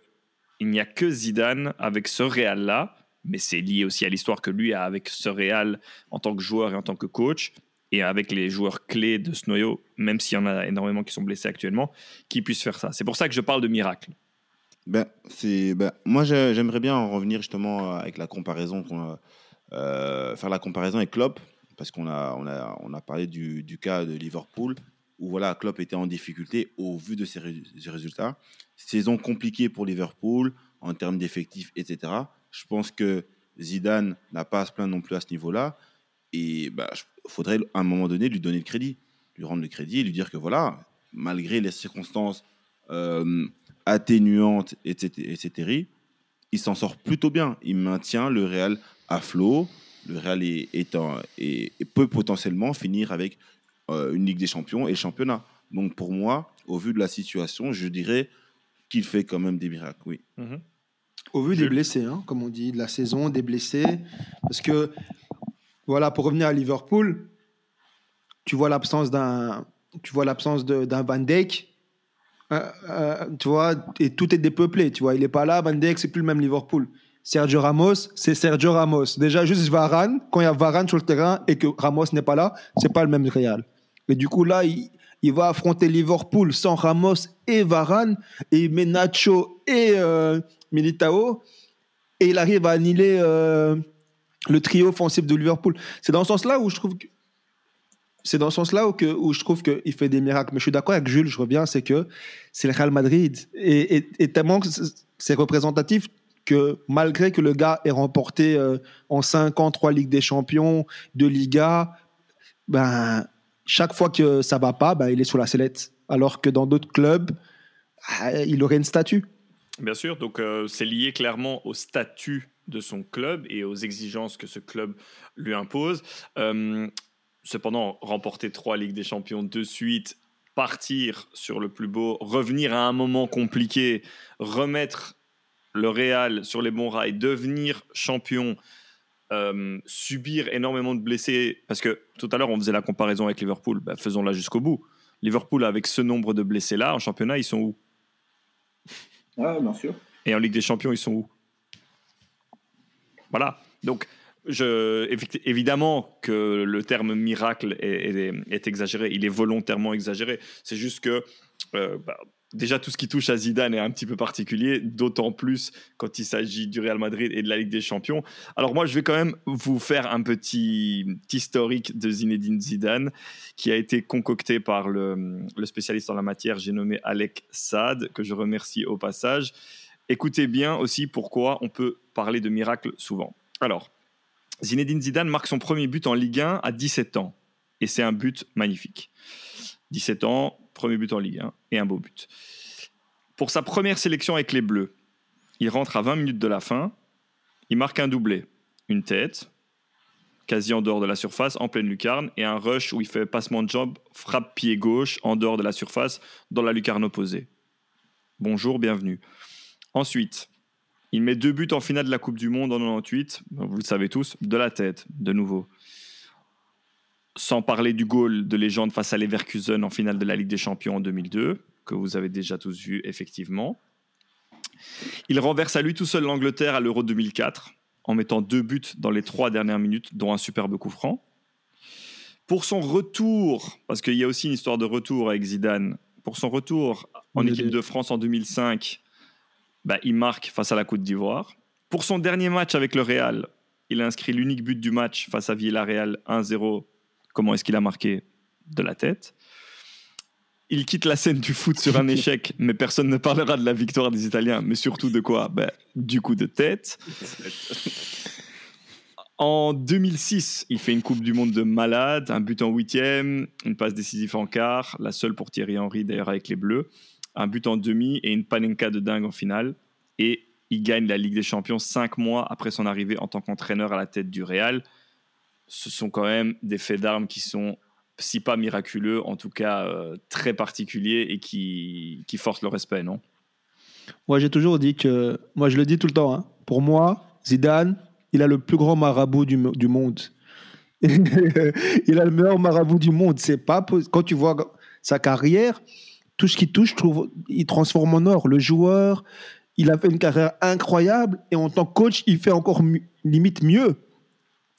il n'y a que Zidane avec ce Real là, mais c'est lié aussi à l'histoire que lui a avec ce Real en tant que joueur et en tant que coach. Et avec les joueurs clés de ce noyau, même s'il y en a énormément qui sont blessés actuellement, qui puissent faire ça. C'est pour ça que je parle de miracle. Ben, c'est, ben, moi, j'ai- j'aimerais bien en revenir justement avec la comparaison, euh, faire la comparaison avec Klopp, parce qu'on a, on a, on a parlé du, du cas de Liverpool, où voilà, Klopp était en difficulté au vu de ses, ses résultats. Saison compliquée pour Liverpool en termes d'effectifs, etc. Je pense que Zidane n'a pas à se plaindre non plus à ce niveau-là. Et il faudrait à un moment donné lui donner le crédit, lui rendre le crédit et lui dire que voilà, malgré les circonstances euh, atténuante, etc., etc., il s'en sort plutôt bien. Il maintient le Real à flot. Le Real est, est en- est- et peut potentiellement finir avec euh, une Ligue des Champions et le championnat. Donc pour moi, au vu de la situation, je dirais qu'il fait quand même des miracles. Oui. Au vu des blessés, hein, comme on dit, de la saison, des blessés. Parce que, voilà, pour revenir à Liverpool, tu vois l'absence d'un, tu vois l'absence de- d'un Van Dijk. Euh, euh, tu vois, et tout est dépeuplé. Tu vois, il est pas là. Van Dijk, c'est plus le même Liverpool. Sergio Ramos, c'est Sergio Ramos. Déjà, juste Varane, quand il y a Varane sur le terrain et que Ramos n'est pas là, c'est pas le même Real. Et du coup, là, il, va affronter Liverpool sans Ramos et Varane, et il met Nacho et euh, Militao, et il arrive à annihiler euh, le trio offensif de Liverpool. C'est dans ce sens-là où je trouve que c'est dans ce sens-là où, je trouve qu'il fait des miracles. Mais je suis d'accord avec Jules, je reviens, c'est que c'est le Real Madrid. Et, tellement que c'est- c'est représentatif que malgré que le gars ait remporté euh, en 5 ans 3 Ligues des Champions, 2 Ligas, ben, chaque fois que ça va pas, ben, il est sur la sellette. Alors que dans d'autres clubs, ah, il aurait une statue. Bien sûr, donc euh, c'est lié clairement au statut de son club et aux exigences que ce club lui impose. Euh, cependant, remporter trois Ligues des Champions de suite, partir sur le plus beau, revenir à un moment compliqué, remettre le Real sur les bons rails, devenir champion, euh, subir énormément de blessés, parce que tout à l'heure on faisait la comparaison avec Liverpool, Ben, faisons-la jusqu'au bout. Liverpool, avec ce nombre de blessés-là, en championnat, ils sont où? Ouais, bien sûr. et en Ligue des Champions, ils sont où? Voilà. Donc, évidemment que le terme miracle est, exagéré. Il est volontairement exagéré. C'est juste que euh, bah, déjà tout ce qui touche à Zidane est un petit peu particulier, d'autant plus quand il s'agit du Real Madrid et de la Ligue des Champions. Alors moi, je vais quand même vous faire un petit, historique de Zinedine Zidane qui a été concocté par le, le spécialiste en la matière, j'ai nommé Alec Saad, que je remercie au passage. Écoutez bien aussi pourquoi on peut parler de miracle souvent. Alors, Zinedine Zidane marque son premier but en Ligue 1 à 17 ans. Et c'est un but magnifique. 17 ans, premier but en Ligue 1 et un beau but. Pour sa première sélection avec les Bleus, il rentre à 20 minutes de la fin. Il marque un doublé, une tête, quasi en dehors de la surface, en pleine lucarne, et un rush où il fait passement de jambe, frappe pied gauche en dehors de la surface, dans la lucarne opposée. Bonjour, bienvenue. Ensuite, il met deux buts en finale de la Coupe du Monde en 98, vous le savez tous, de la tête, de nouveau. Sans parler du goal de légende face à Leverkusen en finale de la Ligue des Champions en 2002, que vous avez déjà tous vu effectivement. Il renverse à lui tout seul l'Angleterre à l'Euro 2004 en mettant deux buts dans les trois dernières minutes, dont un superbe coup franc. Pour son retour, parce qu'il y a aussi une histoire de retour avec Zidane, pour son retour en Oui, équipe oui. de France en 2005, bah, il marque face à la Côte d'Ivoire. Pour son dernier match avec le Real, Il a inscrit l'unique but du match face à Villarreal 1-0. Comment est-ce qu'il a marqué De la tête? Il quitte la scène du foot sur un échec, mais personne ne parlera de la victoire des Italiens, mais surtout de quoi? Ben, Du coup de tête. En 2006, il fait une Coupe du Monde de malade, un but en huitième, une passe décisive en quart, la seule pour Thierry Henry d'ailleurs avec les Bleus, un but en demi et une panenka de dingue en finale. Et il gagne la Ligue des Champions cinq mois après son arrivée en tant qu'entraîneur à la tête du Real. Ce sont quand même des faits d'armes qui sont, si pas miraculeux, en tout cas euh, très particuliers et qui, forcent le respect, non? Moi, j'ai toujours dit que, moi, je le dis tout le temps, hein. pour moi, Zidane, il a le plus grand marabout du, du monde. il a le meilleur marabout du monde. C'est pas quand tu vois sa carrière, tout ce qu'il touche, trouve, il transforme en or. Le joueur, il a fait une carrière incroyable et en tant que coach, il fait encore limite mieux.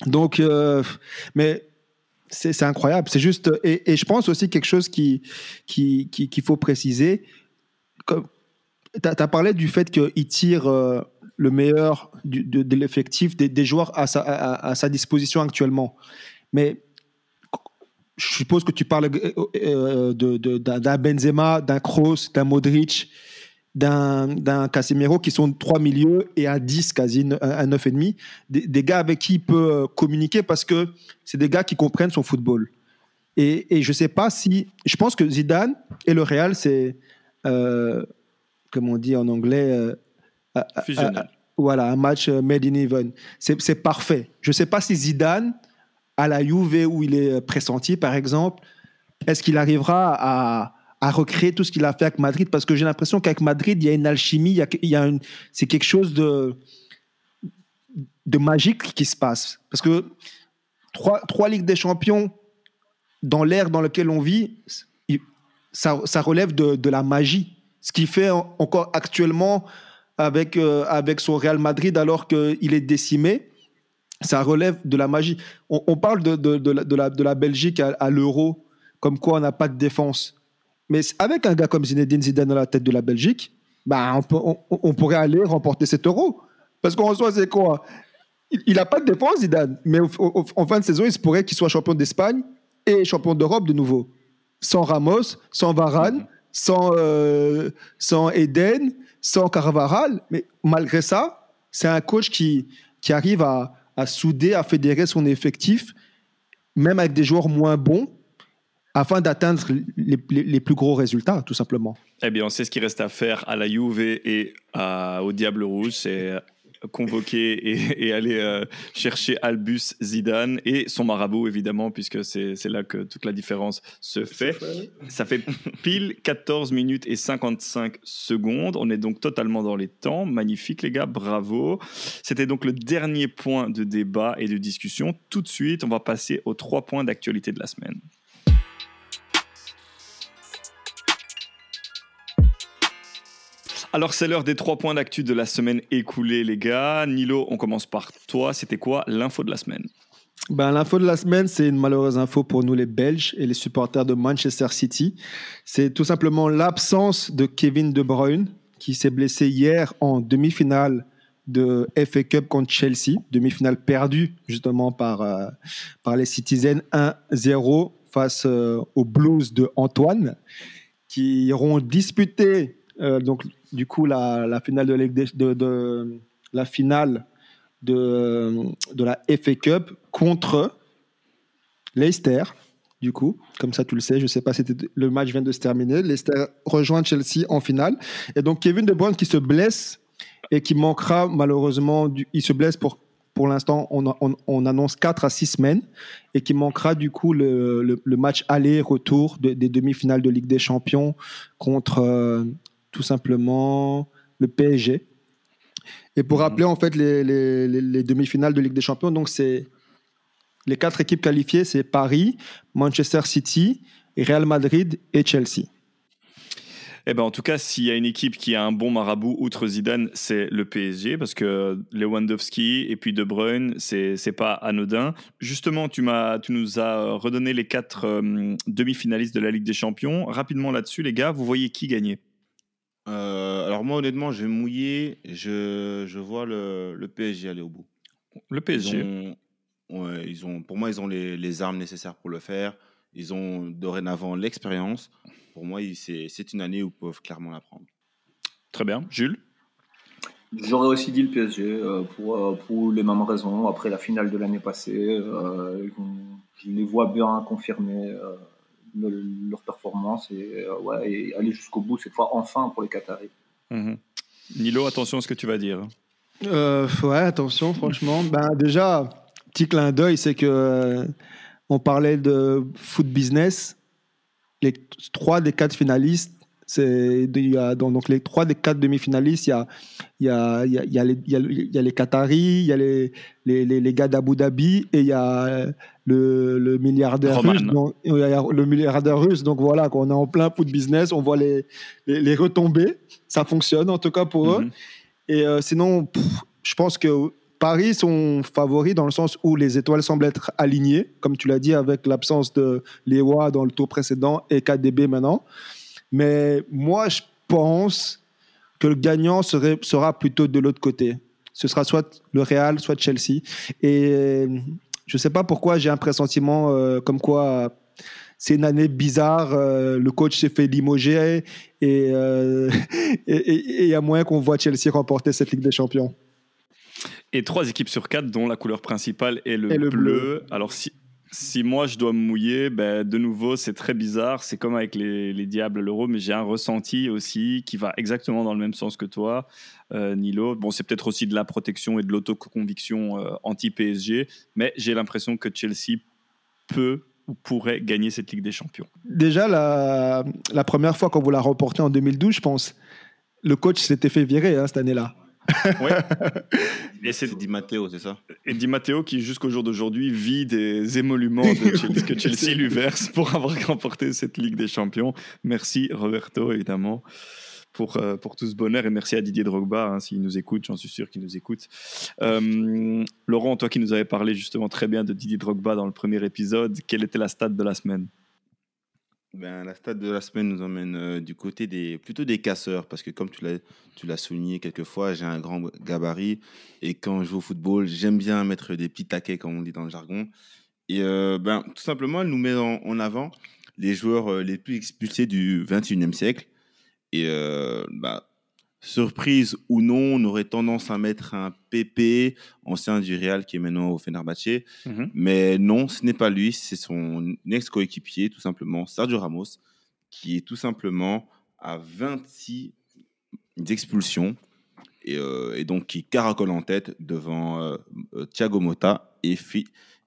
Donc, euh, mais c'est incroyable. C'est juste, et, je pense aussi quelque chose qui qu'il qui, qui faut préciser. Tu as, parlé du fait qu'il tire euh, le meilleur de, l'effectif des, joueurs à sa, à sa, disposition actuellement. Mais je suppose que tu parles euh, d'un Benzema, d'un Kroos, d'un Modric, d'un Casemiro qui sont trois milieux et à 10 quasi, à 9,5. Des, des gars avec qui il peut euh, communiquer parce que c'est des gars qui comprennent son football. Et, et je ne sais pas si. Je pense que Zidane et le Real, c'est. Euh, comme on dit en anglais. Euh, Fusionnel. voilà, un match euh, made in heaven. C'est parfait. Je ne sais pas si Zidane, à la Juve où il est pressenti, par exemple, est-ce qu'il arrivera à, recréer tout ce qu'il a fait avec Madrid? Parce que j'ai l'impression qu'avec Madrid, il y a une alchimie, il y a, c'est quelque chose de, de magique qui se passe. Parce que trois, Ligues des Champions, dans l'ère dans laquelle on vit, ça, relève de, la magie. Ce qui fait encore actuellement avec, euh, avec son Real Madrid alors qu'il est décimé, ça relève de la magie. On, on parle de, de, de, la, de, la, de la Belgique à, à l'euro, comme quoi on n'a pas de défense. Mais avec un gars comme Zinedine Zidane à la tête de la Belgique, bah on, peut, on, on pourrait aller remporter cet euro. Parce qu'en soi, c'est quoi? Il n'a pas de défense, Zidane. Mais au, au, en fin de saison, il se pourrait qu'il soit champion d'Espagne et champion d'Europe de nouveau. Sans Ramos, sans Varane, sans, euh, sans Eden, sans Carvaral. Mais malgré ça, c'est un coach qui, qui arrive à, à souder, à fédérer son effectif, même avec des joueurs moins bons, afin d'atteindre les, plus gros résultats, tout simplement. Eh bien, on sait ce qu'il reste à faire à la Juve et au Diable Rouge, c'est convoquer et, et aller euh, chercher Albus Zidane et son marabout, évidemment, puisque c'est là que toute la différence se fait. Ça fait pile 14 minutes et 55 secondes. On est donc totalement dans les temps. Magnifique, les gars, bravo. C'était donc le dernier point de débat et de discussion. Tout de suite, on va passer aux trois points d'actualité de la semaine. Alors, c'est l'heure des trois points d'actu de la semaine écoulée, les gars. Nilo, on commence par toi. C'était quoi l'info de la semaine? Ben, L'info de la semaine, c'est une malheureuse info pour nous, les Belges et les supporters de Manchester City. C'est tout simplement l'absence de Kevin De Bruyne, qui s'est blessé hier en demi-finale de FA Cup contre Chelsea, demi-finale perdue justement par, euh, les Citizens 1-0 face euh, aux Blues de Antoine, qui auront disputé euh, donc du coup la, finale de, la finale de, de la FA Cup contre Leicester. Du coup, comme ça tu le sais, je sais pas si le match vient de se terminer. Leicester rejoint Chelsea en finale. Et donc Kevin De Bruyne qui se blesse et qui manquera malheureusement, il se blesse pour pour l'instant, on, on, on, annonce 4 à 6 semaines et qui manquera du coup le, match aller-retour de, des demi-finales de Ligue des Champions contre euh, tout simplement le PSG. Et pour mmh. rappeler en fait les, les, les demi-finales de Ligue des Champions, donc c'est les quatre équipes qualifiées, c'est Paris, Manchester City, Real Madrid et Chelsea. Eh ben, en tout cas, s'il y a une équipe qui a un bon marabout outre Zidane, c'est le PSG parce que Lewandowski et puis De Bruyne, c'est c'est pas anodin. Justement, tu m'as tu nous as redonné les quatre euh, demi-finalistes de la Ligue des Champions. Rapidement là-dessus, les gars, vous voyez qui gagner? Euh, alors moi honnêtement je vais mouiller, je, je vois le, le, PSG aller au bout. Le Ils PSG. ont, ouais, ils ont, pour moi, ils ont les, les armes nécessaires pour le faire. Ils ont dorénavant l'expérience. Pour moi, c'est c'est une année où ils peuvent clairement la prendre. Très bien. Jules? J'aurais aussi dit le PSG euh, pour, euh, pour les mêmes raisons. Après la finale de l'année passée, euh, je les vois bien confirmer euh, leur performance et, euh, ouais, et aller jusqu'au bout cette fois enfin pour les Qataris. Mhm. Nilo, attention à ce que tu vas dire. Euh, ouais, attention, franchement. Ben, déjà, petit clin d'œil, c'est que euh, on parlait de foot business. Les trois des quatre finalistes, c'est il y a, donc, donc les trois des quatre demi-finalistes, il y a, il y, a, il y, a, y, a les- il y, a, il y a les Qataris, il y a les, les, les, les gars d'Abu Dhabi et il y a euh, le, le milliardaire Roman. russe. Donc, le milliardaire russe. Donc voilà, qu'on est en plein foot business, on voit les, les, les retombées. Ça fonctionne en tout cas pour eux. Mhm. Et euh, sinon, pff, je pense que Paris sont favoris dans le sens où les étoiles semblent être alignées, comme tu l'as dit, avec l'absence de Lewa dans le tour précédent et KDB maintenant. Mais moi, je pense que le gagnant serait, sera plutôt de l'autre côté. Ce sera soit le Real, soit Chelsea. Et je ne sais pas pourquoi j'ai un pressentiment euh, comme quoi euh, c'est une année bizarre. euh, le coach s'est fait limoger et euh, il y a moyen qu'on voit Chelsea remporter cette Ligue des Champions. Et trois équipes sur quatre dont la couleur principale est le, Et le bleu. bleu. Alors si, si moi je dois me mouiller, ben, de nouveau c'est très bizarre. C'est comme avec les, les Diables à l'Euro, mais j'ai un ressenti aussi qui va exactement dans le même sens que toi, euh, Nilo. Bon, c'est peut-être aussi de la protection et de l'autoconviction euh, anti-PSG, mais j'ai l'impression que Chelsea peut ou pourrait gagner cette Ligue des Champions. Déjà, la, première fois qu'on vous l'a remporté en 2012, je pense, le coach s'était fait virer hein, cette année-là. Et c'est Di Matteo, c'est ça Et Di Matteo qui, jusqu'au jour d'aujourd'hui, vit des émoluments de Chelsea, que Chelsea lui verse pour avoir remporté cette Ligue des Champions. Merci Roberto, évidemment, pour, euh, pour tout ce bonheur. Et merci à Didier Drogba, hein, s'il nous écoute, j'en suis sûr qu'il nous écoute. Euh, Laurent, toi qui nous avais parlé justement très bien de Didier Drogba dans le premier épisode, quelle était la stat de la semaine? Ben, la stade de la semaine nous emmène euh, du côté des plutôt des casseurs parce que comme tu l'as tu l'as souligné quelques fois, j'ai un grand gabarit et quand je joue au football, j'aime bien mettre des petits taquets comme on dit dans le jargon. Et euh, ben tout simplement, elle nous met en, avant les joueurs euh, les plus expulsés du 21e siècle. Et bah, surprise ou non, on aurait tendance à mettre un PP, ancien du Real qui est maintenant au Fenerbahçe. Mais non, ce n'est pas lui, c'est son ex-coéquipier, tout simplement, Sergio Ramos, qui est tout simplement à 26 expulsions et, euh, et donc qui caracole en tête devant euh, euh, Thiago Motta et,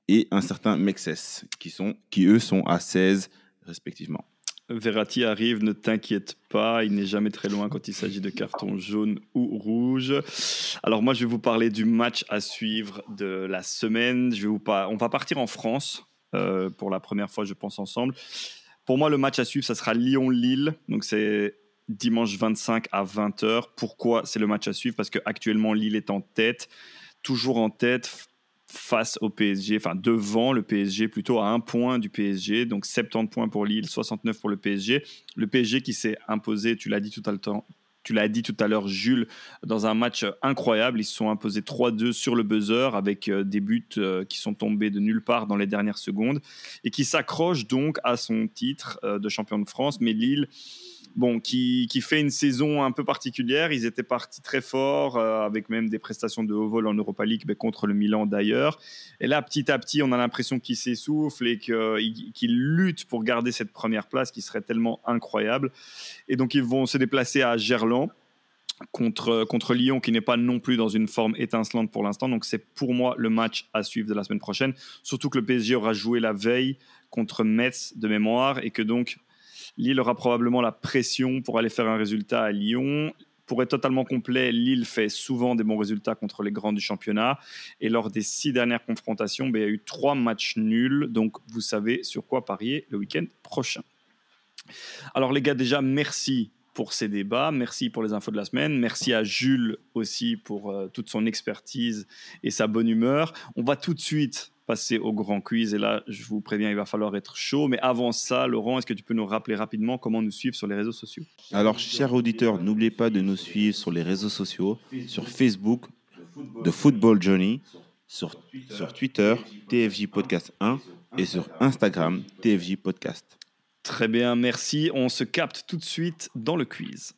et un certain Mexes, qui, sont, qui eux sont à 16 respectivement. Verratti arrive, ne t'inquiète pas, il n'est jamais très loin quand il s'agit de carton jaune ou rouge. Alors moi, je vais vous parler du match à suivre de la semaine. Je vais vous. On va partir en France euh, pour la première fois, je pense, ensemble. Pour moi, le match à suivre, ça sera Lyon-Lille. Donc c'est dimanche 25 à 20h. Pourquoi c'est le match à suivre? Parce qu'actuellement, Lille est en tête, toujours en tête face au PSG, enfin devant le PSG, plutôt à un point du PSG, donc 70 points pour Lille, 69 pour le PSG. Le PSG qui s'est imposé, tu l'as dit tout à temps. Tu l'as dit tout à l'heure, Jules, dans un match incroyable. Ils se sont imposés 3-2 sur le buzzer avec euh, des buts euh, qui sont tombés de nulle part dans les dernières secondes et qui s'accroche donc à son titre euh, de champion de France. Mais Lille, bon, qui, qui fait une saison un peu particulière. Ils étaient partis très fort, euh, avec même des prestations de haut vol en Europa League, mais contre le Milan d'ailleurs. Et là, petit à petit, on a l'impression qu'ils s'essoufflent et qu'ils qu'ils luttent pour garder cette première place qui serait tellement incroyable. Et donc, ils vont se déplacer à Gerland. Contre, contre Lyon, qui n'est pas non plus dans une forme étincelante pour l'instant. Donc, c'est pour moi le match à suivre de la semaine prochaine. Surtout que le PSG aura joué la veille contre Metz de mémoire et que donc Lille aura probablement la pression pour aller faire un résultat à Lyon. Pour être totalement complet, Lille fait souvent des bons résultats contre les grands du championnat. Et lors des six dernières confrontations, ben, il y a eu trois matchs nuls. Donc, vous savez sur quoi parier le week-end prochain. Alors, les gars, déjà, merci pour ces débats. Merci pour les infos de la semaine. Merci à Jules aussi pour euh, toute son expertise et sa bonne humeur. On va tout de suite passer au grand quiz. Et là, je vous préviens, il va falloir être chaud. Mais avant ça, Laurent, est-ce que tu peux nous rappeler rapidement comment nous suivre sur les réseaux sociaux? Alors, chers auditeurs, n'oubliez pas de nous suivre sur les réseaux sociaux, sur Facebook, The Football Journey, sur, sur Twitter, TFJ Podcast 1, et sur Instagram, TFJ Podcast. Très bien, merci. On se capte tout de suite dans le quiz.